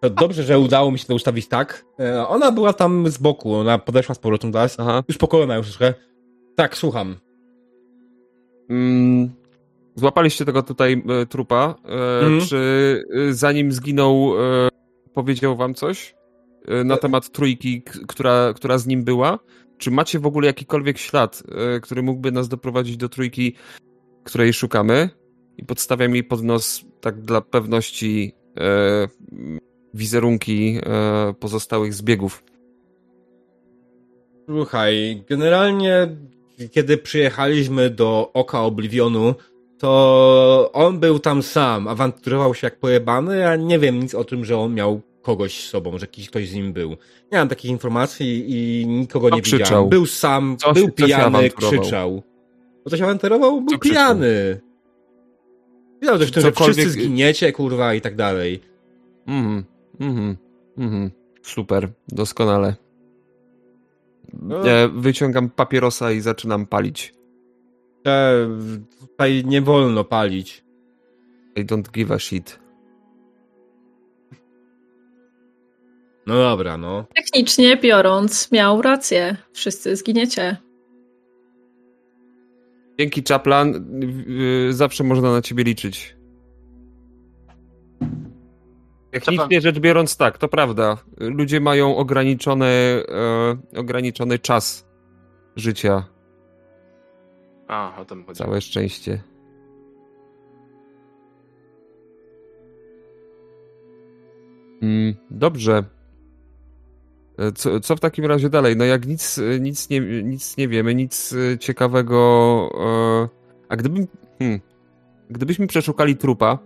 Speaker 1: To dobrze, że udało mi się to ustawić tak. E, Ona była tam z boku, ona podeszła z powrotem do nas.
Speaker 4: Aha.
Speaker 1: Już pokolona już troszkę. Tak, słucham.
Speaker 4: Mm, złapaliście tego tutaj e, trupa. E,
Speaker 1: Mhm.
Speaker 4: Czy e, zanim zginął, e, powiedział wam coś e, na temat trójki, która, która z nim była? Czy macie w ogóle jakikolwiek ślad, e, który mógłby nas doprowadzić do trójki, której szukamy? I podstawiam jej pod nos, tak dla pewności, e, wizerunki e, pozostałych zbiegów.
Speaker 1: Słuchaj, generalnie kiedy przyjechaliśmy do Oka Oblivionu, to on był tam sam, awanturował się jak pojebany, ja nie wiem nic o tym, że on miał kogoś z sobą, że jakiś ktoś z nim był. Nie mam takich informacji i nikogo
Speaker 4: Co
Speaker 1: nie
Speaker 4: krzyczał?
Speaker 1: widziałem. Był sam,
Speaker 4: się-
Speaker 1: był
Speaker 4: się
Speaker 1: pijany, krzyczał. Bo coś awanturował? Był
Speaker 4: Co
Speaker 1: pijany. Wiedział też, że
Speaker 4: Cokolwiek-
Speaker 1: wszyscy zginiecie, kurwa, i tak dalej.
Speaker 4: Mhm, mhm, mhm. Super, doskonale.
Speaker 1: No.
Speaker 4: E, wyciągam papierosa i zaczynam palić.
Speaker 1: Te, tutaj nie wolno palić.
Speaker 4: I don't give a shit.
Speaker 1: No dobra, no.
Speaker 5: Technicznie biorąc, miał rację. Wszyscy zginiecie.
Speaker 4: Dzięki, Czaplan. y, Zawsze można na ciebie liczyć. Technicznie rzecz biorąc, tak, to prawda. Ludzie mają ograniczony, e, ograniczony czas życia.
Speaker 3: A, o tym chodzi.
Speaker 4: Całe szczęście. Mm, dobrze. E, Co, co w takim razie dalej? No jak nic, e, nic, nie, nic nie wiemy, nic e, ciekawego. A gdybym. Hmm, gdybyśmy przeszukali trupa.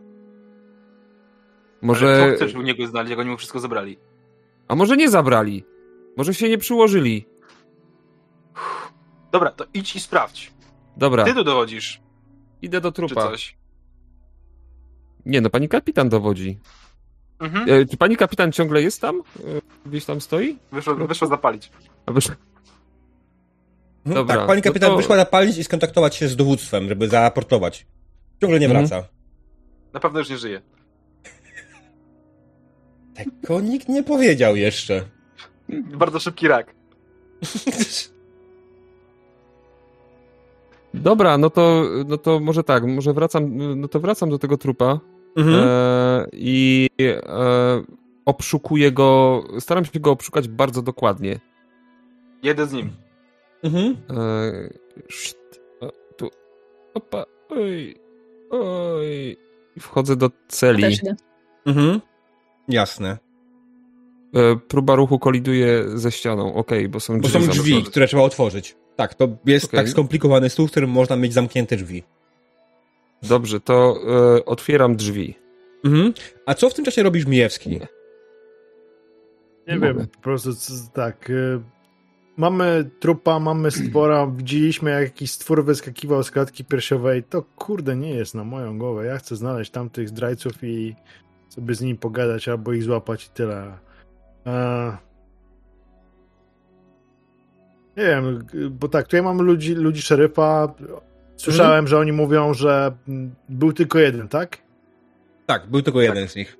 Speaker 3: Może...
Speaker 4: Może.
Speaker 3: Co chcesz u niego znaleźć, jak oni mu wszystko zabrali?
Speaker 4: A może nie zabrali? Może się nie przyłożyli?
Speaker 3: Dobra, to idź i sprawdź.
Speaker 4: Dobra,
Speaker 3: Ty tu dowodzisz,
Speaker 4: idę do
Speaker 3: czy
Speaker 4: trupa.
Speaker 3: coś.
Speaker 4: Nie, no pani kapitan dowodzi.
Speaker 3: Mhm.
Speaker 4: E, czy pani kapitan ciągle jest tam? E, Gdzieś tam stoi?
Speaker 3: Wyszło, wyszło zapalić.
Speaker 4: A wysz...
Speaker 1: Mhm,
Speaker 4: Dobra,
Speaker 1: tak, pani
Speaker 4: no
Speaker 1: kapitan
Speaker 4: to-
Speaker 1: wyszła zapalić i skontaktować się z dowództwem, żeby zaraportować. Ciągle nie
Speaker 4: Mhm.
Speaker 1: wraca.
Speaker 3: Na pewno już nie żyje.
Speaker 1: Tego nikt nie powiedział jeszcze.
Speaker 3: Bardzo szybki rak.
Speaker 4: Dobra, no to, no to może tak, może wracam, no to wracam do tego trupa.
Speaker 1: Mhm.
Speaker 4: e, i e, obszukuję go, staram się go obszukać bardzo dokładnie.
Speaker 3: Jeden z nim.
Speaker 1: Mhm.
Speaker 4: E, szt, o, tu, opa, oj, oj. I Wchodzę do celi.
Speaker 1: Mhm. Jasne.
Speaker 4: E, próba ruchu koliduje ze ścianą, okej, bo są
Speaker 1: Bo
Speaker 4: drzwi.
Speaker 1: są drzwi, które trzeba otworzyć. Tak, to jest
Speaker 4: Okej.
Speaker 1: tak skomplikowany stół, w którym można mieć zamknięte drzwi.
Speaker 4: Dobrze, to e, otwieram drzwi.
Speaker 1: Mhm. A co w tym czasie robisz, Mijewski?
Speaker 4: Nie.
Speaker 2: Wiem, po prostu tak. y, Mamy trupa, mamy stwora, widzieliśmy jak jakiś stwór wyskakiwał z klatki piersiowej. To kurde nie jest na moją głowę. Ja chcę znaleźć tamtych zdrajców i sobie z nimi pogadać albo ich złapać i tyle. E... Nie wiem, bo tak, tutaj mamy ludzi, ludzi szeryfa. Słyszałem, że oni mówią, że był tylko jeden, tak?
Speaker 1: Tak, był tylko jeden z nich.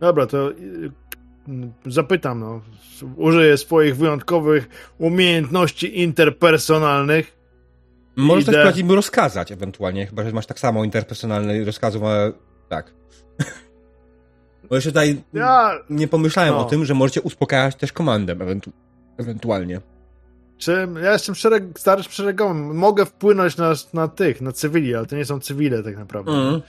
Speaker 2: Dobra, to y, zapytam, no. Użyję swoich wyjątkowych umiejętności interpersonalnych.
Speaker 1: Możesz też
Speaker 2: Idę.
Speaker 1: sprawdzić im rozkazać ewentualnie, chyba że masz tak samo interpersonalny rozkazów, ale tak. Bo jeszcze tutaj
Speaker 2: Ja,
Speaker 1: nie pomyślałem
Speaker 2: No.
Speaker 1: o tym, że możecie uspokajać też komandem ewentu- ewentualnie.
Speaker 2: czym, ja jestem szereg, starszym szeregowym. Mogę wpłynąć na, na tych, na cywili, ale to nie są cywile tak naprawdę.
Speaker 1: Mhm.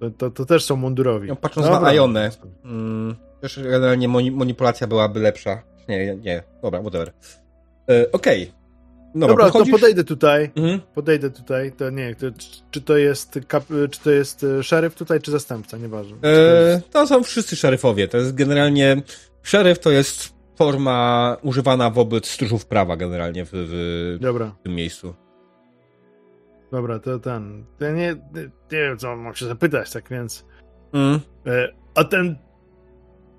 Speaker 2: To, to, to też są mundurowi.
Speaker 1: No, patrząc na Ionę. Mm, też generalnie manipulacja byłaby lepsza. Nie, nie, nie. dobra, whatever. E, Okej. Dobra,
Speaker 2: Dobra, to podejdę tutaj.
Speaker 1: Mhm.
Speaker 2: Podejdę tutaj. To nie, to, czy to jest kap, czy to jest e, szeryf tutaj, czy zastępca, nieważne. Czy to
Speaker 1: E,
Speaker 2: jest-
Speaker 1: to są wszyscy szeryfowie. To jest generalnie. Szeryf to jest forma używana wobec stróżów prawa generalnie w, w
Speaker 2: Dobra.
Speaker 1: tym miejscu.
Speaker 2: Dobra, to ten. To nie, nie wiem, co mam się zapytać, tak więc.
Speaker 1: Mm.
Speaker 2: E, A ten.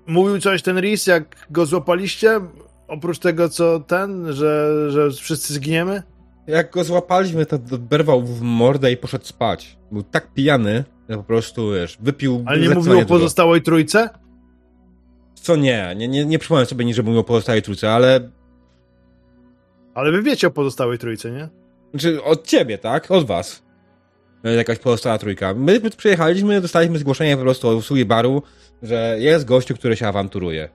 Speaker 2: Mówił coś ten Riz, jak go złapaliście? Oprócz tego, co ten, że, że wszyscy zginiemy?
Speaker 1: Jak go złapaliśmy, to berwał w mordę i poszedł spać. Był tak pijany, że po prostu, wiesz, wypił...
Speaker 2: Ale nie mówił o
Speaker 1: dużo.
Speaker 2: pozostałej trójce?
Speaker 1: Co nie, nie, nie, nie przypomnę sobie nic, żeby mówił o pozostałej trójce, ale...
Speaker 2: Ale wy wiecie o pozostałej trójce, nie?
Speaker 1: Znaczy, od ciebie, tak? Od was. Jakaś pozostała trójka. My przyjechaliśmy, dostaliśmy zgłoszenie po prostu od usługi baru, że jest gościu, który się awanturuje.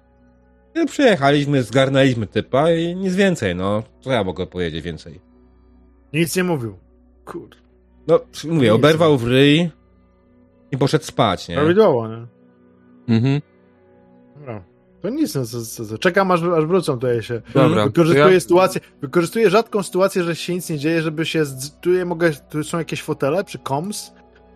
Speaker 1: I przyjechaliśmy, zgarnęliśmy typa i nic więcej, no. Co ja mogę powiedzieć więcej?
Speaker 2: Nic nie mówił. Kur...
Speaker 1: No, mówię,
Speaker 2: Nic.
Speaker 1: oberwał w ryj i poszedł spać, nie?
Speaker 2: Prawidłowo, nie?
Speaker 4: Mhm.
Speaker 2: Dobra. To nic, no, co, co, co. czekam aż, aż wrócą tutaj się.
Speaker 4: Dobra,
Speaker 2: Wykorzystuję
Speaker 4: ja-
Speaker 2: sytuację, wykorzystuję rzadką sytuację, że się nic nie dzieje, żeby się, z... tu mogę, tu są jakieś fotele przy koms,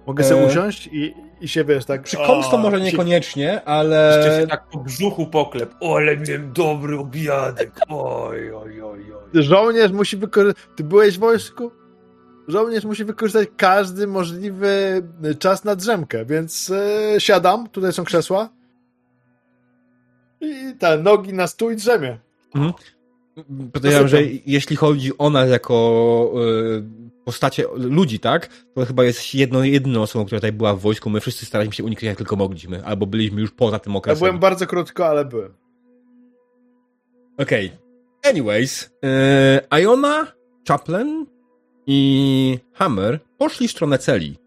Speaker 2: mogę sobie
Speaker 1: E.
Speaker 2: usiąść i, i się, wiesz, tak...
Speaker 1: Przy to może
Speaker 2: się-
Speaker 1: niekoniecznie,
Speaker 6: Jeszcze
Speaker 1: ale...
Speaker 6: się tak po brzuchu poklep. O, ale miałem dobry obiadek. Oj, oj, oj, oj.
Speaker 2: Żołnierz musi wykorzystać. Ty byłeś w wojsku? Żołnierz musi wykorzystać każdy możliwy czas na drzemkę, więc e, siadam, tutaj są krzesła. I te nogi na stół i drzemie.
Speaker 1: Podejrzewam, że jeśli chodzi o nas jako y, postacie ludzi, tak? To chyba jest jedno, jedyną osobą, która tutaj była w wojsku. My wszyscy staraliśmy się unikać jak tylko mogliśmy, albo byliśmy już poza tym
Speaker 2: Ja
Speaker 1: okresem.
Speaker 2: byłem bardzo krótko, ale byłem.
Speaker 1: Okej. Anyways, y, Iona, Chaplin i Hammer poszli w stronę celi.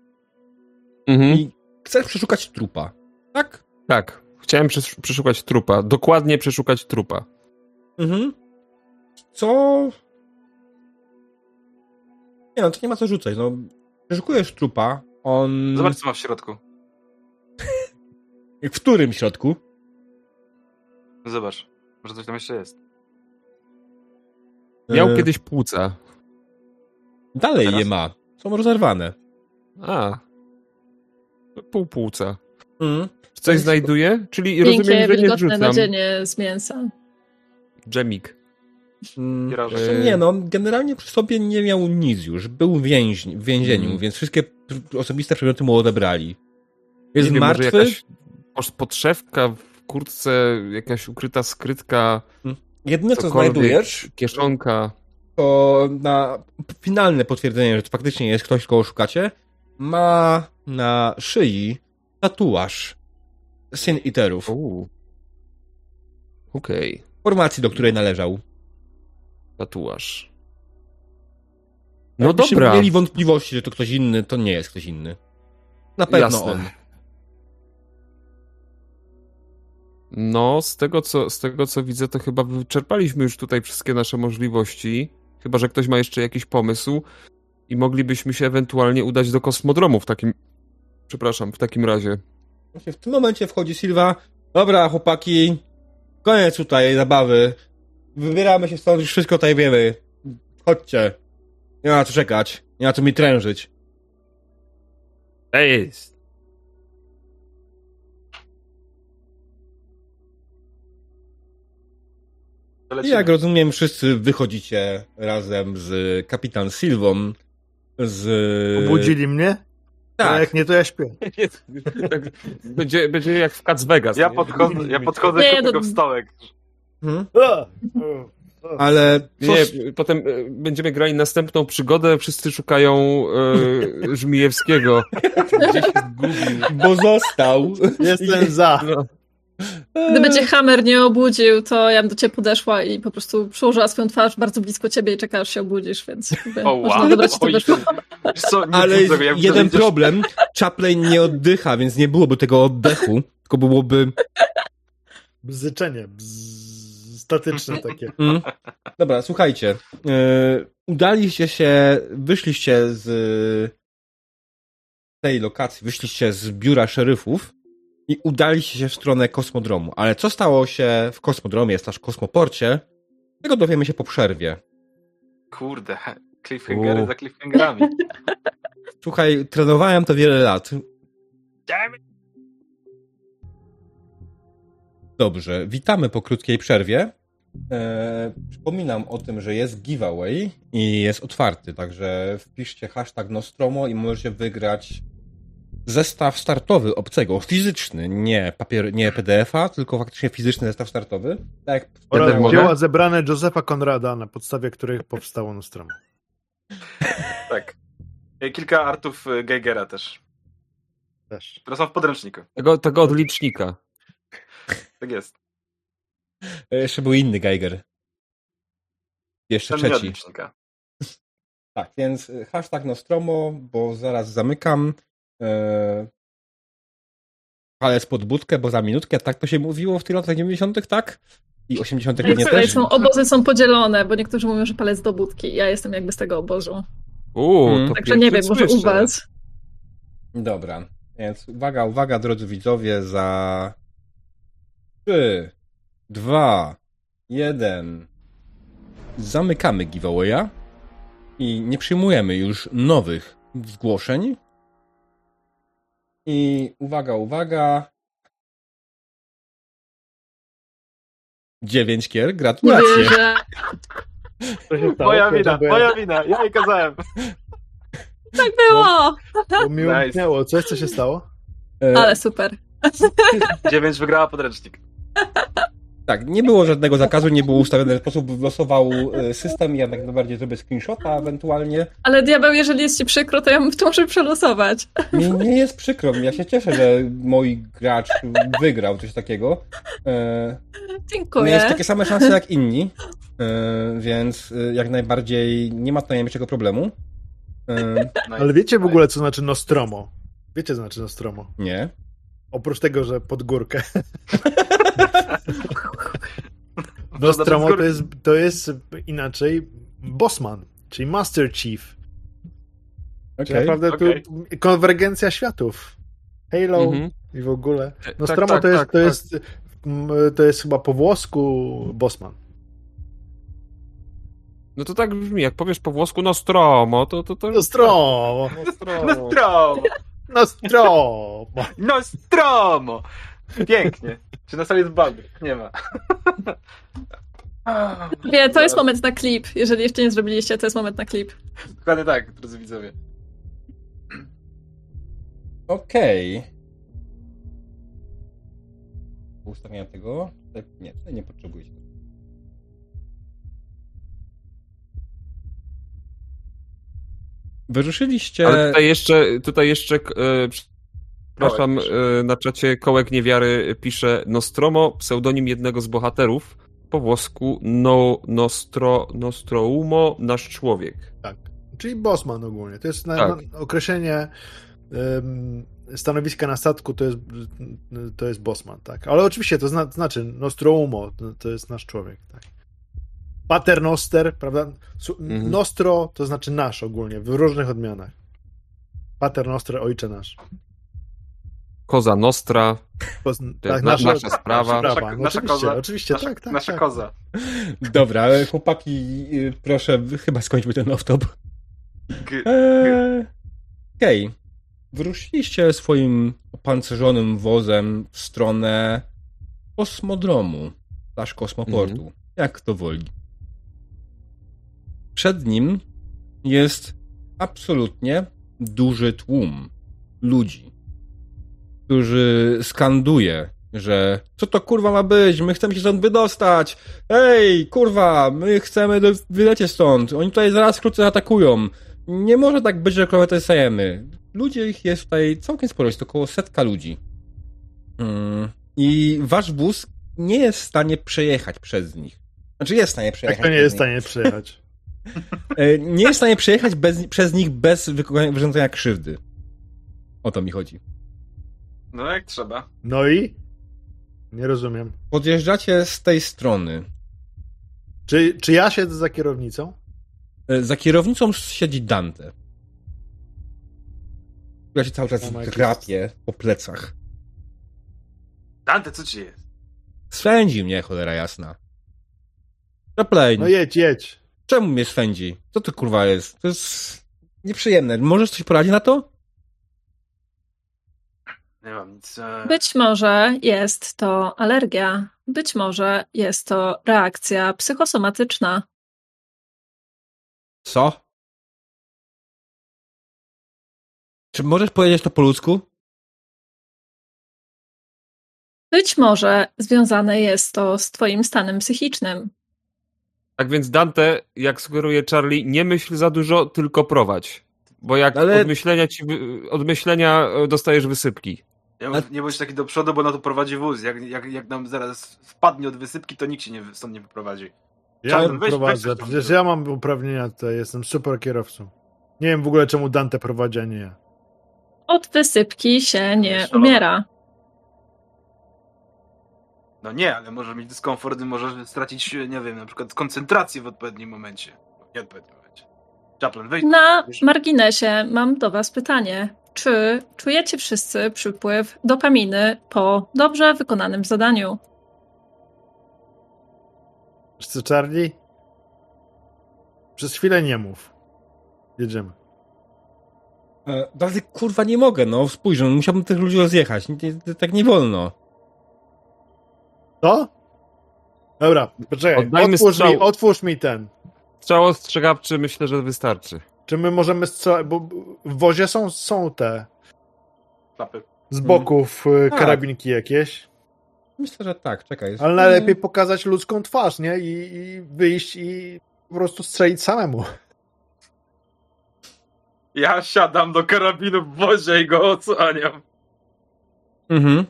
Speaker 4: Mhm.
Speaker 1: I chcesz przeszukać trupa, tak?
Speaker 4: Tak. Chciałem przesz- przeszukać trupa. Dokładnie przeszukać trupa.
Speaker 1: Mhm. Co? Nie no, to nie ma co rzucać, no. Przeszukujesz trupa, on...
Speaker 3: Zobacz, co ma w środku.
Speaker 1: W którym środku?
Speaker 3: Zobacz. Może coś tam jeszcze jest.
Speaker 4: Miał
Speaker 1: E,
Speaker 4: kiedyś płuca.
Speaker 1: Dalej je ma. Są rozerwane.
Speaker 4: A. Pół płuca. Czy coś znajduje? Czyli rozumiem,
Speaker 5: Miękkie,
Speaker 4: że nie
Speaker 5: wilgotne
Speaker 4: wrzucam.
Speaker 5: nadzienie z mięsa.
Speaker 4: Dżemik.
Speaker 1: Mm, znaczy Nie no, generalnie przy sobie nie miał nic już. Był więźń, w więzieniu,
Speaker 4: Mm.
Speaker 1: więc wszystkie osobiste przedmioty mu odebrali. Jest
Speaker 4: nie wiem,
Speaker 1: martwy.
Speaker 4: Może jakaś pos- podszewka w kurtce, jakaś ukryta skrytka,
Speaker 1: Jedyne co znajdujesz,
Speaker 4: kieszonka.
Speaker 1: to na finalne potwierdzenie, że to faktycznie jest ktoś, kogo szukacie, ma na szyi tatuaż Sin Iterów.
Speaker 4: Okej.
Speaker 1: Formacji, do której należał.
Speaker 4: Tatuaż. No
Speaker 1: Jakbyście
Speaker 4: dobra,
Speaker 1: mieli wątpliwości, że to ktoś inny, to nie jest ktoś inny. Na pewno
Speaker 4: Jasne.
Speaker 1: on.
Speaker 4: no z tego, co, z tego co widzę, to chyba wyczerpaliśmy już tutaj wszystkie nasze możliwości. Chyba, że ktoś ma jeszcze jakiś pomysł i moglibyśmy się ewentualnie udać do kosmodromu w takim... Przepraszam, w takim razie.
Speaker 1: Właśnie w tym momencie wchodzi Silva. Dobra, chłopaki, koniec tutaj zabawy. Wybieramy się stąd, już wszystko tutaj wiemy. Chodźcie. Nie ma co czekać. Nie ma co mi trężyć.
Speaker 4: Jest.
Speaker 1: I jak rozumiem, wszyscy wychodzicie razem z kapitan Silwą. Z...
Speaker 2: Obudzili mnie? A
Speaker 1: Tak.
Speaker 2: jak nie, to ja śpię.
Speaker 4: Będzie, będzie jak w Cats Vegas.
Speaker 3: Ja
Speaker 4: nie?
Speaker 3: podchodzę, ja podchodzę
Speaker 5: Nie,
Speaker 3: nie,
Speaker 5: no-
Speaker 3: go w stołek.
Speaker 1: Hmm? Ale co
Speaker 4: Nie, potem e, będziemy grali następną przygodę, wszyscy szukają e, Żmijewskiego. Gdzieś zgubił.
Speaker 1: bo został.
Speaker 2: Jestem za.
Speaker 4: No.
Speaker 5: Gdyby cię Hammer nie obudził, to ja bym do ciebie podeszła i po prostu przyłożyła swoją twarz bardzo blisko ciebie i czekała, aż się obudzisz, więc jakby
Speaker 3: O,
Speaker 5: można
Speaker 3: wow.
Speaker 5: ci to
Speaker 3: co, nie
Speaker 1: Ale jeden problem. Chaplin nie oddycha, więc nie byłoby tego oddechu, tylko byłoby...
Speaker 2: Bzyczenie. Bzz, statyczne takie.
Speaker 1: Mm. Dobra, słuchajcie. Yy, udaliście się, wyszliście z tej lokacji, wyszliście z biura szeryfów i udaliście się w stronę kosmodromu. Ale co stało się w kosmodromie, slash kosmoporcie, tego dowiemy się po przerwie.
Speaker 3: Kurde, cliffhangery
Speaker 4: U.
Speaker 3: za cliffhangerami.
Speaker 1: Słuchaj, trenowałem to wiele lat. Dobrze, witamy po krótkiej przerwie. E, przypominam o tym, że jest giveaway i jest otwarty, także wpiszcie hashtag Nostromo i możecie wygrać zestaw startowy obcego, fizyczny, nie, papier, nie PDF-a, tylko faktycznie fizyczny zestaw startowy. Tak
Speaker 2: Oraz
Speaker 4: mogę?
Speaker 2: dzieła zebrane Józefa Konrada, na podstawie których powstało Nostromo.
Speaker 3: Tak. E, Kilka artów e, Geigera też,
Speaker 2: Też.
Speaker 3: które są w podręczniku.
Speaker 4: Tego, tego odlicznika.
Speaker 3: Tak jest.
Speaker 1: E, Jeszcze był inny Geiger. Jeszcze
Speaker 3: Ten
Speaker 1: trzeci. Tak, więc y, hashtag Nostromo, bo zaraz zamykam. E... Palec pod budkę, bo za minutkę, tak to się mówiło w tych latach 90., tak? I 80.
Speaker 5: Ej,
Speaker 1: nie
Speaker 5: słuchaj,
Speaker 1: też.
Speaker 5: są, obozy są podzielone, bo niektórzy mówią, że palec do budki. Ja jestem jakby z tego obozu.
Speaker 4: Uuu,
Speaker 1: Mm.
Speaker 4: to
Speaker 5: Także nie wiem, może u was.
Speaker 1: Dobra, więc uwaga, uwaga, drodzy widzowie, za 3, 2, 1. Zamykamy giveawaya i nie przyjmujemy już nowych zgłoszeń. I uwaga, uwaga. 9 kier, gratulacje.
Speaker 2: Co się stało?
Speaker 3: Moja wina, moja wina, ja jej kazałem.
Speaker 5: Tak było!
Speaker 2: Bo mi
Speaker 3: Nice.
Speaker 2: umknęło. Coś, co się stało?
Speaker 1: E,
Speaker 5: Ale super.
Speaker 3: Dziewięć wygrała podręcznik.
Speaker 1: Tak, nie było żadnego zakazu, nie było ustawione w sposób wylosował e, system, ja tak najbardziej zrobię screenshota ewentualnie.
Speaker 5: Ale diabeł, jeżeli jest ci przykro, to ja bym to muszę przelosować.
Speaker 1: Mi nie jest przykro, ja się cieszę, że mój gracz wygrał coś takiego. E,
Speaker 5: Dziękuję.
Speaker 1: Miałeś takie same szanse jak inni, e, więc jak najbardziej nie ma tutaj najmniejszego problemu. E,
Speaker 3: Nice.
Speaker 2: Ale wiecie w ogóle, co znaczy Nostromo? Wiecie, co znaczy Nostromo?
Speaker 1: Nie.
Speaker 2: Oprócz tego, że pod górkę. Nostromo
Speaker 3: bez
Speaker 2: to jest, to jest inaczej Bossman, czyli Master Chief. Czyli
Speaker 1: Okej.
Speaker 2: naprawdę
Speaker 3: okej.
Speaker 2: tu konwergencja światów. Halo
Speaker 4: Mhm.
Speaker 2: i w ogóle.
Speaker 4: Tak,
Speaker 2: Nostromo
Speaker 4: tak,
Speaker 2: to, jest,
Speaker 4: tak,
Speaker 2: to,
Speaker 4: tak.
Speaker 2: jest, mm, to jest chyba po włosku Bossman.
Speaker 4: No to tak brzmi, jak powiesz po włosku Nostromo, to to... to
Speaker 2: Nostromo!
Speaker 4: Nostromo.
Speaker 3: Nostromo!
Speaker 2: Nostromo!
Speaker 3: Nostromo! Pięknie. Czy na sali jest Baldur? Nie ma.
Speaker 5: Wie, to jest moment na klip. Jeżeli jeszcze nie zrobiliście, to jest moment na klip.
Speaker 3: Dokładnie tak, drodzy widzowie.
Speaker 1: Okej. Ustawienia tego. Tutaj- Nie, tutaj nie potrzebuję się. Wyruszyliście.
Speaker 4: Ale tutaj jeszcze, tutaj jeszcze e, przepraszam, e, na czacie Kołek Niewiary pisze Nostromo, pseudonim jednego z bohaterów, po włosku no, nostro, Nostroumo, nasz człowiek.
Speaker 2: Tak. Czyli Bosman ogólnie. To jest na,
Speaker 4: Tak.
Speaker 2: na określenie em, stanowiska na statku, to jest, to jest Bosman, tak. Ale oczywiście to zna, znaczy Nostroumo, to, jest nasz człowiek, tak. Paternoster, prawda?
Speaker 4: Mhm.
Speaker 2: Nostro to znaczy nasz ogólnie, w różnych odmianach. Paternoster, ojcze nasz.
Speaker 4: Koza Nostra. Jest na- nasza sprawa.
Speaker 2: Nasza,
Speaker 3: Nasza-
Speaker 2: no
Speaker 3: nasza
Speaker 2: oczywiście,
Speaker 3: koza.
Speaker 2: oczywiście,
Speaker 3: Nasza,
Speaker 2: tak, tak.
Speaker 3: nasza
Speaker 2: tak.
Speaker 3: koza.
Speaker 1: Dobra, chłopaki, y, proszę, chyba skończmy ten off-top. Eee, Okej. Wyruszyliście swoim opancerzonym wozem w stronę kosmodromu, slash kosmoportu,
Speaker 4: Mhm.
Speaker 1: jak to woli. Przed nim jest absolutnie duży tłum ludzi, którzy skanduje, że co to kurwa ma być, my chcemy się stąd wydostać, ej kurwa, my chcemy wylecieć stąd, oni tutaj zaraz wkrótce atakują, nie może tak być, że krowę stajemy. Ludzie ich jest tutaj całkiem sporo, jest około setka ludzi. Mm. I wasz wóz nie jest w stanie przejechać przez nich. Znaczy jest w stanie przejechać.
Speaker 2: Jak to nie jest w stanie przyjechać?
Speaker 1: E, Nie jest w stanie przejechać bez, przez nich bez wyrządzenia krzywdy. O to mi chodzi.
Speaker 3: No jak trzeba.
Speaker 2: No i? Nie rozumiem.
Speaker 1: Podjeżdżacie z tej strony.
Speaker 2: Czy, czy ja siedzę za kierownicą?
Speaker 1: E, Za kierownicą siedzi Dante. Ja się cały czas
Speaker 2: jakiś-
Speaker 1: drapie po plecach.
Speaker 3: Dante, co ci jest?
Speaker 1: Swędzi mnie, cholera jasna. Chaplain,
Speaker 2: No jedź, jedź.
Speaker 1: czemu mnie swędzi? Co to kurwa jest? To jest nieprzyjemne. Możesz coś poradzić na to?
Speaker 3: Nie mam nic.
Speaker 5: Być może jest to alergia, być może jest to reakcja psychosomatyczna.
Speaker 1: Co? Czy możesz powiedzieć to po ludzku?
Speaker 5: Być może związane jest to z Twoim stanem psychicznym.
Speaker 4: Tak więc Dante, jak sugeruje Charlie, nie myśl za dużo, tylko prowadź. Bo jak
Speaker 1: Ale-
Speaker 4: od myślenia ci, od myślenia e, dostajesz wysypki.
Speaker 3: Ja nie bądź taki do przodu, bo na to prowadzi wóz. Jak, jak, jak nam zaraz wpadnie od wysypki, to nikt się nie, stąd nie wyprowadzi.
Speaker 2: Ja
Speaker 3: Czarny, weź-
Speaker 2: prowadzę.
Speaker 3: weź
Speaker 2: Przecież ja mam uprawnienia tutaj, jestem super kierowcą. Nie wiem w ogóle czemu Dante prowadzi, a nie ja.
Speaker 5: Od wysypki się nie
Speaker 3: Szalone.
Speaker 5: umiera.
Speaker 3: No nie, ale możesz mieć dyskomfort i możesz stracić, nie wiem, na przykład koncentrację w odpowiednim momencie. W nieodpowiednim momencie. Chaplin, wejdź.
Speaker 5: Na marginesie mam do Was pytanie. Czy czujecie wszyscy przypływ dopaminy po dobrze wykonanym zadaniu?
Speaker 2: Wiesz co, Charlie? Przez chwilę nie mów. Jedziemy.
Speaker 1: E, kurwa, nie mogę, no. Spójrz, no, musiałbym tych ludzi rozjechać. Nie, nie, tak nie wolno.
Speaker 2: To? Dobra, poczekaj.
Speaker 4: Oddajmy
Speaker 2: Otwórz mi, otwórz mi ten.
Speaker 4: Strzał ostrzegawczy myślę, że wystarczy.
Speaker 2: Czy my możemy strzelać, bo w wozie są, są te
Speaker 3: Klapy.
Speaker 2: z boków
Speaker 1: Tak.
Speaker 2: karabinki jakieś,
Speaker 1: Myślę, że tak, czekaj.
Speaker 2: ale najlepiej pokazać ludzką twarz, nie? I, I wyjść i po prostu strzelić samemu.
Speaker 3: Ja siadam do karabinu w wozie i go odsłaniam.
Speaker 1: Mhm.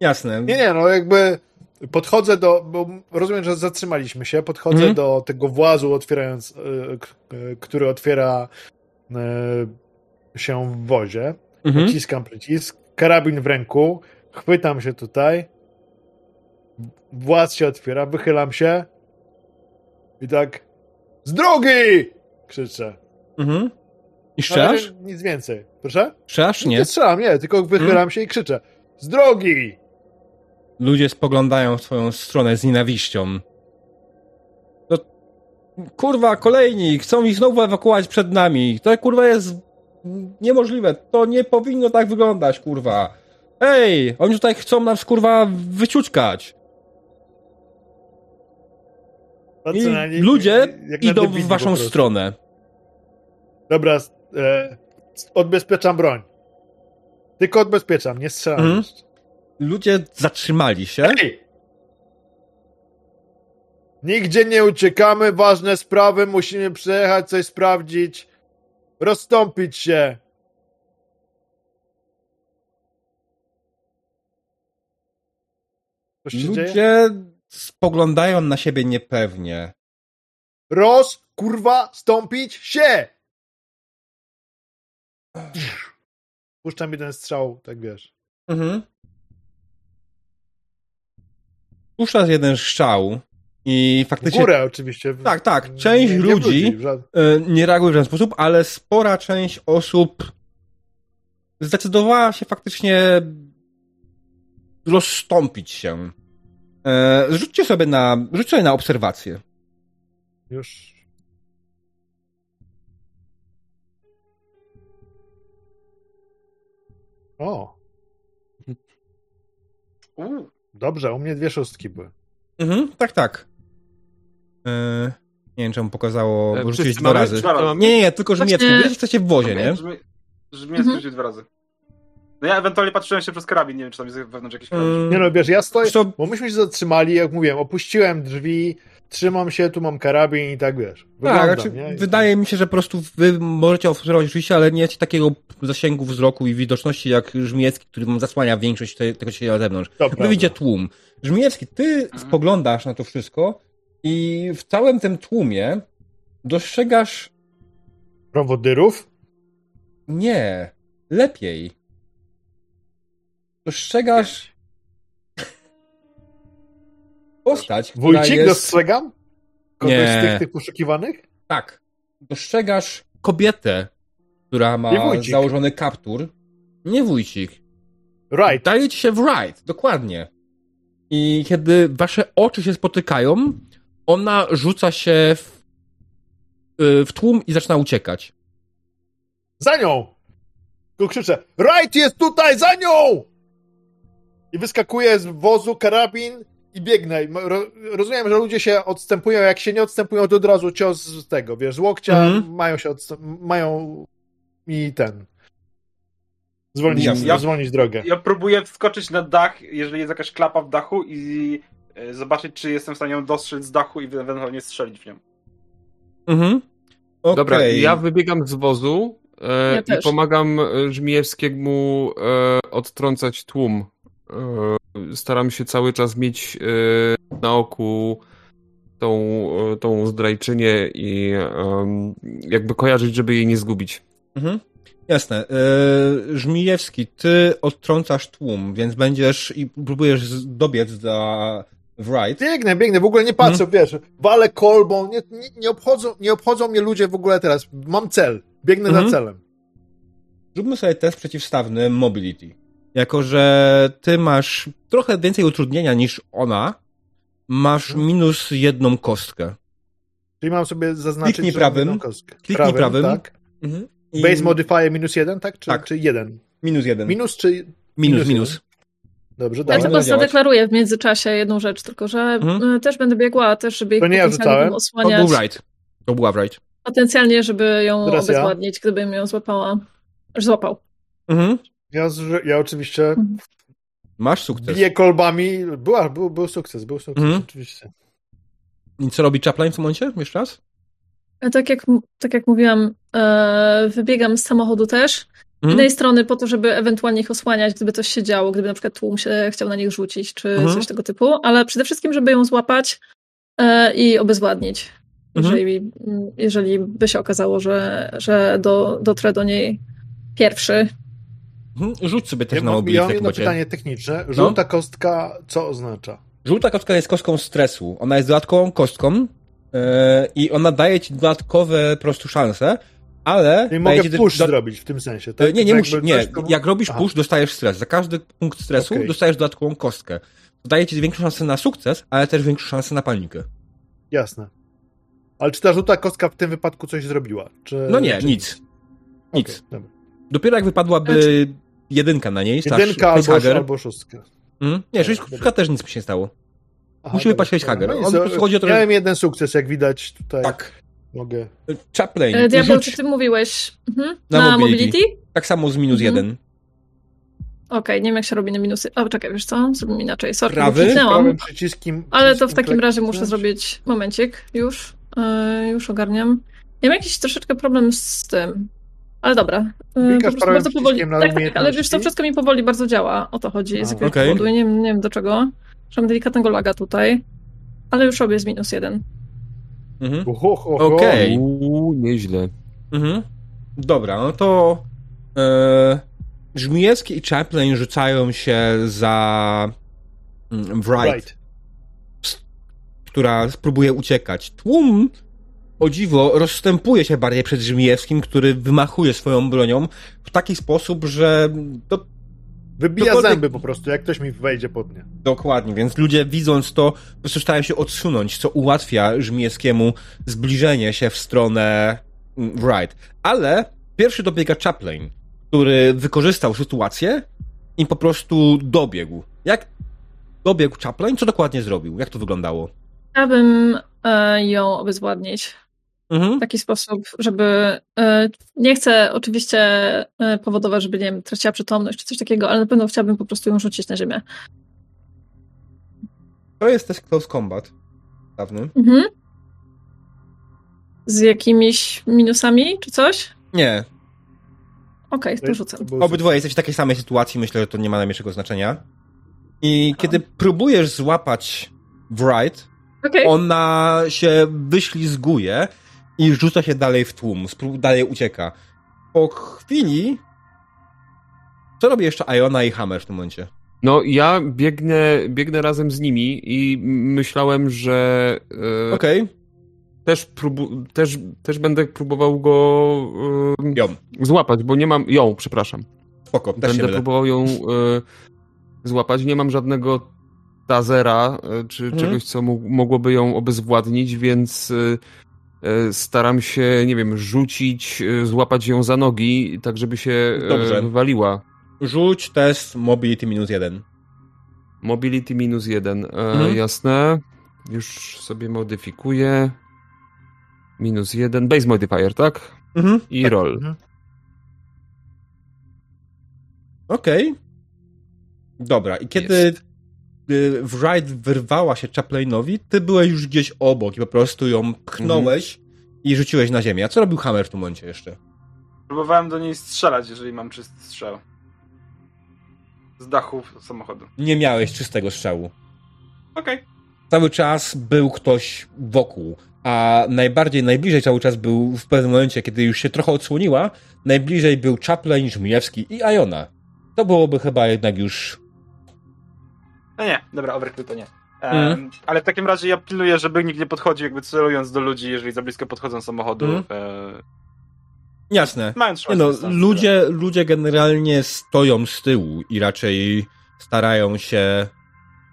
Speaker 1: Jasne.
Speaker 2: Nie, nie, no jakby podchodzę do, bo rozumiem, że zatrzymaliśmy się, podchodzę
Speaker 1: Mhm.
Speaker 2: do tego włazu otwierając, k- y, który otwiera y, się w wozie,
Speaker 1: Mhm.
Speaker 2: naciskam przycisk, karabin w ręku, chwytam się tutaj, właz się otwiera, wychylam się i tak z drogi! krzyczę.
Speaker 1: Mhm. I strzelasz?
Speaker 2: Nic więcej. Proszę?
Speaker 1: Strzelasz?
Speaker 2: Nie,
Speaker 1: Nie.
Speaker 2: strzelam, nie, tylko wychylam
Speaker 1: Mhm.
Speaker 2: się i krzyczę z drogi!
Speaker 1: Ludzie spoglądają w twoją stronę z nienawiścią. To... Kurwa, kolejni! Chcą ich znowu ewakuować przed nami. To kurwa jest niemożliwe. To nie powinno tak wyglądać, kurwa. Ej! Oni tutaj chcą nas, kurwa, wyciuczkać. I
Speaker 2: nich,
Speaker 1: ludzie idą w waszą stronę.
Speaker 2: Dobra, e, odbezpieczam broń. Tylko odbezpieczam, nie strzelam
Speaker 1: Mhm. Ludzie zatrzymali się.
Speaker 2: Ej! Nigdzie nie uciekamy, ważne sprawy, musimy przejechać, coś sprawdzić. Rozstąpić się. Coś się dzieje?
Speaker 1: Ludzie spoglądają na siebie niepewnie.
Speaker 2: Roz, kurwa, stąpić się! Puszczam jeden strzał, tak wiesz.
Speaker 1: Mhm. Puszczasz jeden strzał i
Speaker 2: W
Speaker 1: faktycznie...
Speaker 2: górę oczywiście. W-
Speaker 1: Tak, tak. Część
Speaker 2: nie- nie
Speaker 1: ludzi
Speaker 2: w żad-
Speaker 1: e, nie reaguje w żaden sposób, ale spora część osób zdecydowała się faktycznie rozstąpić się. E, Rzućcie sobie na, rzuć sobie na obserwację.
Speaker 2: Już. O,
Speaker 3: Uuu,
Speaker 2: dobrze, u mnie dwie szóstki były.
Speaker 1: Mhm, tak, tak. E, nie wiem, czemu pokazało,
Speaker 4: E,
Speaker 1: bo rzuciłeś dwa razy.
Speaker 3: Dwa razy.
Speaker 1: Nie, nie, nie, tylko Żmiecki.
Speaker 5: Właśnie-
Speaker 1: Wy jesteście w wozie, nie?
Speaker 3: Brzmi, brzmi
Speaker 5: Mhm.
Speaker 3: dwa razy. No ja ewentualnie patrzyłem się przez karabin, nie wiem, czy tam jest wewnątrz jakiś karabin.
Speaker 1: Mm,
Speaker 2: Nie no, wiesz, ja stoję,
Speaker 1: Wiesz
Speaker 2: bo myśmy się zatrzymali, jak mówiłem, opuściłem drzwi, trzymam się, tu mam karabin i tak wiesz. Wyglądam,
Speaker 1: Tak, znaczy,
Speaker 2: nie?
Speaker 1: Wydaje mi się, że po prostu wy możecie obserwować oczywiście, ale nie macie takiego zasięgu wzroku i widoczności jak Żmijewski, który zasłania większość te, tego, się na zewnątrz. Wy widzicie tłum. Żmijewski, ty spoglądasz na to wszystko i w całym tym tłumie dostrzegasz
Speaker 2: Prowodyrów?
Speaker 1: nie, lepiej. Dostrzegasz postać,
Speaker 2: Wójcik
Speaker 1: jest...
Speaker 2: dostrzegam? Kogoś
Speaker 1: Nie.
Speaker 2: z tych, tych poszukiwanych?
Speaker 1: Tak. Dostrzegasz kobietę, która ma założony kaptur. Nie wójcik.
Speaker 2: Right.
Speaker 1: Daje ci się w right, dokładnie. I kiedy wasze oczy się spotykają, ona rzuca się w, y, w tłum i zaczyna uciekać.
Speaker 2: Za nią! Tu krzyczę, Right jest tutaj, za nią! I wyskakuję z wozu, karabin i biegnę. Rozumiem, że ludzie się odstępują, jak się nie odstępują, to od razu cios z tego, wiesz, z łokcia
Speaker 1: Mhm.
Speaker 2: mają się odstęp- mają mi ten zwolnić,
Speaker 1: Jasne.
Speaker 2: zwolnić drogę.
Speaker 3: Ja próbuję wskoczyć na dach, jeżeli jest jakaś klapa w dachu i e, zobaczyć, czy jestem w stanie ją dostrzec z dachu i ewentualnie strzelić w nią.
Speaker 1: Mhm. Okej.
Speaker 4: Dobra, ja wybiegam z wozu e,
Speaker 5: Ja
Speaker 4: i pomagam Żmijewskiemu e, odtrącać tłum. E, staram się cały czas mieć e, na oku tą, e, tą zdrajczynię i jakby kojarzyć, żeby jej nie zgubić.
Speaker 1: Mhm. Jasne. Yy, Żmijewski, ty odtrącasz tłum, więc będziesz i próbujesz dobiec za w right.
Speaker 2: Biegnę, biegnę, w ogóle nie patrzę,
Speaker 1: Mhm.
Speaker 2: wiesz, walę kolbą, nie, nie, nie, obchodzą, nie obchodzą mnie ludzie w ogóle teraz. Mam cel, biegnę
Speaker 1: Mhm.
Speaker 2: za celem.
Speaker 1: Zróbmy sobie test przeciwstawny mobility. Jako, że ty masz trochę więcej utrudnienia niż ona, masz
Speaker 2: Mhm.
Speaker 1: minus jedną kostkę.
Speaker 2: Czyli mam sobie zaznaczyć,
Speaker 1: Kliknij prawym.
Speaker 2: jedną kostkę.
Speaker 1: Kliknij prawym.
Speaker 2: Tak.
Speaker 1: Mhm. I
Speaker 2: Base modifier minus jeden, tak? Czy,
Speaker 1: Tak.
Speaker 2: czy jeden?
Speaker 1: Minus jeden.
Speaker 2: Minus czy...
Speaker 1: minus,
Speaker 2: minus
Speaker 1: minus.
Speaker 2: Dobrze,
Speaker 5: Ja
Speaker 1: Dobra.
Speaker 2: dobra.
Speaker 5: tylko zadeklaruję w międzyczasie jedną rzecz, tylko że
Speaker 1: Mhm.
Speaker 5: y, też będę biegła, też żeby ich
Speaker 2: To nie ja rzucałem.
Speaker 5: tam
Speaker 1: To
Speaker 5: osłaniać.
Speaker 1: był right. To była w right.
Speaker 5: Potencjalnie, żeby ją
Speaker 2: Teraz ja.
Speaker 5: obezwładnić, gdybym ją złapała. Złapał.
Speaker 1: Mhm.
Speaker 2: Ja, ja oczywiście
Speaker 1: Masz sukces.
Speaker 2: biję kolbami. Była, był, był sukces, był sukces,
Speaker 1: Mhm.
Speaker 2: oczywiście.
Speaker 1: I co robi Chaplin w tym momencie? Jeszcze raz?
Speaker 5: A Tak jak, tak jak mówiłam, e, wybiegam z samochodu też. Z
Speaker 1: Mhm.
Speaker 5: jednej strony po to, żeby ewentualnie ich osłaniać, gdyby coś się działo, gdyby na przykład tłum się chciał na nich rzucić, czy
Speaker 1: Mhm.
Speaker 5: coś tego typu, ale przede wszystkim, żeby ją złapać e, i obezwładnić.
Speaker 1: Mhm.
Speaker 5: Jeżeli, jeżeli by się okazało, że, że do, dotrę do niej pierwszy.
Speaker 1: Mhm. Rzuć sobie też
Speaker 2: Ja
Speaker 1: na
Speaker 2: mam,
Speaker 1: mobility.
Speaker 2: ja mam jedno
Speaker 1: macie.
Speaker 2: pytanie techniczne. Żółta kostka co oznacza?
Speaker 1: Żółta kostka jest kostką stresu. Ona jest dodatkową kostką yy, i ona daje ci dodatkowe po prostu szanse, ale... Daje
Speaker 2: mogę
Speaker 1: ci
Speaker 2: push
Speaker 1: do-
Speaker 2: zrobić w tym sensie,
Speaker 1: E,
Speaker 2: tak?
Speaker 1: Nie, nie
Speaker 2: Że
Speaker 1: musi,
Speaker 2: jakby
Speaker 1: nie.
Speaker 2: to-
Speaker 1: Jak robisz
Speaker 2: Aha.
Speaker 1: push, dostajesz stres. Za każdy punkt stresu
Speaker 2: Okej.
Speaker 1: dostajesz dodatkową kostkę. To daje ci większą szansę na sukces, ale też większą szansę na panikę.
Speaker 2: Jasne. Ale czy ta żółta kostka w tym wypadku coś zrobiła? Czy,
Speaker 1: No nie,
Speaker 2: czy
Speaker 1: nic. Nic.
Speaker 2: Dobra.
Speaker 1: Dopiero jak wypadłaby jedynka na niej, slash
Speaker 2: Jedynka albo, albo szóstka.
Speaker 1: Mm? Nie, szóstka też nic mi się nie stało.
Speaker 2: Aha,
Speaker 1: Musi wypaść. On
Speaker 2: No
Speaker 1: chodzi o to, że-
Speaker 2: Miałem jeden sukces, jak widać tutaj.
Speaker 1: Tak.
Speaker 2: Mogę.
Speaker 1: Chaplain,
Speaker 5: E, Diabeł,
Speaker 1: rzuć
Speaker 5: ty mówiłeś mhm.
Speaker 1: Na
Speaker 5: na,
Speaker 1: mobility.
Speaker 5: mobility?
Speaker 1: tak samo z minus
Speaker 5: Mhm.
Speaker 1: jeden.
Speaker 5: Okej, nie wiem jak się robi na minusy. O, czekaj, wiesz co? Zrobimy inaczej. Sorry,
Speaker 1: Prawy?
Speaker 2: Prawym przyciskiem.
Speaker 5: Ale to w takim razie muszę zrobić momencik. Już. Yy, już ogarniam. Ja mam jakiś troszeczkę problem z tym. Ale dobra.
Speaker 2: Klikasz
Speaker 5: po prostu
Speaker 2: prawym
Speaker 5: bardzo powoli.
Speaker 2: na
Speaker 5: Tak, tak, ale wiesz, to wszystko mi powoli bardzo działa. O to chodzi. Z jakiegoś
Speaker 1: Okej.
Speaker 5: powodu. Nie, wiem- nie wiem do czego. Mam delikatnego laga tutaj. Ale już robię z minus jeden.
Speaker 1: Mhm. Okej.
Speaker 4: Uuu, nieźle.
Speaker 1: Mhm. Dobra, no to E, Żmijewski i Chaplin rzucają się za mm, Wright,
Speaker 2: Right.
Speaker 1: która spróbuje uciekać. Tłum, o dziwo, rozstępuje się bardziej przed Żmijewskim, który wymachuje swoją bronią w taki sposób, że to
Speaker 2: Wybija
Speaker 1: Dokładnie-
Speaker 2: zęby po prostu, jak ktoś mi wejdzie pod nie.
Speaker 1: Dokładnie, więc ludzie widząc to, po prostu starają się odsunąć, co ułatwia Żmijewskiemu zbliżenie się w stronę mm, Wright. Ale pierwszy dobiega Chaplin, który wykorzystał sytuację i po prostu dobiegł. Jak dobiegł Chaplin? Co dokładnie zrobił? Jak to wyglądało?
Speaker 5: Chciałabym e, ją obezwładnić
Speaker 1: Mhm.
Speaker 5: w taki sposób, żeby. E, nie chcę oczywiście e, powodować, żeby nie wiem, traciła przytomność czy coś takiego, ale na pewno chciałabym po prostu ją rzucić na ziemię.
Speaker 1: To jest też close combat. Dawny.
Speaker 5: Mhm. Z jakimiś minusami czy coś?
Speaker 1: Nie.
Speaker 5: Okej, to rzucę.
Speaker 2: To był
Speaker 1: Obydwoje jesteście w takiej samej sytuacji, myślę, że to nie ma najmniejszego znaczenia. I kiedy próbujesz złapać Wright,
Speaker 5: Okej.
Speaker 1: ona się wyślizguje i rzuca się dalej w tłum, dalej ucieka. Po chwili. Co robi jeszcze Iona i Hammer w tym momencie?
Speaker 4: No, ja biegnę, biegnę razem z nimi i myślałem, że e,
Speaker 1: Okej,
Speaker 4: też, próbu- też, też będę próbował go e,
Speaker 1: ją.
Speaker 4: złapać, bo nie mam. ją, przepraszam.
Speaker 1: Spoko, też
Speaker 4: Będę próbował ją e, złapać. Nie mam żadnego tazera czy
Speaker 1: Mhm.
Speaker 4: czegoś, co mógł- mogłoby ją obezwładnić, więc staram się, nie wiem, rzucić, e, złapać ją za nogi, tak żeby się
Speaker 1: Dobrze.
Speaker 4: e, wywaliła.
Speaker 1: Rzuć test mobility minus jeden.
Speaker 4: Mobility minus jeden. E,
Speaker 1: Mhm.
Speaker 4: Jasne. Już sobie modyfikuję. Minus jeden. Base modifier, tak?
Speaker 1: Mhm.
Speaker 4: I roll.
Speaker 2: Mhm.
Speaker 1: Okej. Dobra, i kiedy
Speaker 4: Jest.
Speaker 1: Y, Wright wyrwała się Chaplinowi, ty byłeś już gdzieś obok i po prostu ją pchnąłeś i rzuciłeś na ziemię. A co robił Hammer w tym momencie jeszcze?
Speaker 3: Próbowałem do niej strzelać, jeżeli mam czysty strzał. Z dachu samochodu.
Speaker 1: Nie miałeś czystego strzału.
Speaker 3: Okej.
Speaker 1: cały czas był ktoś wokół, a najbardziej, najbliżej cały czas był w pewnym momencie, kiedy już się trochę odsłoniła, najbliżej był Chaplin, Żmijewski i Iona. To byłoby chyba jednak już...
Speaker 3: No nie, dobra, overkill to nie. Em, ale w takim razie ja pilnuję, żeby nikt nie podchodził, jakby celując do ludzi, jeżeli za blisko podchodzą samochodu.
Speaker 1: Mhm.
Speaker 3: E,
Speaker 1: Jasne.
Speaker 3: mając
Speaker 1: Nie no, ludzie, ludzie generalnie stoją z tyłu i raczej starają się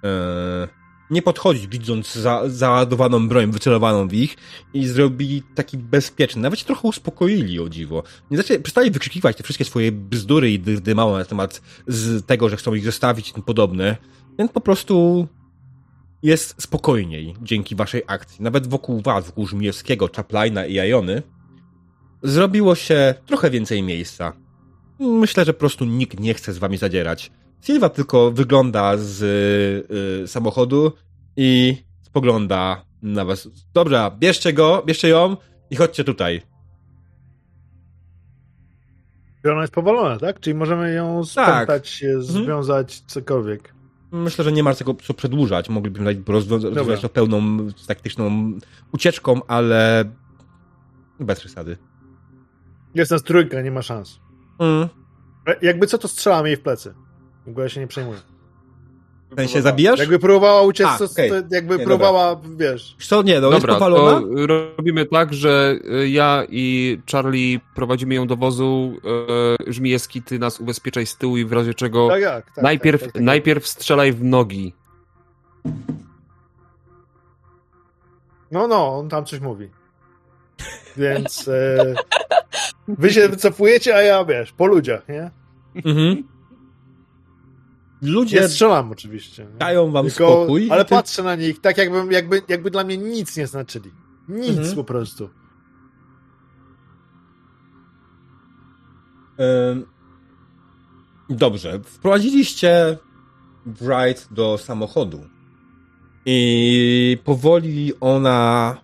Speaker 1: e, nie podchodzić, widząc za, załadowaną broń, wycelowaną w ich i zrobili taki bezpieczny, nawet się trochę uspokoili o dziwo. Nie zaczęli, przestali wykrzykiwać te wszystkie swoje bzdury i dyrdy małe na temat z tego, że chcą ich zostawić i tym podobne, więc po prostu jest spokojniej dzięki waszej akcji. Nawet wokół was, wokół Żmijewskiego, Chaplina i Ajony, zrobiło się trochę więcej miejsca. Myślę, że po prostu nikt nie chce z wami zadzierać. Silva tylko wygląda z y, samochodu i spogląda na was. Dobra, bierzcie go, bierzcie ją i chodźcie tutaj.
Speaker 2: Ona jest powolona, tak? Czyli możemy ją spętać, się,
Speaker 1: Mhm.
Speaker 2: związać, cokolwiek.
Speaker 1: Myślę, że nie ma tego co przedłużać. Moglibyśmy rozwiązać to pełną taktyczną ucieczką, ale bez przesady.
Speaker 2: Jest nas trójka, nie ma szans.
Speaker 1: Mm.
Speaker 2: E, Jakby co, to strzelam jej w plecy. W ogóle się nie przejmuję.
Speaker 1: W sensie zabijasz?
Speaker 2: Jakby próbowała uciec,
Speaker 1: A,
Speaker 2: to,
Speaker 1: okej.
Speaker 2: to jakby
Speaker 1: Nie,
Speaker 2: próbowała, wiesz...
Speaker 1: Co nie, no
Speaker 4: Dobra,
Speaker 1: jest
Speaker 4: to robimy tak, że y, ja i Charlie prowadzimy ją do wozu. y, Żmijewski, ty nas ubezpieczaj z tyłu i w razie czego
Speaker 2: Tak jak? Tak,
Speaker 4: najpierw,
Speaker 2: tak, tak, tak.
Speaker 4: najpierw strzelaj w nogi.
Speaker 2: No, no, on tam coś mówi. Więc e, wy się wycofujecie, a ja, wiesz, po ludziach, nie?
Speaker 1: Mhm. Ludzie
Speaker 2: Nie strzelam oczywiście. nie?
Speaker 1: dają wam
Speaker 2: Tylko,
Speaker 1: spokój.
Speaker 2: ale
Speaker 1: ty-
Speaker 2: patrzę na nich tak, jakby, jakby, jakby dla mnie nic nie znaczyli. Nic
Speaker 1: Mhm.
Speaker 2: po prostu.
Speaker 1: Dobrze. Wprowadziliście Wright do samochodu. I powoli ona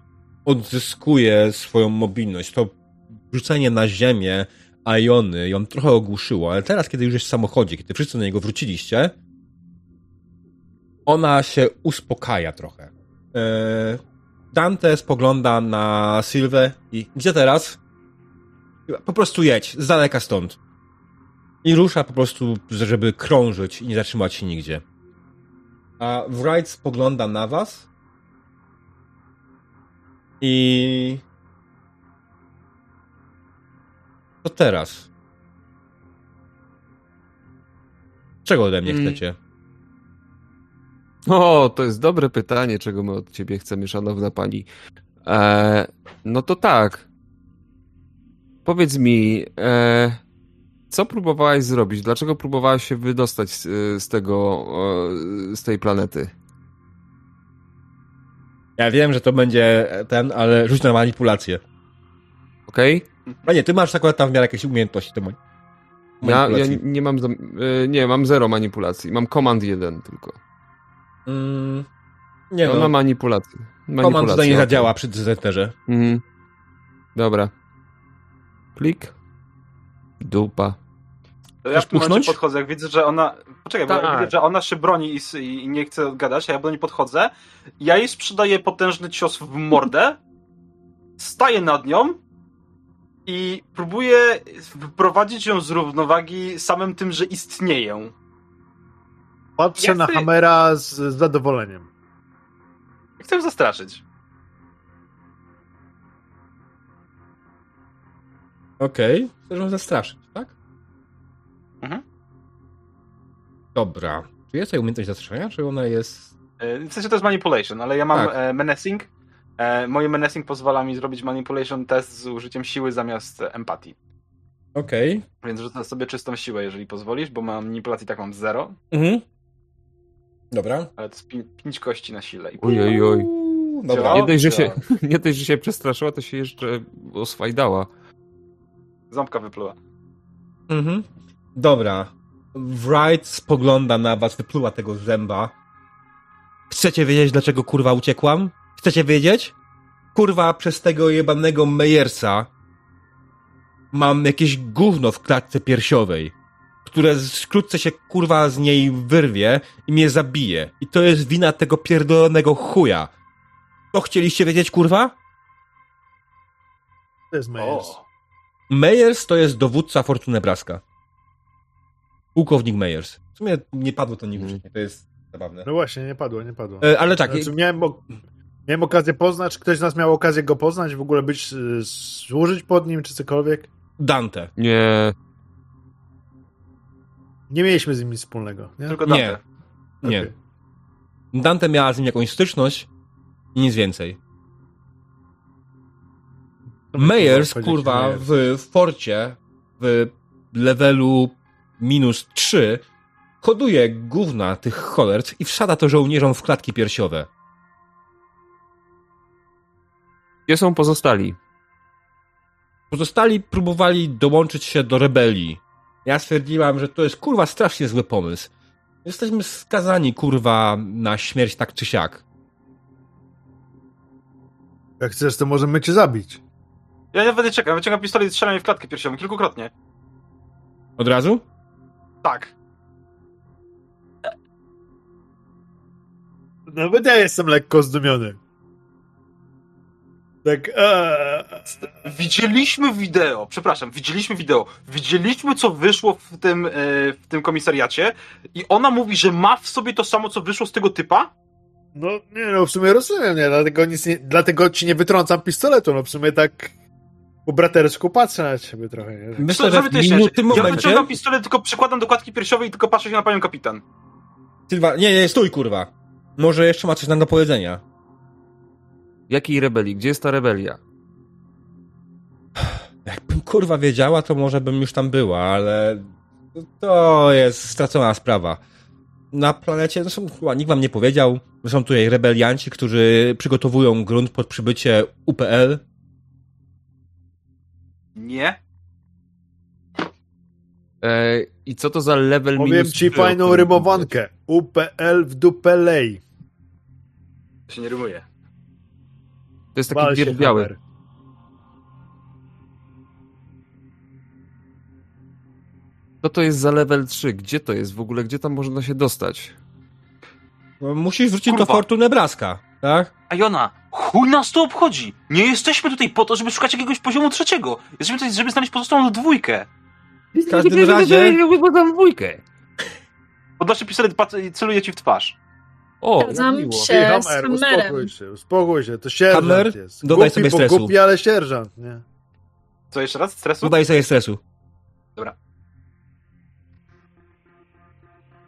Speaker 1: odzyskuje swoją mobilność. To rzucenie na ziemię Iony ją trochę ogłuszyło, ale teraz, kiedy już jest w samochodzie, kiedy wszyscy na niego wróciliście, ona się uspokaja trochę. Yy, Dante spogląda na Sylwę i gdzie teraz? Po prostu jedź, z daleka stąd. I rusza po prostu, żeby krążyć i nie zatrzymać się nigdzie. A Wright spogląda na was i... Co teraz? Czego ode mnie
Speaker 4: Mm.
Speaker 1: chcecie?
Speaker 4: O, to jest dobre pytanie, czego my od ciebie chcemy, szanowna pani. E, no to tak. Powiedz mi, e, co próbowałaś zrobić? Dlaczego próbowałaś się wydostać z, z tego, z tej planety?
Speaker 1: Ja wiem, że to będzie ten, ale rzuć na manipulację.
Speaker 4: Okej?
Speaker 1: A nie, ty masz akurat tam w miarę jakieś umiejętności do mani-
Speaker 4: Ja, ja nie mam, zam- e, nie, mam zero manipulacji. Mam command jeden tylko.
Speaker 1: Mm, nie
Speaker 4: No,
Speaker 1: no,
Speaker 4: mam manipulację.
Speaker 1: komand tutaj nie zadziała przy dezenterze.
Speaker 4: Mhm. Dobra. Klik. Dupa.
Speaker 3: To ja w tym momencie podchodzę, jak widzę, że ona... Poczekaj, bo
Speaker 4: Tak.
Speaker 3: widzę, że ona się broni i, i nie chce gadać, a ja do niej podchodzę. Ja jej sprzedaję potężny cios w mordę, staję nad nią i próbuję wyprowadzić ją z równowagi samym tym, że istnieję.
Speaker 2: Patrzę
Speaker 3: Ja
Speaker 2: na
Speaker 3: chcę-
Speaker 2: Hammera z, zadowoleniem.
Speaker 3: Chcę ją zastraszyć.
Speaker 1: Okej, chcesz ją zastraszyć, tak?
Speaker 3: Mhm.
Speaker 1: Dobra. Czy jest tutaj umiejętność zastraszenia, czy ona jest...
Speaker 3: E, W sensie to jest manipulation, ale ja mam
Speaker 1: Tak.
Speaker 3: e, menacing. E, moje menacing pozwala mi zrobić manipulation test z użyciem siły zamiast empatii.
Speaker 1: Okej.
Speaker 3: Więc rzucę sobie czystą siłę, jeżeli pozwolisz, bo mam manipulacji tak mam zero,
Speaker 1: Mhm. Dobra.
Speaker 3: ale to jest pi- pięć kości na sile. I
Speaker 4: Oj, oj, oj.
Speaker 1: Uuu, Dobra.
Speaker 4: Nie dość, że się, nie dość, że się przestraszyła, to się jeszcze oswajdała.
Speaker 3: Ząbka wypluła.
Speaker 1: Mhm. Dobra. Wright spogląda na was, wypluła tego zęba. Chcecie wiedzieć, dlaczego kurwa uciekłam? Chcecie wiedzieć? Kurwa, przez tego jebanego Mejersa mam jakieś gówno w klatce piersiowej, które wkrótce się kurwa z niej wyrwie i mnie zabije. I to jest wina tego pierdolonego chuja. To chcieliście wiedzieć, kurwa?
Speaker 2: To jest Meyers.
Speaker 3: O,
Speaker 1: Meyers to jest dowódca Fortuny Nebraska. Pułkownik Meyers. W sumie nie padło to nigdy,
Speaker 4: Mhm.
Speaker 1: to jest zabawne.
Speaker 2: No właśnie, nie padło, nie padło.
Speaker 1: E, ale tak,
Speaker 2: Znaczy, miałem, miałem okazję poznać, ktoś z nas miał okazję go poznać, w ogóle być, y, służyć pod nim, czy cokolwiek.
Speaker 1: Dante.
Speaker 4: Nie.
Speaker 2: Nie mieliśmy z nim nic wspólnego, nie?
Speaker 3: tylko
Speaker 1: Nie.
Speaker 3: Dante.
Speaker 1: Nie.
Speaker 2: Okej.
Speaker 1: Dante miała z nim jakąś styczność i nic więcej. Meyers, kurwa, w, w forcie, w levelu minus 3, hoduje gówna tych cholerc i wsada to żołnierzom w klatki piersiowe.
Speaker 4: Gdzie są pozostali?
Speaker 1: Pozostali próbowali dołączyć się do rebelii. Ja stwierdziłam, że to jest kurwa strasznie zły pomysł. Jesteśmy skazani kurwa na śmierć tak czy siak.
Speaker 2: Jak chcesz, to możemy cię zabić.
Speaker 3: Ja nie będę czekał, wyciągam pistolet i strzelam w klatkę piersiową kilkukrotnie.
Speaker 1: Od razu?
Speaker 3: Tak.
Speaker 2: Nawet ja jestem lekko zdumiony. Tak, eee.
Speaker 3: Widzieliśmy wideo, przepraszam, widzieliśmy wideo. Widzieliśmy, co wyszło w tym, e, w tym komisariacie i ona mówi, że ma w sobie to samo, co wyszło z tego typa?
Speaker 2: No, nie no, w sumie rozumiem, nie, dlatego, nic nie, dlatego ci nie wytrącam pistoletu, no w sumie tak po bratersku patrzę na ciebie trochę, nie?
Speaker 1: Myślę,
Speaker 3: Co-
Speaker 1: że w tym
Speaker 3: Ja
Speaker 1: momencie...
Speaker 3: wyciągam pistolet, tylko przykładam do klatki piersiowej i tylko patrzę się na panią kapitan.
Speaker 1: Sylwa, nie, nie, stój kurwa. Może jeszcze ma coś nam do powiedzenia.
Speaker 4: Jakiej rebelii? Gdzie jest ta rebelia?
Speaker 1: Jakbym kurwa wiedziała, to może bym już tam była, ale to jest stracona sprawa. Na planecie, zresztą chyba nikt wam nie powiedział, że są tutaj rebelianci, którzy przygotowują grunt pod przybycie UPL.
Speaker 3: Nie?
Speaker 4: E, I co to za level
Speaker 2: Powiem
Speaker 4: minus
Speaker 2: ci fajną rymowankę. UPL w dupę lej.
Speaker 3: To się nie rymuje.
Speaker 4: To jest taki wierbiały.
Speaker 2: Hammer.
Speaker 4: Co to jest za level 3? Gdzie to jest w ogóle? Gdzie tam można się dostać?
Speaker 1: No, Musisz wrócić do
Speaker 3: Kurwa.
Speaker 1: Fortu Nebraska, tak?
Speaker 3: A Jona, chuj nas to obchodzi! Nie jesteśmy tutaj po to, żeby szukać jakiegoś poziomu trzeciego. Jesteśmy tutaj, żeby znaleźć pozostałą dwójkę.
Speaker 1: W każdym razie...
Speaker 4: Podam dwójkę.
Speaker 3: Podnoszę pistolet celuję ci w twarz.
Speaker 4: O,
Speaker 5: Zgadzam
Speaker 4: miło.
Speaker 5: się.
Speaker 2: Ty,
Speaker 5: z
Speaker 2: Hammer,
Speaker 5: Hammerem.
Speaker 2: uspokój się, uspokój się, to sierżant
Speaker 1: Hammer,
Speaker 2: jest.
Speaker 1: dodaj
Speaker 2: głupi,
Speaker 1: sobie stresu.
Speaker 2: głupi, ale sierżant, nie?
Speaker 3: Co jeszcze raz? Stresu?
Speaker 1: Dodaj sobie stresu.
Speaker 3: Dobra.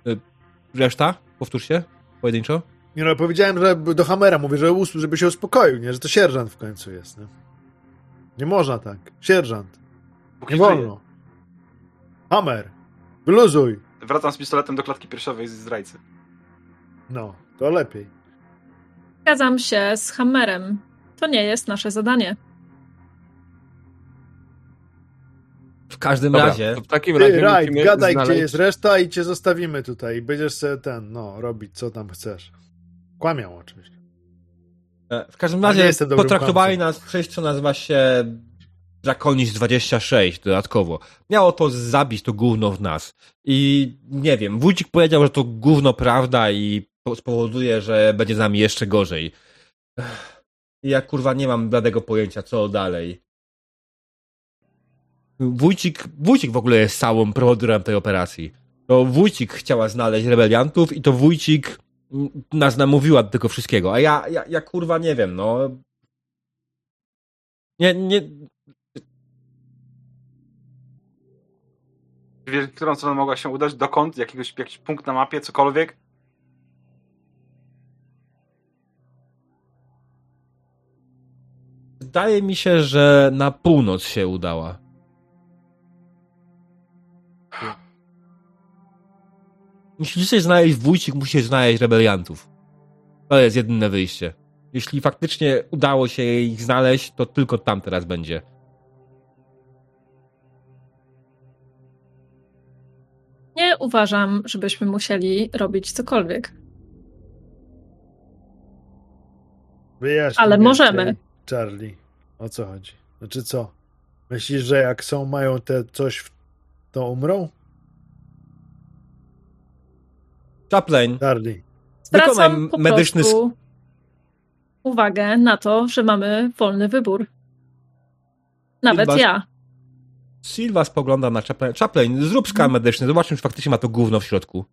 Speaker 1: Y, Reszta? Powtórz się. Pojedynczo.
Speaker 2: Nie no, powiedziałem, że do Hammera mówię, że żeby się uspokoił, nie? Że to sierżant w końcu jest, nie? Nie można tak. Sierżant.
Speaker 3: Póki
Speaker 2: Nie wolno. Hammer. Wyluzuj.
Speaker 3: Wracam z pistoletem do klatki piersiowej z zdrajcy.
Speaker 2: No, to lepiej.
Speaker 5: Zgadzam się z Hammerem. To nie jest nasze zadanie.
Speaker 1: W każdym
Speaker 4: Dobra,
Speaker 1: razie...
Speaker 4: to w takim
Speaker 2: Ty,
Speaker 4: razie
Speaker 2: gadaj,
Speaker 4: znaleźć...
Speaker 2: gdzie jest reszta i cię zostawimy tutaj. Będziesz sobie ten, no, robić co tam chcesz. Kłamią oczywiście.
Speaker 1: E, W każdym razie potraktowali nas coś, co nazywa się Draconis 26 dodatkowo. Miało to zabić to gówno w nas. I nie wiem, wójcik powiedział, że to gówno prawda i spowoduje, że będzie z nami jeszcze gorzej. Ja kurwa nie mam bladego pojęcia, co dalej. Wójcik, wójcik w ogóle jest całym prowodyrem tej operacji. To wójcik chciała znaleźć rebeliantów i to wójcik nas namówiła do tego wszystkiego. A ja, ja, ja kurwa nie wiem, no. Nie, nie.
Speaker 3: Wiesz, którą stronę mogła się udać? Dokąd? Jakiegoś, jakiś punkt na mapie? Cokolwiek?
Speaker 1: Wydaje mi się, że na północ się udała. Jeśli chcesz znaleźć wójcik, musisz znaleźć rebeliantów. To jest jedyne wyjście. Jeśli faktycznie udało się ich znaleźć, to tylko tam teraz będzie.
Speaker 5: Nie uważam, żebyśmy musieli robić cokolwiek.
Speaker 2: Wyjaśnij
Speaker 5: Ale możemy.
Speaker 2: Charlie, o co chodzi? Znaczy co? Myślisz, że jak są, mają te coś, w- to umrą?
Speaker 1: Chaplain,
Speaker 2: Charlie.
Speaker 5: Zwracam
Speaker 1: Wykonaj
Speaker 5: po
Speaker 1: medyczny
Speaker 5: prostu uwagę na to, że mamy wolny wybór. Nawet
Speaker 1: Chyba-
Speaker 5: ja.
Speaker 1: Silva spogląda na Chaplain. Chaplain, zrób skan medyczny, zobaczmy, czy faktycznie ma to gówno w środku.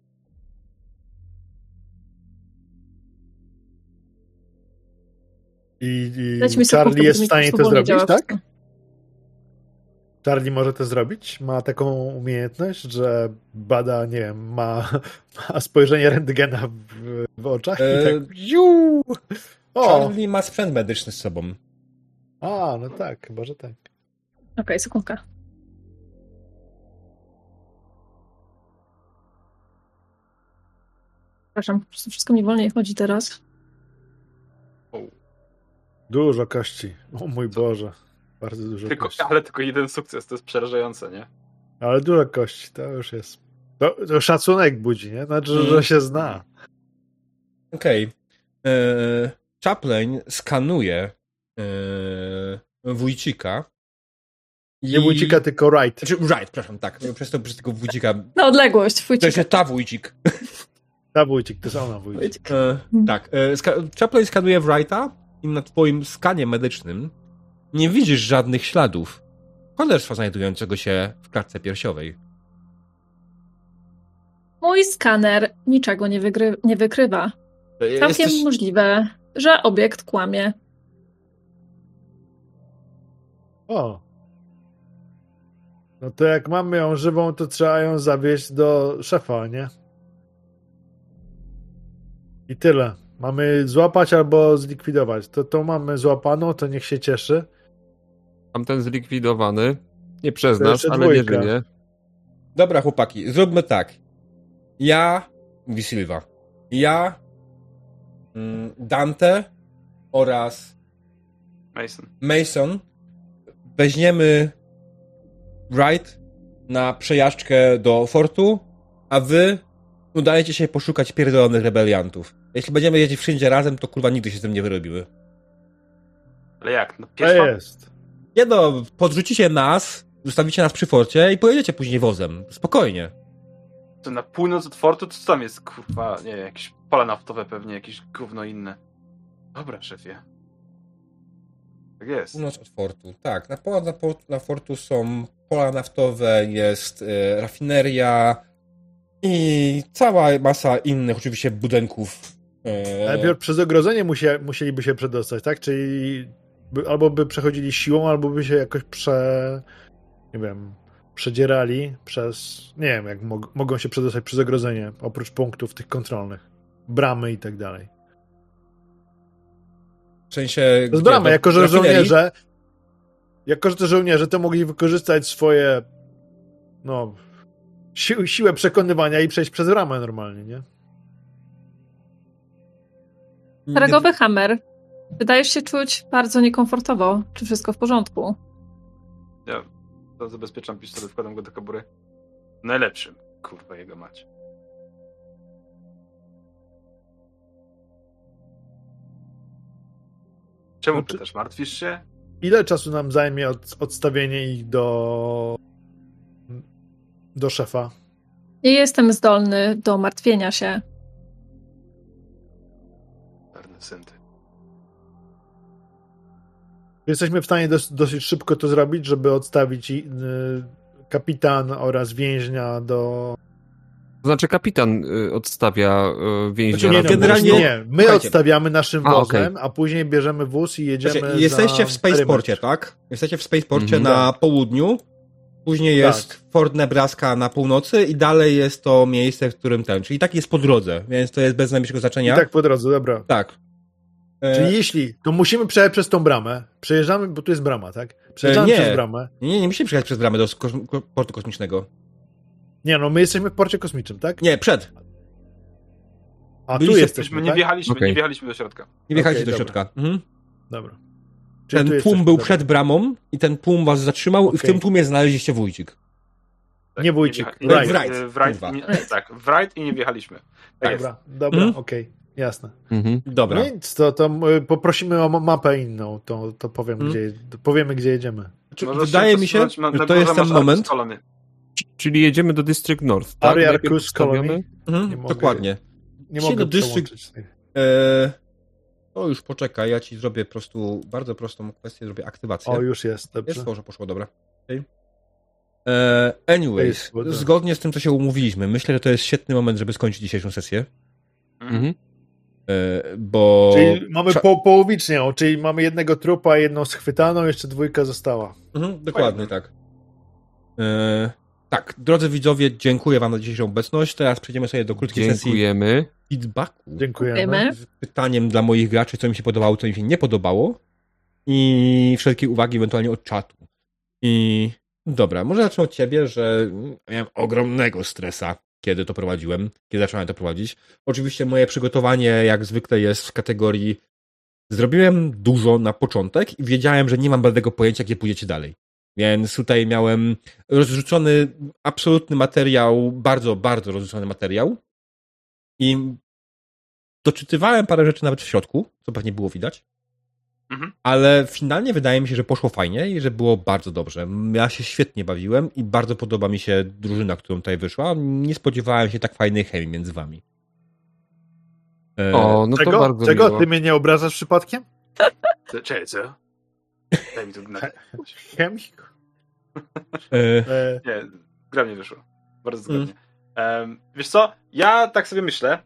Speaker 2: I, i Charlie jest w stanie to zrobić, tak?
Speaker 5: wszystko.
Speaker 2: Charlie może to zrobić? Ma taką umiejętność, że bada, nie wiem, ma, ma spojrzenie rentgena w, w oczach
Speaker 1: E,
Speaker 2: i tak! O!
Speaker 1: Charlie ma sprzęt medyczny z sobą.
Speaker 2: A, no tak, chyba, że tak.
Speaker 5: Okej, sekundka. Przepraszam, po prostu wszystko mi wolniej chodzi teraz.
Speaker 2: Dużo kości. O mój Boże. Bardzo dużo
Speaker 3: Tylko,
Speaker 2: kości.
Speaker 3: ale tylko jeden sukces, to jest przerażające, nie?
Speaker 2: Ale dużo kości, to już jest. To, to szacunek budzi, nie? Znaczy,
Speaker 1: Mm.
Speaker 2: że się zna.
Speaker 1: Okej. Okay. Chaplain skanuje e, wójcika.
Speaker 2: Nie Wójcika, tylko Wright.
Speaker 1: Znaczy, right, przepraszam, tak. Przez, to, przez tego wójcika.
Speaker 5: Na odległość, twój
Speaker 1: To się ta wójcik.
Speaker 2: Ta Wójcik, to jest ona Wójcik.
Speaker 1: E, tak. E, ska Chaplain skanuje Wrighta i na twoim skanie medycznym nie widzisz żadnych śladów cholerstwa znajdującego się w klatce piersiowej.
Speaker 5: Mój skaner niczego nie, wygry- nie wykrywa.
Speaker 1: E,
Speaker 5: Całkiem
Speaker 1: jesteś-
Speaker 5: możliwe, że obiekt kłamie.
Speaker 2: O. No to jak mamy ją żywą, to trzeba ją zawieźć do szefa, nie? I tyle. Mamy złapać albo zlikwidować. To to mamy złapaną, to niech się cieszy.
Speaker 4: Tamten zlikwidowany. Nie przez nas, ale nie
Speaker 2: dwójka.
Speaker 4: żyje.
Speaker 1: Dobra, chłopaki, zróbmy tak. Ja, mówi Silva, ja, mm, Dante oraz
Speaker 3: Mason.
Speaker 1: Mason weźmiemy Wright na przejażdżkę do fortu, a wy udajecie się poszukać pierdolonych rebeliantów. Jeśli będziemy jeździć wszędzie razem, to kurwa nigdy się z tym nie wyrobimy.
Speaker 3: Ale jak? No,
Speaker 2: To
Speaker 3: pieszo?
Speaker 2: jest.
Speaker 1: Nie no, podrzucicie nas, zostawicie nas przy forcie i pojedziecie później wozem. Spokojnie.
Speaker 3: To na północ od fortu, to co tam jest, kurwa, nie wiem, jakieś pola naftowe pewnie, jakieś gówno inne. Dobra, szefie. Tak jest.
Speaker 1: Północ od fortu. Tak, na północ na, port- na fortu są pola naftowe, jest e, rafineria i cała masa innych oczywiście budynków. E,
Speaker 2: Najpierw przez ogrodzenie musie, musieliby się przedostać, tak? Czyli by, albo by przechodzili siłą, albo by się jakoś prze... nie wiem, przedzierali przez... nie wiem, jak mog, mogą się przedostać przez ogrodzenie, oprócz punktów tych kontrolnych. Bramy i tak dalej.
Speaker 1: W sensie.
Speaker 2: Brama,
Speaker 1: Do
Speaker 2: jako że
Speaker 1: rafinerii?
Speaker 2: żołnierze jako że to żołnierze to mogli wykorzystać swoje no si siłę przekonywania i przejść przez ramę normalnie, nie?
Speaker 5: Szeregowy Hammer. Wydajesz się czuć bardzo niekomfortowo. Czy wszystko w porządku?
Speaker 3: Ja to zabezpieczam pistolet, wkładam go do kabury. Najlepszym, kurwa jego mać. Czemu
Speaker 2: Znaczy-
Speaker 3: pytasz? Martwisz się?
Speaker 2: Ile czasu nam zajmie od, odstawienie ich do do szefa?
Speaker 5: Nie jestem zdolny do martwienia się.
Speaker 2: Jesteśmy w stanie dos dosyć szybko to zrobić, żeby odstawić i- y, kapitan oraz więźnia do...
Speaker 4: To znaczy kapitan y, odstawia y, więźnia
Speaker 1: Znaczy, nie, no, generalnie-
Speaker 2: Nie, my
Speaker 1: Słuchajcie.
Speaker 2: odstawiamy naszym
Speaker 4: A,
Speaker 2: wozem, a później bierzemy wóz i jedziemy
Speaker 1: Znaczy, jesteście
Speaker 2: za
Speaker 1: w Spaceporcie, tak? Jesteście w Spaceporcie
Speaker 4: Mhm.
Speaker 1: na południu. Później
Speaker 2: Tak.
Speaker 1: jest Fort Nebraska na północy i dalej jest to miejsce, w którym ten. Czyli tak jest po drodze, więc to jest bez najmniejszego
Speaker 2: I
Speaker 1: znaczenia.
Speaker 2: tak po drodze, dobra.
Speaker 1: Tak. E,
Speaker 2: Czyli jeśli, to musimy przejechać przez tą bramę. Przejeżdżamy, bo tu jest brama, tak? Przejeżdżamy
Speaker 1: E, nie.
Speaker 2: przez bramę.
Speaker 1: Nie, nie, nie musimy przyjechać przez bramę do ko- portu kosmicznego.
Speaker 2: Nie, no my jesteśmy w porcie kosmicznym, tak?
Speaker 1: Nie, przed.
Speaker 2: A tu jesteśmy,
Speaker 3: nie
Speaker 2: tak?
Speaker 3: wjechaliśmy,
Speaker 4: Okej.
Speaker 3: nie wjechaliśmy do środka.
Speaker 1: Nie wjechaliście
Speaker 2: Okej,
Speaker 1: do
Speaker 2: dobra.
Speaker 1: środka. Mhm.
Speaker 2: Dobra. Czyli
Speaker 1: Ten tłum
Speaker 2: jesteśmy,
Speaker 1: był
Speaker 2: dobra.
Speaker 1: przed bramą i ten tłum was zatrzymał i w tym tłumie znaleźliście wójcik.
Speaker 3: Tak,
Speaker 2: Nie Wójcik,
Speaker 3: wjecha-
Speaker 2: Wright.
Speaker 3: w Wright. W Wright, nie, tak, w Wright i nie wjechaliśmy. Tak jest.
Speaker 2: Dobra, dobra,
Speaker 1: Mhm.
Speaker 2: okej, jasne.
Speaker 4: Mhm.
Speaker 1: Dobra.
Speaker 2: No nic, to, to y, poprosimy o ma- mapę inną, to, to powiem,
Speaker 1: Mhm.
Speaker 2: gdzie, to powiemy, gdzie jedziemy.
Speaker 1: Czy, wydaje mi się,
Speaker 3: na-
Speaker 1: że to jest ten moment.
Speaker 4: Czyli jedziemy do District North, tak? Najpierw
Speaker 2: Cruise Colony.
Speaker 1: Mhm,
Speaker 2: mogę-
Speaker 1: dokładnie.
Speaker 2: Nie
Speaker 1: Dzisiaj
Speaker 2: mogę
Speaker 1: do
Speaker 2: tych.
Speaker 1: E, to już poczekaj, ja ci zrobię po prostu bardzo prostą kwestię, zrobię aktywację.
Speaker 2: O, już jest, dobrze.
Speaker 1: Jest, może poszło, dobra. Okay. E, anyways, zgodnie z tym, co się umówiliśmy, myślę, że to jest świetny moment, żeby skończyć dzisiejszą sesję,
Speaker 4: Mhm.
Speaker 1: E, bo...
Speaker 2: Czyli mamy po, połowicznie, o, czyli mamy jednego trupa, jedną schwytaną, jeszcze dwójka została.
Speaker 1: Mhm, dokładnie tak. E, tak, drodzy widzowie, dziękuję wam za dzisiejszą obecność. Teraz przejdziemy sobie do krótkiej sesji
Speaker 4: Dziękujemy.
Speaker 1: feedbacku.
Speaker 2: Dziękujemy.
Speaker 1: Z pytaniem dla moich graczy, co mi się podobało, co mi się nie podobało i wszelkie uwagi ewentualnie od czatu. I dobra, może zacznę od ciebie, że miałem ogromnego stresa, kiedy to prowadziłem, kiedy zacząłem to prowadzić. Oczywiście moje przygotowanie jak zwykle jest w kategorii zrobiłem dużo na początek i wiedziałem, że nie mam bladego pojęcia, gdzie pójdziecie dalej. Więc tutaj miałem rozrzucony absolutny materiał, bardzo, bardzo rozrzucony materiał. I doczytywałem parę rzeczy nawet w środku, co pewnie było widać.
Speaker 3: Mhm.
Speaker 1: Ale finalnie wydaje mi się, że poszło fajnie i że było bardzo dobrze. Ja się świetnie bawiłem i bardzo podoba mi się drużyna, którą tutaj wyszła. Nie spodziewałem się tak fajnej chemii między wami. E,
Speaker 4: O, no to
Speaker 2: czego
Speaker 4: bardzo
Speaker 2: czego
Speaker 4: miło.
Speaker 2: ty mnie nie obrażasz przypadkiem?
Speaker 3: Czekaj, co? Daj mi to na...
Speaker 2: Chemik?
Speaker 1: e,
Speaker 2: E,
Speaker 3: Nie, gra mnie wyszło. Bardzo zgodnie. Em, wiesz co, ja tak sobie myślę,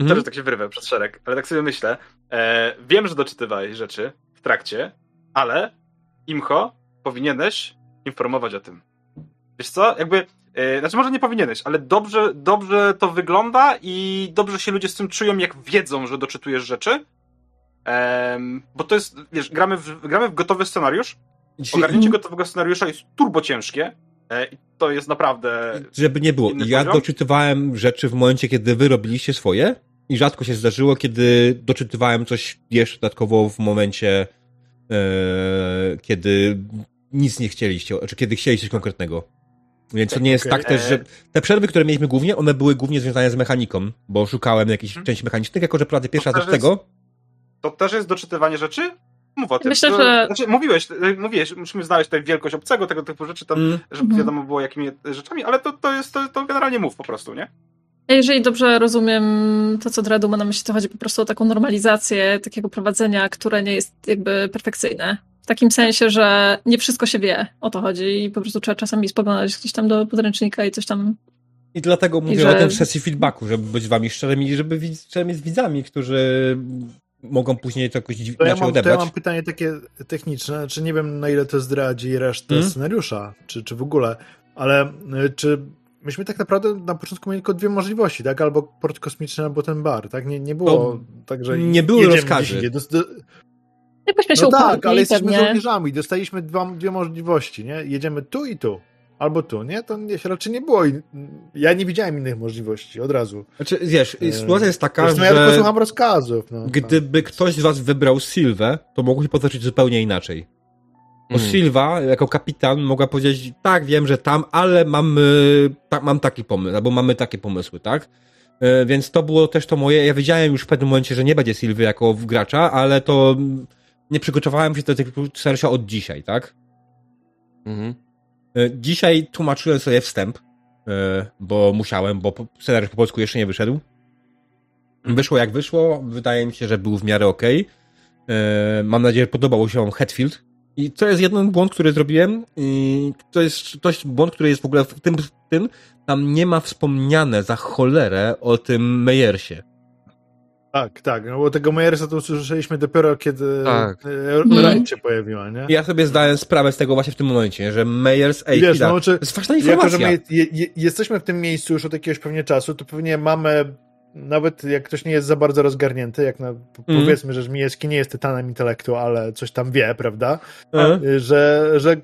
Speaker 1: mhm.
Speaker 3: też tak się wyrwę przed szereg, ale tak sobie myślę, e, wiem, że doczytywałeś rzeczy w trakcie, ale Imcho, powinieneś informować o tym. Wiesz co, jakby, e, znaczy może nie powinieneś, ale dobrze, dobrze to wygląda i dobrze się ludzie z tym czują, jak wiedzą, że doczytujesz rzeczy. Bo to jest, wiesz, gramy w, gramy w gotowy scenariusz,
Speaker 1: Dzisiaj-
Speaker 3: Ogarnięcie gotowego scenariusza jest turbo ciężkie e, i to jest naprawdę...
Speaker 1: Żeby nie było. Ja
Speaker 3: poziom?
Speaker 1: doczytywałem rzeczy w momencie, kiedy wy robiliście swoje i rzadko się zdarzyło, kiedy doczytywałem coś jeszcze dodatkowo w momencie, e, kiedy nic nie chcieliście, czy kiedy chcieliście coś konkretnego. Więc to nie jest
Speaker 2: Okej.
Speaker 1: tak też, że te przerwy, które mieliśmy głównie, one były głównie związane z mechaniką, bo szukałem jakichś
Speaker 3: Mhm.
Speaker 1: części mechanicznych, jako że raz od
Speaker 3: też
Speaker 1: tego.
Speaker 3: To też jest doczytywanie rzeczy? Mów o tym.
Speaker 5: Myślę,
Speaker 3: To-
Speaker 5: że-
Speaker 3: Znaczy, mówiłeś, e, mówiłeś, musimy znaleźć tutaj wielkość obcego, tego typu rzeczy, tam,
Speaker 1: Mm.
Speaker 3: żeby
Speaker 5: Mhm.
Speaker 3: wiadomo było jakimi rzeczami, ale to, to jest, to, to generalnie mów po prostu, nie?
Speaker 5: Ja Jeżeli dobrze rozumiem to, co Dredu ma na myśli, to chodzi po prostu o taką normalizację takiego prowadzenia, które nie jest jakby perfekcyjne. W takim sensie, że nie wszystko się wie, o to chodzi i po prostu trzeba czasami spoglądać gdzieś tam do podręcznika i coś tam
Speaker 1: I dlatego mówię
Speaker 5: że-
Speaker 1: o tym w sesji feedbacku, żeby być z wami szczerymi i żeby szczerymi z widzami, którzy mogą później to jakoś
Speaker 2: To ja, mam, to ja
Speaker 1: odebrać.
Speaker 2: mam pytanie takie techniczne, czy nie wiem na ile to zdradzi resztę
Speaker 1: Mm.
Speaker 2: scenariusza, czy, czy w ogóle, ale y, czy myśmy tak naprawdę na początku mieli tylko dwie możliwości, tak? Albo port kosmiczny, albo ten bar, tak? Nie, nie było
Speaker 1: To
Speaker 2: tak, że
Speaker 1: nie były
Speaker 2: jedziemy
Speaker 1: rozkazy.
Speaker 2: gdzieś do-
Speaker 5: Jakośmy się
Speaker 2: No tak,
Speaker 5: uparli,
Speaker 2: ale jesteśmy
Speaker 5: pewnie.
Speaker 2: żołnierzami, dostaliśmy dwa, dwie możliwości, nie? Jedziemy tu i tu. Albo tu, nie? To nie, raczej nie było. In... Ja nie widziałem innych możliwości, od razu.
Speaker 1: Znaczy, wiesz,
Speaker 2: Eee,
Speaker 1: sytuacja jest taka,
Speaker 2: Zresztą ja tylko
Speaker 1: że
Speaker 2: słucham rozkazów. No,
Speaker 1: gdyby ktoś z was wybrał Sylwę, to mogło się potoczyć zupełnie inaczej. Bo
Speaker 4: Mm.
Speaker 1: Sylwa, jako kapitan, mogła powiedzieć, tak, wiem, że tam, ale mam, y, ta, mam taki pomysł, albo mamy takie pomysły, tak? Y, Więc to było też to moje. Ja wiedziałem już w pewnym momencie, że nie będzie Sylwy jako gracza, ale to nie przygotowałem się do tego scenariusza od dzisiaj, tak?
Speaker 4: Mhm.
Speaker 1: Y, Dzisiaj tłumaczyłem sobie wstęp, bo musiałem, bo scenariusz po polsku jeszcze nie wyszedł. Wyszło jak wyszło, wydaje mi się, że był w miarę. Y, Mam nadzieję, że podobał się Hetfield. I to jest jeden błąd, który zrobiłem. I to jest, to jest błąd, który jest w ogóle w tym, w tym tam nie ma wspomniane za cholerę o tym Meyersie.
Speaker 2: Tak, tak, no bo tego Mejersa to usłyszeliśmy dopiero, kiedy
Speaker 4: Tak.
Speaker 2: e,
Speaker 5: Mhm.
Speaker 2: Wright się pojawiła, nie?
Speaker 1: Ja sobie zdałem sprawę z tego właśnie w tym momencie, że Meyers, ej,
Speaker 2: Wiesz, no, czy-
Speaker 1: to jest ważna
Speaker 2: Jako, że
Speaker 1: informacja.
Speaker 2: my je, je, jesteśmy w tym miejscu już od jakiegoś pewnie czasu, to pewnie mamy, nawet jak ktoś nie jest za bardzo rozgarnięty, jak na,
Speaker 1: Mhm.
Speaker 2: powiedzmy, że Żmijewski nie jest tytanem intelektu, ale coś tam wie, prawda?
Speaker 1: E?
Speaker 2: Że, że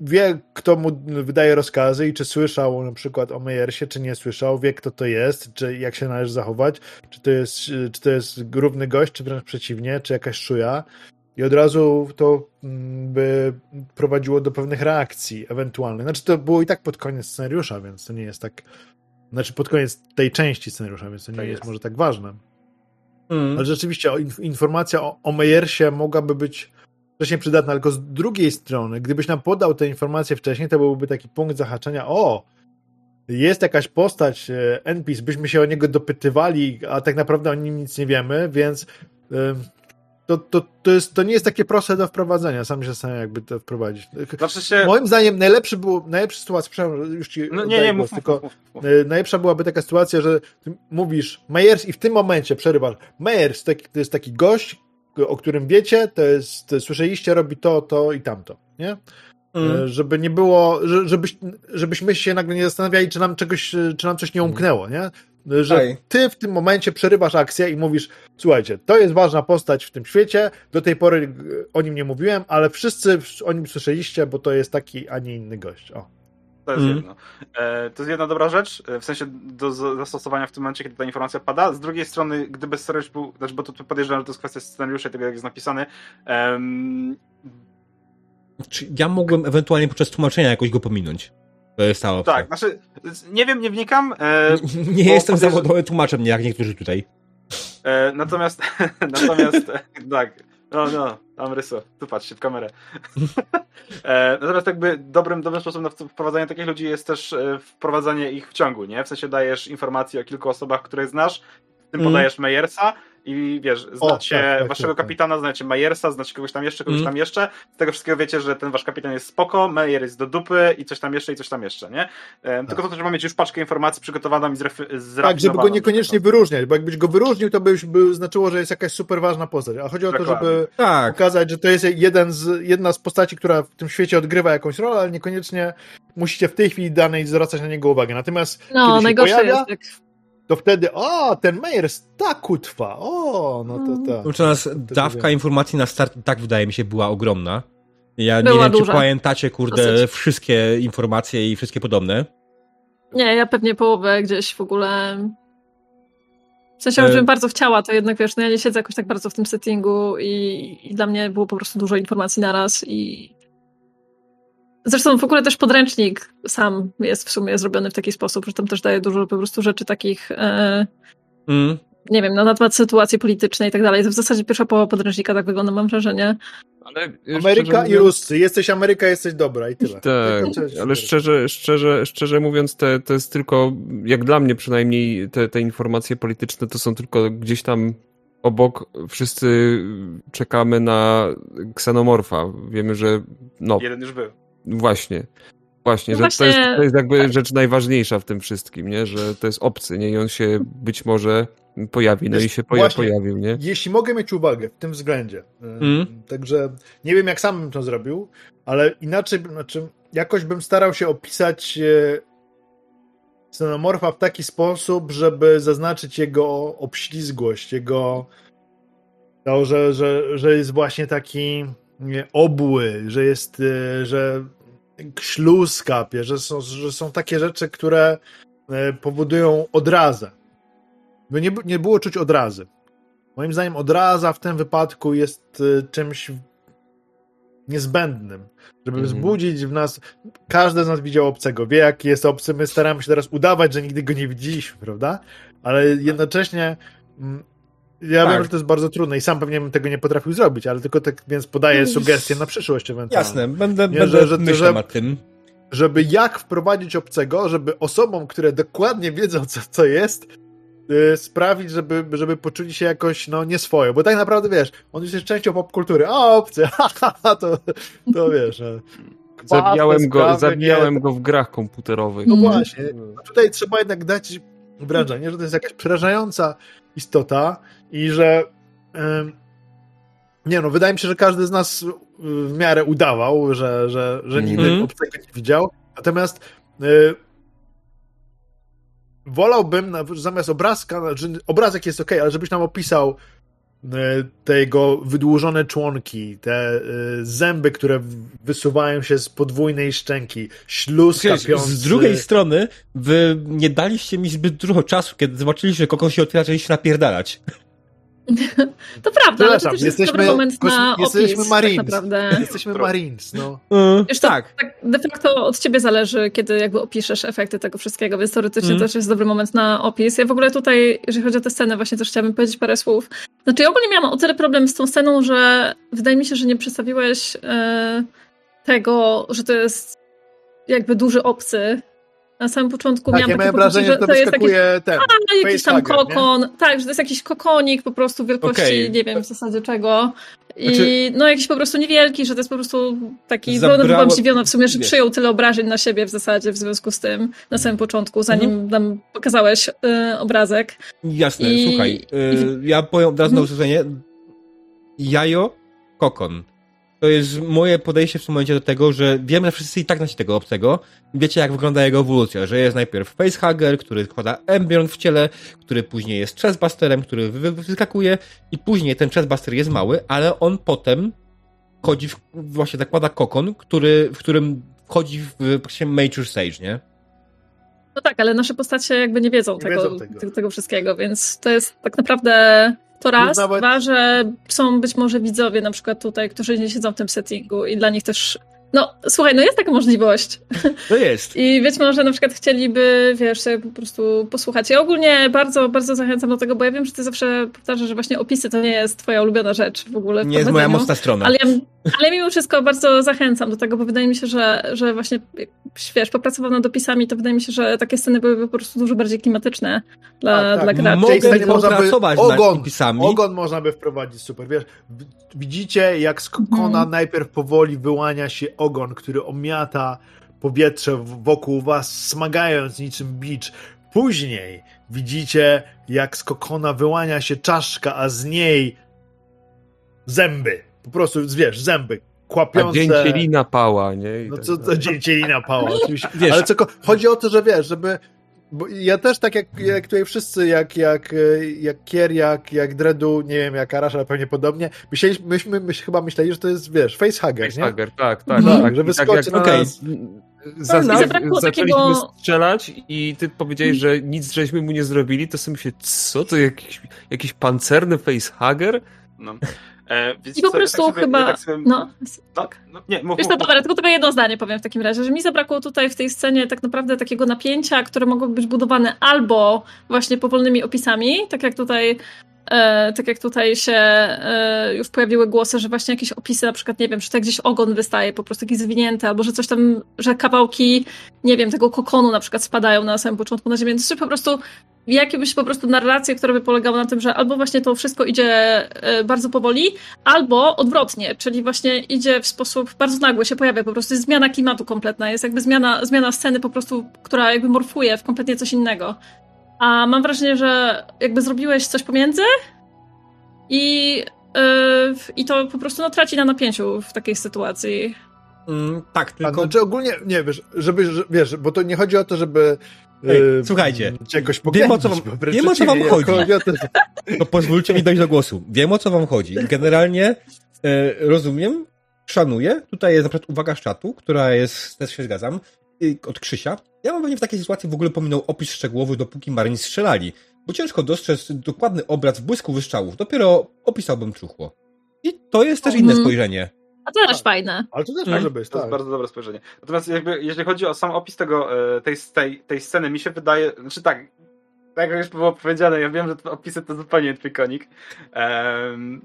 Speaker 2: wie, kto mu wydaje rozkazy i czy słyszał na przykład o Mejersie, czy nie słyszał, wie, kto to jest, czy jak się należy zachować, czy to jest, czy to jest równy gość, czy wręcz przeciwnie, czy jakaś szuja. I od razu to mm, by prowadziło do pewnych reakcji ewentualnych. Znaczy, to było i tak pod koniec scenariusza, więc to nie jest tak. Znaczy, pod koniec tej części scenariusza, więc to nie
Speaker 3: Tak
Speaker 2: jest
Speaker 3: jest.
Speaker 2: może tak ważne.
Speaker 1: Mm.
Speaker 2: Ale rzeczywiście informacja o, o Mejersie mogłaby być wcześniej przydatna, tylko z drugiej strony, gdybyś nam podał te informacje wcześniej, to byłby taki punkt zahaczenia, o, jest jakaś postać, e, NPC, byśmy się o niego dopytywali, a tak naprawdę o nim nic nie wiemy, więc to, to, to, jest, to nie jest takie proste do wprowadzenia, sam się zastanawiam, jakby to wprowadzić.
Speaker 3: Znaczy się...
Speaker 2: Moim zdaniem najlepszy było, najlepsza sytuacja, przepraszam, już ci
Speaker 3: No nie, nie,
Speaker 2: głos,
Speaker 3: mów,
Speaker 2: tylko
Speaker 3: mów, mów, mów.
Speaker 2: E, Najlepsza byłaby taka sytuacja, że ty mówisz Meyers i w tym momencie przerywasz. Meyers to, to jest taki gość, o którym wiecie, to jest, słyszeliście, robi to, to i tamto, nie?
Speaker 1: Mm.
Speaker 2: Żeby nie było, że- żebyś, żebyśmy się nagle nie zastanawiali, czy nam czegoś, czy nam coś nie umknęło, nie? E, Że
Speaker 1: Ej.
Speaker 2: ty w tym momencie przerywasz akcję i mówisz, słuchajcie, to jest ważna postać w tym świecie, do tej pory o nim nie mówiłem, ale wszyscy o nim słyszeliście, bo to jest taki, a nie inny gość. O.
Speaker 3: To jest
Speaker 1: Mhm.
Speaker 3: jedno. E, to jest jedna dobra rzecz, e, w sensie do zastosowania w tym momencie, kiedy ta informacja pada. Z drugiej strony, gdyby scenariusz był, znaczy, bo to, to podejrzewam, że to jest kwestia scenariusza i tego, jak jest napisany. em,
Speaker 1: Czy ja mogłem ewentualnie podczas tłumaczenia jakoś go pominąć? To jest ta opcja.
Speaker 3: tak, znaczy, nie wiem, nie wnikam. E,
Speaker 1: Nie jestem
Speaker 3: podejrz-
Speaker 1: zawodowym tłumaczem, jak niektórzy tutaj.
Speaker 3: E, natomiast, natomiast, tak, no, no, tam ryso, tu patrzcie w kamerę. e, natomiast jakby dobrym, dobrym sposobem na wprowadzanie takich ludzi jest też e, wprowadzanie ich w ciągu, nie? W sensie dajesz informacje o kilku osobach, które znasz, w tym
Speaker 1: Mm.
Speaker 3: podajesz Meyersa i wiesz, znacie
Speaker 2: tak, tak,
Speaker 3: waszego
Speaker 2: tak, tak.
Speaker 3: kapitana, znacie Meyersa, znacie kogoś tam jeszcze, kogoś
Speaker 1: Mm.
Speaker 3: tam jeszcze. Z tego wszystkiego wiecie, że ten wasz kapitan jest spoko, Meyer jest do dupy i coś tam jeszcze i coś tam jeszcze, nie? E, Tylko to, że trzeba mieć już paczkę informacji przygotowaną i zref-
Speaker 2: Tak, żeby go niekoniecznie wyróżniać, bo jakbyś go wyróżnił, to by już by znaczyło, że jest jakaś super ważna postać. A chodzi o to,
Speaker 3: Dokładnie.
Speaker 2: żeby
Speaker 1: Tak.
Speaker 2: pokazać, że to jest jeden z, jedna z postaci, która w tym świecie odgrywa jakąś rolę, ale niekoniecznie musicie w tej chwili danej zwracać na niego uwagę. Natomiast
Speaker 5: No,
Speaker 2: kiedy się
Speaker 5: najgorsze
Speaker 2: pojawia,
Speaker 5: jest, jak
Speaker 2: to wtedy, o, ten Meyers tak kutwa, o, no to tak.
Speaker 1: Znaczy nas
Speaker 2: To- to
Speaker 1: dawka
Speaker 2: wiem.
Speaker 1: informacji na start, tak wydaje mi się, była ogromna. Ja nie
Speaker 5: Była
Speaker 1: wiem,
Speaker 5: duża.
Speaker 1: czy pamiętacie, kurde,
Speaker 5: Dosyć.
Speaker 1: wszystkie informacje i wszystkie podobne.
Speaker 5: Nie, ja pewnie połowę gdzieś w ogóle. W sensie,
Speaker 1: E-
Speaker 5: żebym bardzo chciała, to jednak wiesz, no ja nie siedzę jakoś tak bardzo w tym settingu i, i dla mnie było po prostu dużo informacji naraz i. Zresztą w ogóle też podręcznik sam jest w sumie zrobiony w taki sposób, że tam też daje dużo po prostu rzeczy takich, e,
Speaker 1: Mm.
Speaker 5: nie wiem, no, na temat sytuacji politycznej i tak dalej. To w zasadzie pierwsza połowa podręcznika tak wygląda, mam wrażenie.
Speaker 4: Ale
Speaker 2: Ameryka
Speaker 4: szczerze
Speaker 2: i
Speaker 4: mówiąc-
Speaker 2: Ruscy. Jesteś Ameryka, jesteś dobra i tyle.
Speaker 4: Tak, ale szczerze, szczerze, szczerze mówiąc, te, to jest tylko, jak dla mnie przynajmniej, te, te informacje polityczne to są tylko gdzieś tam obok wszyscy czekamy na ksenomorfa. Wiemy, że no
Speaker 3: Jeden już był.
Speaker 4: Właśnie. Właśnie,
Speaker 5: No
Speaker 4: że
Speaker 5: właśnie,
Speaker 4: to jest, to jest jakby
Speaker 5: tak.
Speaker 4: rzecz najważniejsza w tym wszystkim, nie? Że to jest obcy, nie? I on się być może pojawi, no i się poja
Speaker 2: Właśnie.
Speaker 4: pojawił, nie?
Speaker 2: Jeśli mogę mieć uwagę w tym względzie.
Speaker 1: Mm.
Speaker 2: Także nie wiem, jak sam bym to zrobił, ale inaczej, znaczy, jakoś bym starał się opisać e, Xenomorfa w taki sposób, żeby zaznaczyć jego obślizgłość, jego to, że, że, że jest właśnie taki obły, że jest, e, że śluz kapie, że są, że są takie rzeczy, które e, powodują odrazę. By nie, nie było czuć odrazy. Moim zdaniem odraza w tym wypadku jest y, czymś niezbędnym, żeby
Speaker 4: Mhm.
Speaker 2: wzbudzić w nas. Każdy z nas widział obcego, wie jaki jest obcy. My staramy się teraz udawać, że nigdy go nie widzieliśmy, prawda? Ale jednocześnie. Ja
Speaker 1: Tak.
Speaker 2: wiem, że to jest bardzo trudne i sam pewnie bym tego nie potrafił zrobić, ale tylko tak więc podaję
Speaker 1: No,
Speaker 2: sugestie na przyszłość ewentualnie.
Speaker 1: Jasne, będę,
Speaker 2: Nie,
Speaker 1: będę
Speaker 2: że- że-
Speaker 1: myślał
Speaker 2: że-
Speaker 1: nad tym.
Speaker 2: Żeby jak wprowadzić obcego, żeby osobom, które dokładnie wiedzą, co, co jest, y, sprawić, żeby, żeby poczuli się jakoś no, nieswoje. Bo tak naprawdę wiesz, on już jest częścią popkultury. A obcy, ha, ha, ha, to, to wiesz.
Speaker 4: Zabijałem go,
Speaker 2: sprawy,
Speaker 4: zabijałem
Speaker 2: nie,
Speaker 4: go w grach komputerowych.
Speaker 2: No
Speaker 5: Mm.
Speaker 2: właśnie. A Tutaj trzeba jednak dać wrażenie, że to jest jakaś przerażająca istota i że nie no, wydaje mi się, że każdy z nas y, w miarę udawał, że, że, że nigdy
Speaker 1: Mhm.
Speaker 2: obcego nie widział. Natomiast y, wolałbym zamiast obrazka, znaczy obrazek jest ok, ale żebyś nam opisał y, te jego wydłużone członki, te y, zęby, które wysuwają się z podwójnej szczęki, śluz kapiący.
Speaker 1: Z drugiej strony, wy nie daliście mi zbyt dużo czasu, kiedy zobaczyliście, że kogoś się otwiera, zaczęliście napierdalać.
Speaker 5: To prawda, ale to też jest
Speaker 2: jesteśmy
Speaker 5: dobry moment na
Speaker 2: kosmi- jesteśmy
Speaker 5: opis,
Speaker 2: Marines.
Speaker 5: tak naprawdę.
Speaker 2: Jesteśmy Marines, no.
Speaker 5: Wiesz, to,
Speaker 1: tak.
Speaker 5: tak. de facto od ciebie zależy, kiedy jakby opiszesz efekty tego wszystkiego, więc teoretycznie
Speaker 1: Mm.
Speaker 5: to też jest dobry moment na opis. Ja w ogóle tutaj, jeżeli chodzi o tę scenę, właśnie też chciałabym powiedzieć parę słów. Znaczy ja ogólnie miałam o tyle problem z tą sceną, że wydaje mi się, że nie przedstawiłeś e, tego, że to jest jakby duży obcy. Na samym początku
Speaker 2: Tak,
Speaker 5: miałam
Speaker 2: ja
Speaker 5: takie
Speaker 2: miałem
Speaker 5: poczucie,
Speaker 2: wrażenie, że to
Speaker 5: to jest jakiś
Speaker 2: ten.
Speaker 5: a, jakiś tam
Speaker 2: facehugger, nie?
Speaker 5: kokon. Tak, że to jest jakiś kokonik po prostu wielkości,
Speaker 1: Okej.
Speaker 5: nie wiem w zasadzie czego. I
Speaker 1: Znaczy-
Speaker 5: no jakiś po prostu niewielki, że to jest po prostu taki.
Speaker 1: Zabrało-
Speaker 5: byłam zdziwiona w sumie, że
Speaker 1: wiesz.
Speaker 5: przyjął tyle obrażeń na siebie w zasadzie w związku z tym na samym początku, zanim
Speaker 1: Mhm.
Speaker 5: nam pokazałeś y, obrazek.
Speaker 1: Jasne,
Speaker 5: I-
Speaker 1: słuchaj, y,
Speaker 5: i-
Speaker 1: ja powiem od razu na
Speaker 5: Mhm.
Speaker 1: usłyszenie. Jajo, kokon. To jest moje podejście w tym momencie do tego, że wiemy, że wszyscy i tak znacie tego obcego. Wiecie, jak wygląda jego ewolucja, że jest najpierw facehugger, który wkłada embrion w ciele, który później jest chestbusterem, który wy- wy- wyskakuje i później ten chestbuster jest mały, ale on potem wchodzi w, właśnie zakłada kokon, który, w którym wchodzi w praktycznie mature stage, nie?
Speaker 5: No tak, ale nasze postacie jakby nie wiedzą,
Speaker 2: Nie
Speaker 5: tego,
Speaker 2: wiedzą tego.
Speaker 5: tego. tego wszystkiego, więc to jest tak naprawdę to raz.
Speaker 2: nawet-
Speaker 5: Dwa, że są być może widzowie na przykład tutaj, którzy nie siedzą w tym settingu i dla nich też. No, słuchaj, no jest taka możliwość.
Speaker 1: To jest.
Speaker 5: I być może na przykład chcieliby, wiesz, sobie po prostu posłuchać. Ja ogólnie bardzo, bardzo zachęcam do tego, bo ja wiem, że ty zawsze powtarzasz, że właśnie opisy to nie jest twoja ulubiona rzecz w ogóle w
Speaker 1: Nie jest moja mocna strona.
Speaker 5: Ale, ja, ale mimo wszystko bardzo zachęcam do tego, bo wydaje mi się, że, że właśnie, wiesz, popracował nad opisami, to wydaje mi się, że takie sceny byłyby po prostu dużo bardziej klimatyczne dla,
Speaker 2: Tak, tak.
Speaker 5: dla graczy.
Speaker 1: Mogę
Speaker 2: można by
Speaker 1: popracować nad
Speaker 2: ogon,
Speaker 1: opisami.
Speaker 2: ogon można by wprowadzić super, wiesz, widzicie jak z kokona
Speaker 5: Mhm.
Speaker 2: najpierw powoli wyłania się ogon, który omiata powietrze wokół was, smagając niczym bicz. Później widzicie jak z kokona wyłania się czaszka, a z niej zęby. Po prostu, wiesz, zęby
Speaker 4: A
Speaker 2: kłapiące.
Speaker 4: dzięcielina pała, nie? I
Speaker 2: No
Speaker 4: tak
Speaker 2: co dzięcielina pała, oczywiście.
Speaker 1: Wiesz-
Speaker 2: Ale co, chodzi o to, że wiesz, żeby. Bo ja też tak jak, jak tutaj wszyscy, jak, jak, jak Kier, jak, jak Dredu, nie wiem, jak Arash, ale pewnie podobnie, myśleliśmy, myśmy myśmy chyba myśleli, że to jest, wiesz, facehugger, nie?
Speaker 4: Facehugger, tak, tak.
Speaker 5: Mhm.
Speaker 4: tak.
Speaker 2: Że
Speaker 4: tak
Speaker 2: wyskoczy
Speaker 4: jak
Speaker 2: na
Speaker 1: okej.
Speaker 2: nas.
Speaker 4: Za,
Speaker 1: No,
Speaker 5: zabrakło
Speaker 4: zaczęliśmy
Speaker 5: takiego-
Speaker 4: strzelać i ty powiedziałeś, że nic żeśmy mu nie zrobili, to sobie myślę, co to jakiś, jakiś pancerny facehugger?
Speaker 3: No. E,
Speaker 5: I po
Speaker 3: co, ja
Speaker 5: prostu
Speaker 3: tak sobie-
Speaker 5: chyba,
Speaker 3: ja tak sobie-
Speaker 5: no,
Speaker 3: no, no, nie, mów,
Speaker 5: Wiesz
Speaker 3: mów,
Speaker 5: dobra, tylko tylko jedno zdanie powiem w takim razie, że mi zabrakło tutaj w tej scenie tak naprawdę takiego napięcia, które mogłoby być budowane albo właśnie powolnymi opisami, tak jak tutaj e, tak jak tutaj się e, już pojawiły głosy, że właśnie jakieś opisy, na przykład, nie wiem, że tak gdzieś ogon wystaje, po prostu jakiś zwinięty, albo że coś tam, że kawałki, nie wiem, tego kokonu na przykład spadają na samym początku na ziemię, czy po prostu jakąś po prostu narrację, która by polegała na tym, że albo właśnie to wszystko idzie e, bardzo powoli, albo odwrotnie, czyli właśnie idzie w sposób bardzo nagły, się pojawia po prostu, jest zmiana klimatu kompletna, jest jakby zmiana, zmiana sceny po prostu, która jakby morfuje w kompletnie coś innego. A mam wrażenie, że jakby zrobiłeś coś pomiędzy i, yy, i to po prostu no, traci na napięciu w takiej sytuacji.
Speaker 1: Mm, tak,
Speaker 2: A,
Speaker 1: tylko...
Speaker 2: znaczy ogólnie, nie, wiesz, żeby, że, wiesz, bo to nie chodzi o to, żeby
Speaker 1: Ej,
Speaker 2: e,
Speaker 1: słuchajcie,
Speaker 2: jakoś
Speaker 1: wiem, o co wam- wiem, o co wam chodzi.
Speaker 2: to,
Speaker 1: pozwólcie mi dojść do głosu. Wiem o co wam chodzi. Generalnie e, rozumiem, szanuję. Tutaj jest na przykład uwaga z czatu, która jest, też się zgadzam, y, od Krzysia. Ja bym pewnie w takiej sytuacji w ogóle pominął opis szczegółowy, dopóki Marini strzelali. Bo ciężko dostrzec dokładny obraz w błysku wystrzałów. Dopiero opisałbym truchło. I to jest też inne
Speaker 5: Mhm.
Speaker 1: spojrzenie.
Speaker 5: A to też fajne.
Speaker 2: Ale to też
Speaker 1: Mm.
Speaker 2: może być,
Speaker 3: To jest
Speaker 2: tak.
Speaker 3: bardzo dobre spojrzenie. Natomiast jakby, jeżeli chodzi o sam opis tego, e, tej, tej, tej sceny, mi się wydaje, znaczy tak, tak jak już było powiedziane, ja wiem, że te opisy to zupełnie nie twój konik. Em,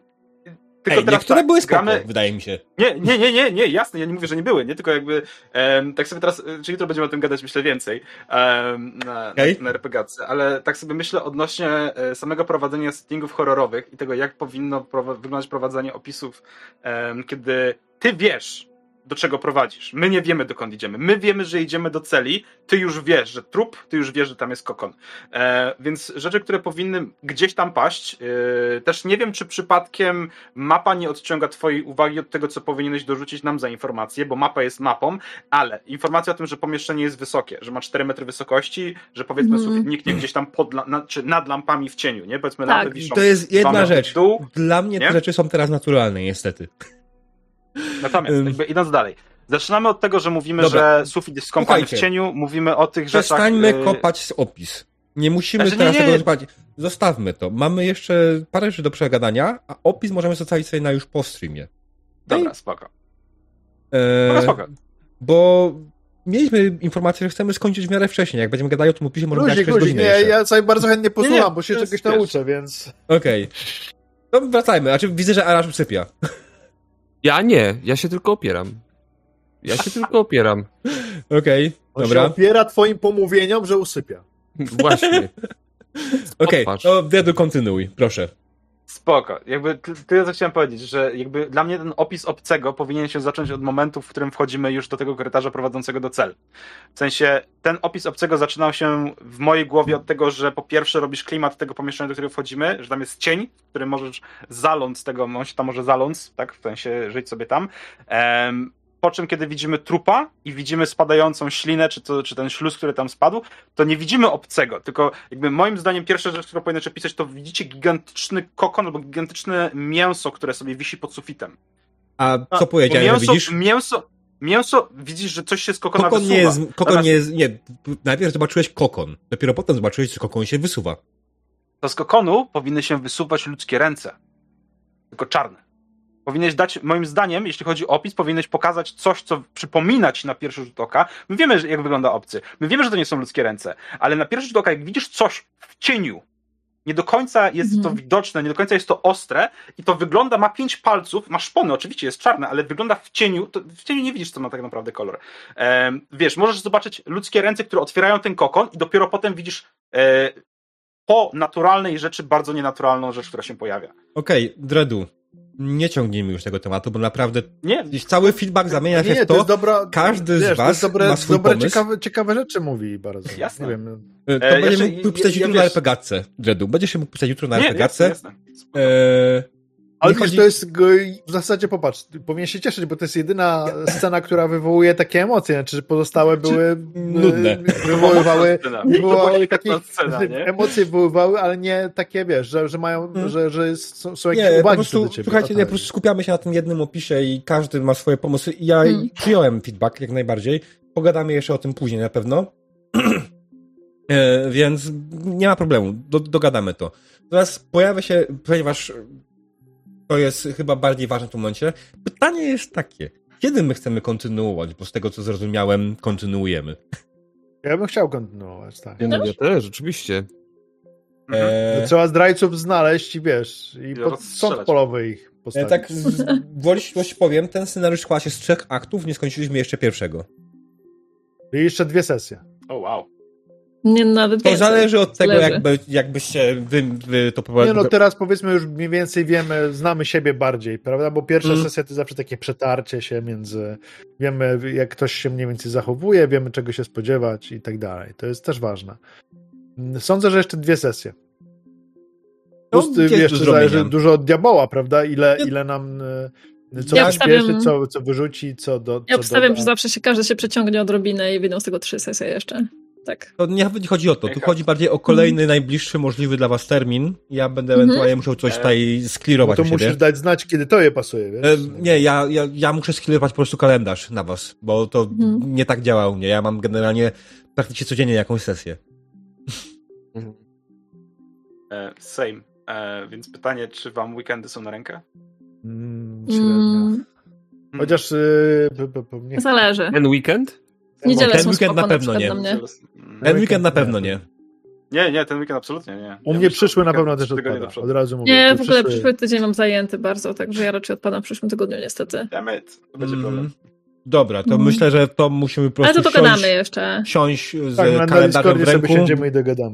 Speaker 3: tylko
Speaker 1: Ej,
Speaker 3: teraz
Speaker 1: niektóre
Speaker 3: tak,
Speaker 1: były spoko,
Speaker 3: gramy,
Speaker 1: wydaje mi się.
Speaker 3: Nie, nie, nie, nie, nie, jasne, ja nie mówię, że nie były, nie, tylko jakby, em, tak sobie teraz, e, czyli jutro będziemy o tym gadać, myślę, więcej em, na,
Speaker 1: Okej.
Speaker 3: na, na ale tak sobie myślę odnośnie e, samego prowadzenia settingów horrorowych i tego, jak powinno prowa- wyglądać prowadzenie opisów, em, kiedy ty wiesz, do czego prowadzisz. My nie wiemy, dokąd idziemy. My wiemy, że idziemy do celi, ty już wiesz, że trup, ty już wiesz, że tam jest kokon. E, więc rzeczy, które powinny gdzieś tam paść, e, też nie wiem, czy przypadkiem mapa nie odciąga twojej uwagi od tego, co powinieneś dorzucić nam za informację, bo mapa jest mapą, ale informacja o tym, że pomieszczenie jest wysokie, że ma 4 metry wysokości, że powiedzmy
Speaker 5: Mhm.
Speaker 3: sufit niknie gdzieś tam pod, na, czy nad lampami w cieniu, nie? Powiedzmy
Speaker 5: Tak.
Speaker 3: lampy wiszą
Speaker 1: To jest jedna rzecz.
Speaker 3: dół,
Speaker 1: Dla mnie te
Speaker 3: Nie?
Speaker 1: rzeczy są teraz naturalne, niestety.
Speaker 3: Natomiast, jakby idąc dalej. Zaczynamy od tego, że mówimy,
Speaker 1: Dobra.
Speaker 3: że sufit jest skąpany w cieniu, mówimy o tych rzeczach...
Speaker 1: Przestańmy
Speaker 3: y,
Speaker 1: kopać z opis. Nie musimy
Speaker 3: Znaczy, nie,
Speaker 1: teraz
Speaker 3: nie.
Speaker 1: tego rozpalić. Zostawmy to. Mamy jeszcze parę rzeczy do przegadania, a opis możemy zostawić sobie na już po streamie.
Speaker 3: Dobra, spoko.
Speaker 1: Eee,
Speaker 3: Spoko, spoko.
Speaker 1: bo mieliśmy informację, że chcemy skończyć w miarę wcześniej. Jak będziemy gadali o tym opisie, możemy
Speaker 2: Luzik,
Speaker 1: gadać 6
Speaker 2: luzik,
Speaker 1: godziny
Speaker 2: nie, ja sobie bardzo chętnie posłucham,
Speaker 3: Nie, nie,
Speaker 2: bo się czegoś nauczę, więc...
Speaker 1: Okej. No wracajmy. Znaczy widzę, że Arasz usypia.
Speaker 4: Ja nie, ja się tylko opieram. Ja się tylko opieram.
Speaker 1: Okej,
Speaker 2: On się
Speaker 1: dobra.
Speaker 2: opiera twoim pomówieniom, że usypia.
Speaker 4: Właśnie.
Speaker 1: Okej,
Speaker 4: Popatrz.
Speaker 1: to Dedu kontynuuj, proszę.
Speaker 3: Spoko. Jakby ty- tyle, co chciałem powiedzieć, że jakby dla mnie ten opis obcego powinien się zacząć od momentu, w którym wchodzimy już do tego korytarza prowadzącego do celu. W sensie, ten opis obcego zaczynał się w mojej głowie od tego, że po pierwsze robisz klimat tego pomieszczenia, do którego wchodzimy, że tam jest cień, w którym możesz zaląc tego, on się tam może zaląc, tak, w sensie żyć sobie tam. Po czym, kiedy widzimy trupa i widzimy spadającą ślinę, czy, to, czy ten śluz, który tam spadł, to nie widzimy obcego, tylko jakby moim zdaniem pierwsza rzecz, którą powinieneś opisać, to widzicie gigantyczny kokon albo gigantyczne mięso, które sobie wisi pod sufitem.
Speaker 1: A co powiedziałem, że
Speaker 3: mięso,
Speaker 1: widzisz?
Speaker 3: mięso, mięso, widzisz, że coś się z kokona
Speaker 1: Kokon
Speaker 3: wysuwa.
Speaker 1: nie jest, kokon
Speaker 3: Natomiast
Speaker 1: nie jest, nie, najpierw zobaczyłeś kokon, dopiero potem zobaczyłeś, że kokon się wysuwa.
Speaker 3: To z kokonu powinny się wysuwać ludzkie ręce. Tylko czarne. Powinieneś dać, moim zdaniem, jeśli chodzi o opis, powinieneś pokazać coś, co przypomina ci na pierwszy rzut oka. My wiemy, że- jak wygląda obcy. My wiemy, że to nie są ludzkie ręce. Ale na pierwszy rzut oka, jak widzisz coś w cieniu, nie do końca jest
Speaker 5: Mhm.
Speaker 3: to widoczne, nie do końca jest to ostre i to wygląda, ma pięć palców, ma szpony, oczywiście jest czarne, ale wygląda w cieniu, to w cieniu nie widzisz, co ma tak naprawdę kolor. Wiesz, możesz zobaczyć ludzkie ręce, które otwierają ten kokon i dopiero potem widzisz e, po naturalnej rzeczy bardzo nienaturalną rzecz, która się pojawia.
Speaker 1: Okej, Dredu, nie ciągnijmy już tego tematu, bo naprawdę
Speaker 3: Nie,
Speaker 1: gdzieś cały feedback zamienia się
Speaker 2: Nie,
Speaker 1: w
Speaker 2: to
Speaker 1: to,
Speaker 2: jest dobra...
Speaker 1: każdy z
Speaker 2: wiesz, to
Speaker 1: was
Speaker 2: jest dobre,
Speaker 1: ma swój
Speaker 2: dobre
Speaker 1: pomysł.
Speaker 2: ciekawe, ciekawe rzeczy mówi bardzo.
Speaker 3: Jasne.
Speaker 2: Nie wiem.
Speaker 1: E, To
Speaker 3: E, jeszcze-
Speaker 1: mógł pisać
Speaker 3: ja- ja
Speaker 1: jutro na RPGatce, Dredu. Będziesz się mógł pisać jutro na
Speaker 3: nie,
Speaker 1: RPGatce.
Speaker 3: jasne, jasne.
Speaker 1: E,
Speaker 2: Ale wiesz,
Speaker 1: chodzi-
Speaker 2: to jest w zasadzie popatrz, powinien się cieszyć, bo to jest jedyna scena, która wywołuje takie emocje, znaczy że pozostałe były e,
Speaker 1: nudne.
Speaker 2: wywoływały
Speaker 3: Scena.
Speaker 2: wywoływały
Speaker 3: To była
Speaker 2: takie
Speaker 3: świetna scena, nie?
Speaker 2: emocje wywoływały, ale nie takie, wiesz, że, że mają,
Speaker 1: Hmm.
Speaker 2: że, że są, są jakieś
Speaker 1: Nie, po
Speaker 2: uwagi
Speaker 1: prostu,
Speaker 2: do ciebie.
Speaker 1: słuchajcie, nie, po prostu skupiamy się na tym jednym opisie i każdy ma swoje pomysły. I ja
Speaker 5: Mm.
Speaker 1: przyjąłem feedback jak najbardziej. Pogadamy jeszcze o tym później na pewno. e, więc nie ma problemu, do, dogadamy to. Teraz pojawia się, ponieważ to jest chyba bardziej ważne w tym momencie, pytanie jest takie, kiedy my chcemy kontynuować, bo z tego co zrozumiałem, kontynuujemy.
Speaker 2: Ja bym chciał kontynuować, tak.
Speaker 4: Ja, no, ja też, oczywiście.
Speaker 3: Mhm.
Speaker 1: E,
Speaker 2: No Trzeba zdrajców znaleźć i wiesz, i pod
Speaker 3: rozstrzelać.
Speaker 2: sąd polowy ich
Speaker 1: e,
Speaker 2: postawić.
Speaker 1: tak, z, woli ścisłości powiem, ten scenariusz składa się z trzech aktów, nie skończyliśmy jeszcze pierwszego.
Speaker 2: I jeszcze dwie sesje.
Speaker 3: O wow.
Speaker 5: Nie, nawet
Speaker 1: To zależy od tego,
Speaker 5: Zależy.
Speaker 1: jakby, jakbyście wy, wy to
Speaker 2: Nie
Speaker 1: poprowadzili.
Speaker 2: no, teraz powiedzmy już mniej więcej wiemy, znamy siebie bardziej, prawda? Bo pierwsza
Speaker 1: Mm.
Speaker 2: sesja to zawsze takie przetarcie się między, wiemy jak ktoś się mniej więcej zachowuje, wiemy czego się spodziewać i tak dalej. To jest też ważne. Sądzę, że jeszcze dwie sesje.
Speaker 1: No,
Speaker 2: Plus,
Speaker 1: jest
Speaker 2: y, jeszcze zależy dużo od diaboła, prawda? Ile,
Speaker 1: Ja-
Speaker 2: ile nam y, co
Speaker 5: Ja
Speaker 2: przyspieszy,
Speaker 5: obstawiam-
Speaker 2: co, co wyrzuci, co do.
Speaker 5: Ja
Speaker 2: co
Speaker 5: obstawiam,
Speaker 2: doda.
Speaker 5: że zawsze się każdy się przeciągnie odrobinę i wyjdą z tego trzy sesje jeszcze. Tak.
Speaker 1: To nie chodzi o to, tu chodzi bardziej o kolejny, najbliższy możliwy dla was termin. Ja będę
Speaker 5: Mhm.
Speaker 1: ewentualnie musiał coś
Speaker 3: E,
Speaker 1: tutaj
Speaker 2: No
Speaker 1: sklirować
Speaker 2: to
Speaker 1: u siebie.
Speaker 2: musisz dać znać, kiedy to je pasuje, wiesz?
Speaker 1: E, Nie, ja, ja, ja muszę sklirować po prostu kalendarz na was, bo to
Speaker 5: Mhm.
Speaker 1: nie tak działa u mnie. Ja mam generalnie praktycznie codziennie jakąś sesję.
Speaker 3: E, same. E, więc pytanie, czy wam weekendy są na rękę?
Speaker 2: Mm, średnio.
Speaker 5: Mm,
Speaker 2: Chociaż y, p, p, nie,
Speaker 5: zależy.
Speaker 4: Ten weekend?
Speaker 5: Niedzielę
Speaker 1: ten weekend
Speaker 5: spoko
Speaker 1: na pewno
Speaker 5: przykład
Speaker 1: nie.
Speaker 3: Mm.
Speaker 1: Ten weekend na pewno nie.
Speaker 3: Nie, nie, ten weekend absolutnie nie.
Speaker 2: U
Speaker 3: Ja
Speaker 2: mnie
Speaker 3: myślę,
Speaker 2: przyszły na pewno też odpada. Od razu mówię.
Speaker 5: Nie, w ogóle
Speaker 2: przyszły-
Speaker 5: przyszły tydzień mam zajęty bardzo, także ja raczej odpadam w przyszłym tygodniu niestety.
Speaker 3: Damn it, to będzie
Speaker 1: Mm.
Speaker 3: problem.
Speaker 1: Dobra, to
Speaker 5: Mhm.
Speaker 1: myślę, że to musimy po
Speaker 5: Ale
Speaker 1: prostu
Speaker 5: to dogadamy
Speaker 1: siąść,
Speaker 5: jeszcze.
Speaker 1: siąść z
Speaker 2: Tak, na, na
Speaker 1: kalendarzem w ręku,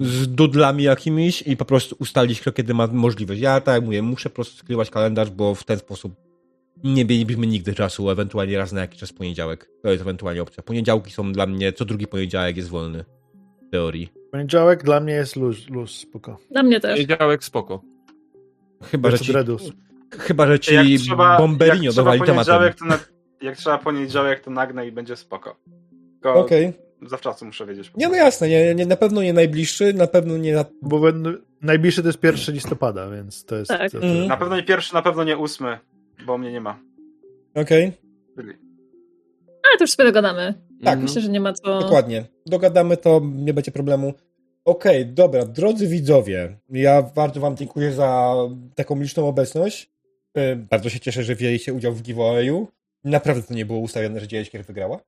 Speaker 1: z dudlami jakimiś i po prostu ustalić, kto kiedy ma możliwość. Ja tak jak mówię, muszę po prostu skrywać kalendarz, bo w ten sposób nie mielibyśmy nigdy czasu, ewentualnie raz na jakiś czas poniedziałek. To jest ewentualnie opcja. Poniedziałki są dla mnie, co drugi poniedziałek jest wolny. W teorii.
Speaker 2: Poniedziałek dla mnie jest luz, luz spoko.
Speaker 5: Dla mnie też.
Speaker 4: Poniedziałek spoko.
Speaker 1: Chyba, że ci, chyba, że ci
Speaker 3: Jak trzeba, trzeba
Speaker 1: dowali tematem.
Speaker 3: poniedziałek, to na, jak trzeba poniedziałek, to nagnę i będzie spoko. Tylko
Speaker 1: Okej.
Speaker 3: zawczasu muszę wiedzieć.
Speaker 1: Nie, no jasne, nie, nie, na pewno nie najbliższy, na pewno nie na...
Speaker 2: Bo najbliższy to jest 1 listopada, więc to jest...
Speaker 5: Tak.
Speaker 2: To, to,
Speaker 1: Mhm.
Speaker 3: Na pewno nie pierwszy, na pewno nie ósmy, bo mnie nie ma.
Speaker 1: Okej,
Speaker 3: Byli.
Speaker 5: Ale to już sobie dogadamy.
Speaker 1: Tak.
Speaker 5: Myślę, że nie ma co...
Speaker 1: dokładnie. Dogadamy to, nie będzie problemu. Okej, dobra, drodzy widzowie, ja bardzo wam dziękuję za taką liczną obecność. E, Bardzo się cieszę, że wzięliście udział w giveawayu. Naprawdę to nie było ustawione, że Dzieleczkier wygrała.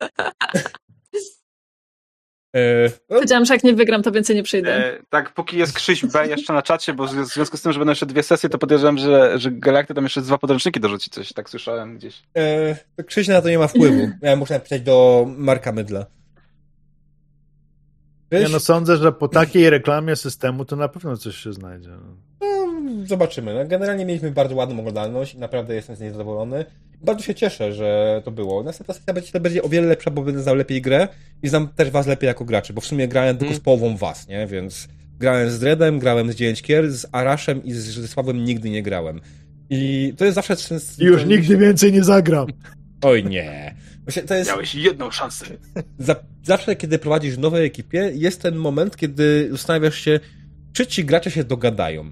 Speaker 1: E, no,
Speaker 5: Powiedziałam, że jak nie wygram, to więcej nie przyjdę.
Speaker 3: E, tak, póki jest Krzyś B jeszcze na czacie, bo w zwią- w związku z tym, że będą jeszcze dwie sesje, to podejrzewam, że, że Galakty tam jeszcze dwa podręczniki dorzuci coś, tak słyszałem gdzieś.
Speaker 1: e, Krzyś na to nie ma wpływu. Ja muszę napisać do Marka Mydla. Krzyś?
Speaker 2: no, sądzę, że po takiej reklamie systemu to na pewno coś się znajdzie.
Speaker 1: No, zobaczymy. No, generalnie mieliśmy bardzo ładną oglądalność i naprawdę jestem z niej zadowolony. Bardzo się cieszę, że to było. Następna sesja będzie, to będzie o wiele lepsza, bo będę znał lepiej grę i znam też was lepiej jako graczy, bo w sumie grałem tylko
Speaker 4: Mm.
Speaker 1: z połową was, nie? Więc grałem z Dreadem, grałem z 9 Kier, z Araszem i z Rzesławem nigdy nie grałem. I to jest zawsze... ten-
Speaker 2: I już
Speaker 1: ten-
Speaker 2: nigdy więcej nie zagram.
Speaker 1: Oj nie. To jest...
Speaker 3: Miałeś jedną szansę.
Speaker 1: Za, zawsze, kiedy prowadzisz w nowej ekipie, jest ten moment, kiedy zastanawiasz się, czy ci gracze się dogadają.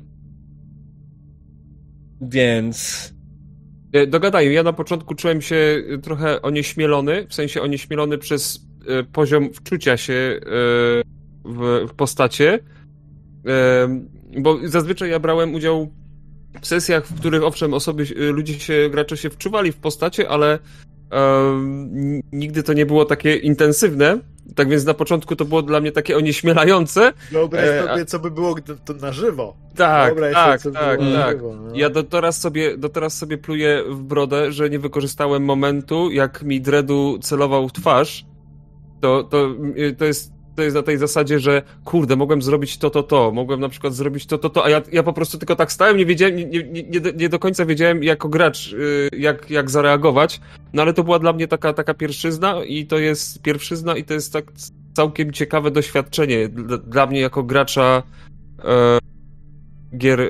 Speaker 1: Więc...
Speaker 4: E, Dogadają. Ja na początku czułem się e, trochę onieśmielony, w sensie onieśmielony przez e, poziom wczucia się w, w postacie, bo zazwyczaj ja brałem udział w sesjach, w których owszem osoby, ludzie się, gracze się wczuwali w postacie, ale nigdy to nie było takie intensywne. Tak więc na początku to było dla mnie takie onieśmielające.
Speaker 2: Wyobraź
Speaker 4: E,
Speaker 2: sobie, co by było to na żywo.
Speaker 4: Tak,
Speaker 2: Wyobraź
Speaker 4: tak,
Speaker 2: sobie,
Speaker 4: tak, tak.
Speaker 2: żywo, no.
Speaker 4: Ja do teraz, sobie, do teraz sobie pluję w brodę, że nie wykorzystałem momentu, jak mi Dredu celował w twarz. To, to, to, jest, to jest na tej zasadzie, że kurde, mogłem zrobić to, to, to. Mogłem na przykład zrobić to, to, to, a ja, ja po prostu tylko tak stałem, nie wiedziałem, nie, nie, nie, do- nie do końca wiedziałem jako gracz, y, jak, jak zareagować. No ale to była dla mnie taka, taka pierwszyzna i to jest pierwszyzna i to jest tak całkiem ciekawe doświadczenie dla, dla mnie jako gracza e, gier, e,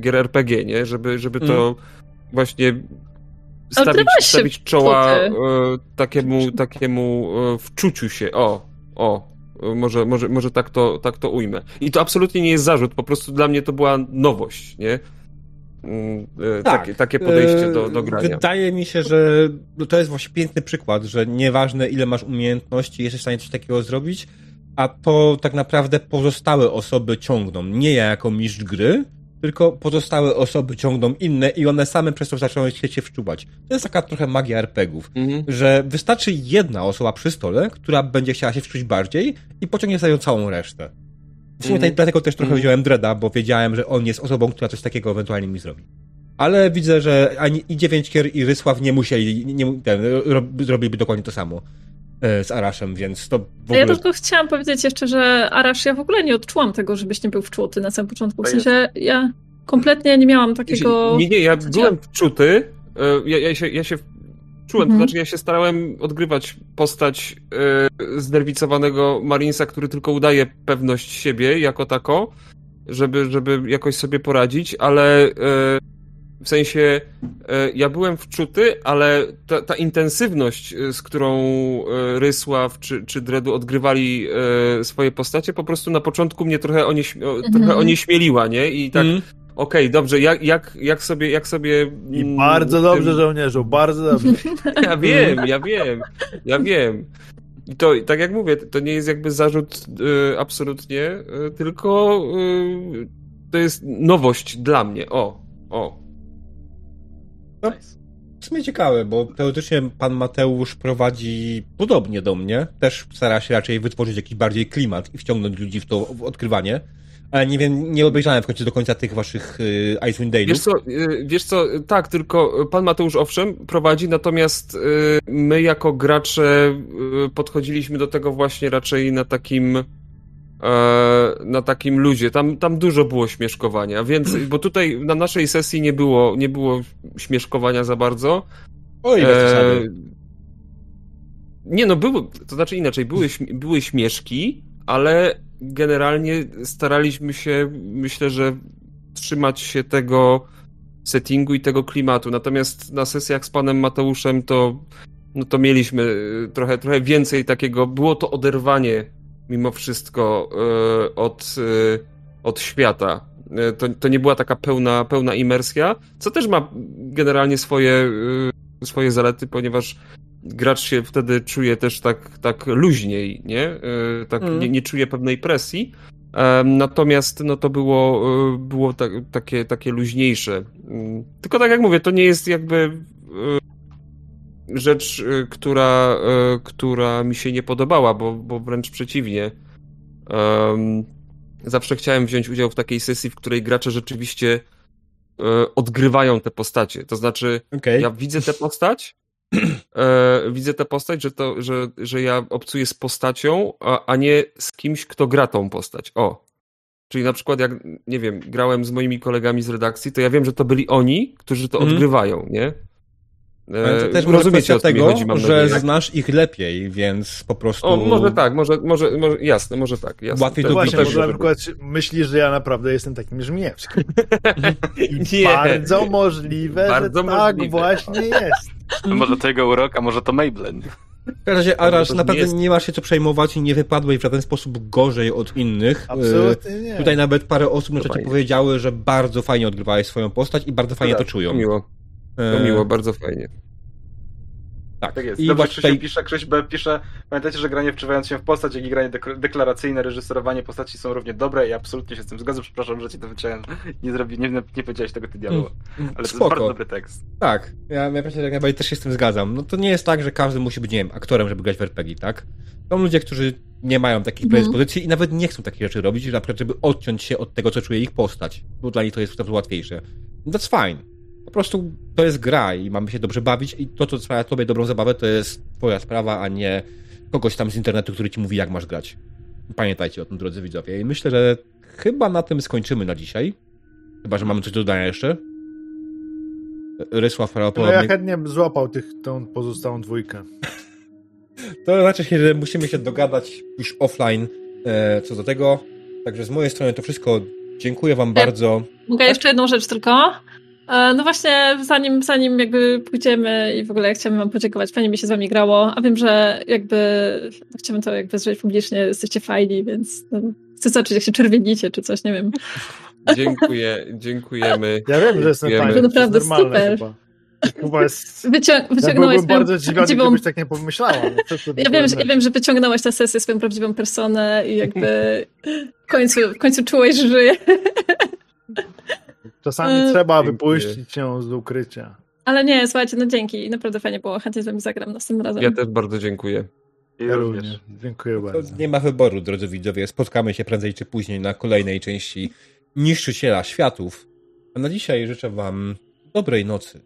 Speaker 4: gier RPG, nie? Żeby, żeby to właśnie stawić,
Speaker 5: odrywałeś się
Speaker 4: stawić czoła e, takiemu, takiemu e, wczuciu się. O, o. Może, może, może tak, to, tak to ujmę. I to absolutnie nie jest zarzut, po prostu dla mnie to była nowość, nie? Mm, e, takie, takie podejście do, do
Speaker 1: e,
Speaker 4: grania.
Speaker 1: Wydaje mi się, że to jest właśnie piękny przykład, że nieważne ile masz umiejętności, jesteś w stanie coś takiego zrobić, a to tak naprawdę pozostałe osoby ciągną. Nie ja jako mistrz gry, tylko pozostałe osoby ciągną inne i one same przez to zaczęły się wczuwać. To jest taka trochę magia RPGów,
Speaker 4: Mhm.
Speaker 1: że wystarczy jedna osoba przy stole, która będzie chciała się wczuć bardziej i pociągnie za nią całą resztę. W sumie
Speaker 4: Mhm.
Speaker 1: dlatego też trochę
Speaker 4: Mhm.
Speaker 1: wziąłem Dreda, bo wiedziałem, że on jest osobą, która coś takiego ewentualnie mi zrobi. Ale widzę, że ani i Dziewięć Kier i Rysław nie musieli, nie, ten, rob, zrobiliby dokładnie to samo. E, z Araszem, więc to w
Speaker 5: A Ja
Speaker 1: ogóle...
Speaker 5: tylko chciałam powiedzieć jeszcze, że Arash, ja w ogóle nie odczułam tego, żebyś nie był wczuty na samym początku. W sensie ja kompletnie nie miałam takiego...
Speaker 4: Nie, nie, ja byłem wczuty. e, Ja, ja, się, ja się czułem,
Speaker 5: Mhm.
Speaker 4: to znaczy ja się starałem odgrywać postać e, znerwicowanego Marinesa, który tylko udaje pewność siebie jako tako, żeby, żeby jakoś sobie poradzić, ale e, w sensie e, ja byłem wczuty, ale ta, ta intensywność, e, z którą e, Rysław czy, czy Dredu odgrywali swoje postacie, po prostu na początku mnie trochę, onieśmi- o,
Speaker 5: Mhm.
Speaker 4: trochę onieśmieliła, nie? I tak
Speaker 1: Mm.
Speaker 4: Okej, dobrze, jak, jak, jak sobie, jak sobie...
Speaker 2: I
Speaker 4: mm,
Speaker 2: bardzo dobrze,
Speaker 4: tym-
Speaker 2: żołnierzu, bardzo dobrze.
Speaker 4: Ja wiem, ja wiem, ja wiem. I to, tak jak mówię, to nie jest jakby zarzut y, absolutnie, y, tylko y, to jest nowość dla mnie, o, o.
Speaker 1: No, w sumie ciekawe, bo teoretycznie pan Mateusz prowadzi podobnie do mnie. Też stara się raczej wytworzyć jakiś bardziej klimat i wciągnąć ludzi w to w odkrywanie. Ale nie wiem, nie obejrzałem w końcu do końca tych waszych y, Icewind Dale'ów.
Speaker 4: Wiesz co, y, wiesz co, tak, tylko pan Mateusz owszem prowadzi, natomiast y, my jako gracze y, podchodziliśmy do tego właśnie raczej na takim na takim luzie. Tam, tam dużo było śmieszkowania, więc, bo tutaj na naszej sesji nie było, nie było śmieszkowania za bardzo.
Speaker 1: O ile
Speaker 4: E. Nie no, były, to znaczy inaczej, były, były śmieszki, ale generalnie staraliśmy się, myślę, że trzymać się tego settingu i tego klimatu. Natomiast na sesjach z panem Mateuszem to, no to mieliśmy y, trochę, trochę więcej takiego, było to oderwanie mimo wszystko y, od, y, od świata. Y, To, to nie była taka pełna, pełna imersja, co też ma generalnie swoje, swoje zalety, ponieważ gracz się wtedy czuje też tak, tak luźniej, nie? Tak
Speaker 1: Mm.
Speaker 4: nie, nie czuje pewnej presji. Natomiast no to było, było tak, takie, takie luźniejsze. Mm, Tylko tak jak mówię, to nie jest jakby rzecz, y, która, y, która mi się nie podobała, bo, bo wręcz przeciwnie. Zawsze chciałem wziąć udział w takiej sesji, w której gracze rzeczywiście y, odgrywają te postacie. To znaczy,
Speaker 1: Okej.
Speaker 4: ja widzę tę postać, e, widzę tę postać, że, to, że, że ja obcuję z postacią, a, a nie z kimś, kto gra tą postać. O. Czyli na przykład jak, nie wiem, grałem z moimi kolegami z redakcji, to ja wiem, że to byli oni, którzy to
Speaker 1: Mhm.
Speaker 4: odgrywają, nie? E,
Speaker 1: Ale to też
Speaker 4: rozumiecie,
Speaker 1: tego,
Speaker 4: chodzi, mam
Speaker 1: że
Speaker 4: nadzieję.
Speaker 1: znasz ich lepiej, więc po prostu...
Speaker 4: O, może tak, może, może, może jasne, może tak. Jasne.
Speaker 1: Łatwiej
Speaker 2: To
Speaker 1: to
Speaker 2: właśnie,
Speaker 1: też,
Speaker 2: może na przykład myślisz, że ja naprawdę jestem takim żmijewskim. I
Speaker 4: Nie.
Speaker 2: bardzo możliwe,
Speaker 4: Bardzo
Speaker 2: że tak
Speaker 4: możliwe.
Speaker 2: właśnie jest.
Speaker 3: Może to jego urok, a może to Maybelline.
Speaker 1: W każdym razie, Arasz, naprawdę
Speaker 4: nie jest-
Speaker 1: nie masz się co przejmować i nie wypadłeś w żaden sposób gorzej od innych.
Speaker 2: Absolutnie
Speaker 1: E,
Speaker 2: nie.
Speaker 1: Tutaj nawet parę osób na czacie powiedziały, że bardzo fajnie odgrywałeś swoją postać i bardzo fajnie to czują.
Speaker 4: To miło, to
Speaker 1: E,
Speaker 4: miło, bardzo fajnie.
Speaker 1: Tak,
Speaker 3: Tak jest.
Speaker 1: I
Speaker 3: Dobrze,
Speaker 1: tutaj...
Speaker 3: pisze, Krzyś B pisze, pamiętajcie, że granie wczuwając się w postać, jak i granie dek- deklaracyjne, reżyserowanie postaci są równie dobre i absolutnie się z tym zgadzam. Przepraszam, że ci to wyciąłem. Nie, zrobi, nie, nie powiedziałeś tego ty dialogu. Ale to jest
Speaker 1: Mm, Spoko.
Speaker 3: bardzo dobry tekst.
Speaker 1: Tak, ja, ja myślę, że jak najbardziej też się z tym zgadzam. No to nie jest tak, że każdy musi być, nie wiem, aktorem, żeby grać w RPG, tak? Są ludzie, którzy nie mają takich
Speaker 5: Mhm.
Speaker 1: predyspozycji i nawet nie chcą takich rzeczy robić, na przykład, żeby odciąć się od tego, co czuje ich postać, bo dla nich to jest prostu łatwiejsze. That's fine. Po prostu to jest gra i mamy się dobrze bawić i to, co sprawia tobie dobrą zabawę, to jest twoja sprawa, a nie kogoś tam z internetu, który ci mówi, jak masz grać. Pamiętajcie o tym, drodzy widzowie. I myślę, że chyba na tym skończymy na dzisiaj. Chyba, że mamy coś do dodania jeszcze. Rysław
Speaker 2: No ja
Speaker 1: prawdopodobnie...
Speaker 2: chętnie bym złapał tych, tą pozostałą dwójkę.
Speaker 1: To znaczy że musimy się dogadać już offline e, co do tego. Także z mojej strony to wszystko. Dziękuję wam bardzo.
Speaker 5: Mogę jeszcze jedną rzecz tylko? E, No właśnie, zanim, zanim jakby pójdziemy i w ogóle chciałabym wam podziękować, fajnie mi się z wami grało, a wiem, że jakby chciałbym to jakby zrobić publicznie, jesteście fajni, więc no, chcę zobaczyć, jak się czerwienicie, czy coś, nie wiem.
Speaker 4: Dziękuję, dziękujemy.
Speaker 2: Ja wiem, że jestem fajny.
Speaker 5: To naprawdę
Speaker 2: jest normalne
Speaker 5: super.
Speaker 2: Chyba. Chyba jest...
Speaker 5: Wycią
Speaker 2: Ja
Speaker 5: wyciągnąłeś
Speaker 2: byłbym
Speaker 5: swoją
Speaker 2: bardzo zdziwiony,
Speaker 5: prawdziwą...
Speaker 2: gdybyś tak nie pomyślała. No,
Speaker 5: Ja wiem, że, ja wiem, że wyciągnąłeś na sesję swoją prawdziwą personę i jakby w końcu, w końcu czułeś, że żyje.
Speaker 2: Czasami
Speaker 5: E,
Speaker 2: trzeba
Speaker 4: Dziękuję.
Speaker 2: wypuścić ją z ukrycia.
Speaker 5: Ale nie, słuchajcie, no dzięki, naprawdę fajnie było, chętnie z wami zagram następnym razem.
Speaker 4: Ja też bardzo dziękuję.
Speaker 3: I
Speaker 2: Ja
Speaker 3: również.
Speaker 2: również. Dziękuję
Speaker 1: To
Speaker 2: bardzo.
Speaker 1: nie ma wyboru, drodzy widzowie. Spotkamy się prędzej czy później na kolejnej części Niszczyciela Światów. A na dzisiaj życzę wam dobrej nocy.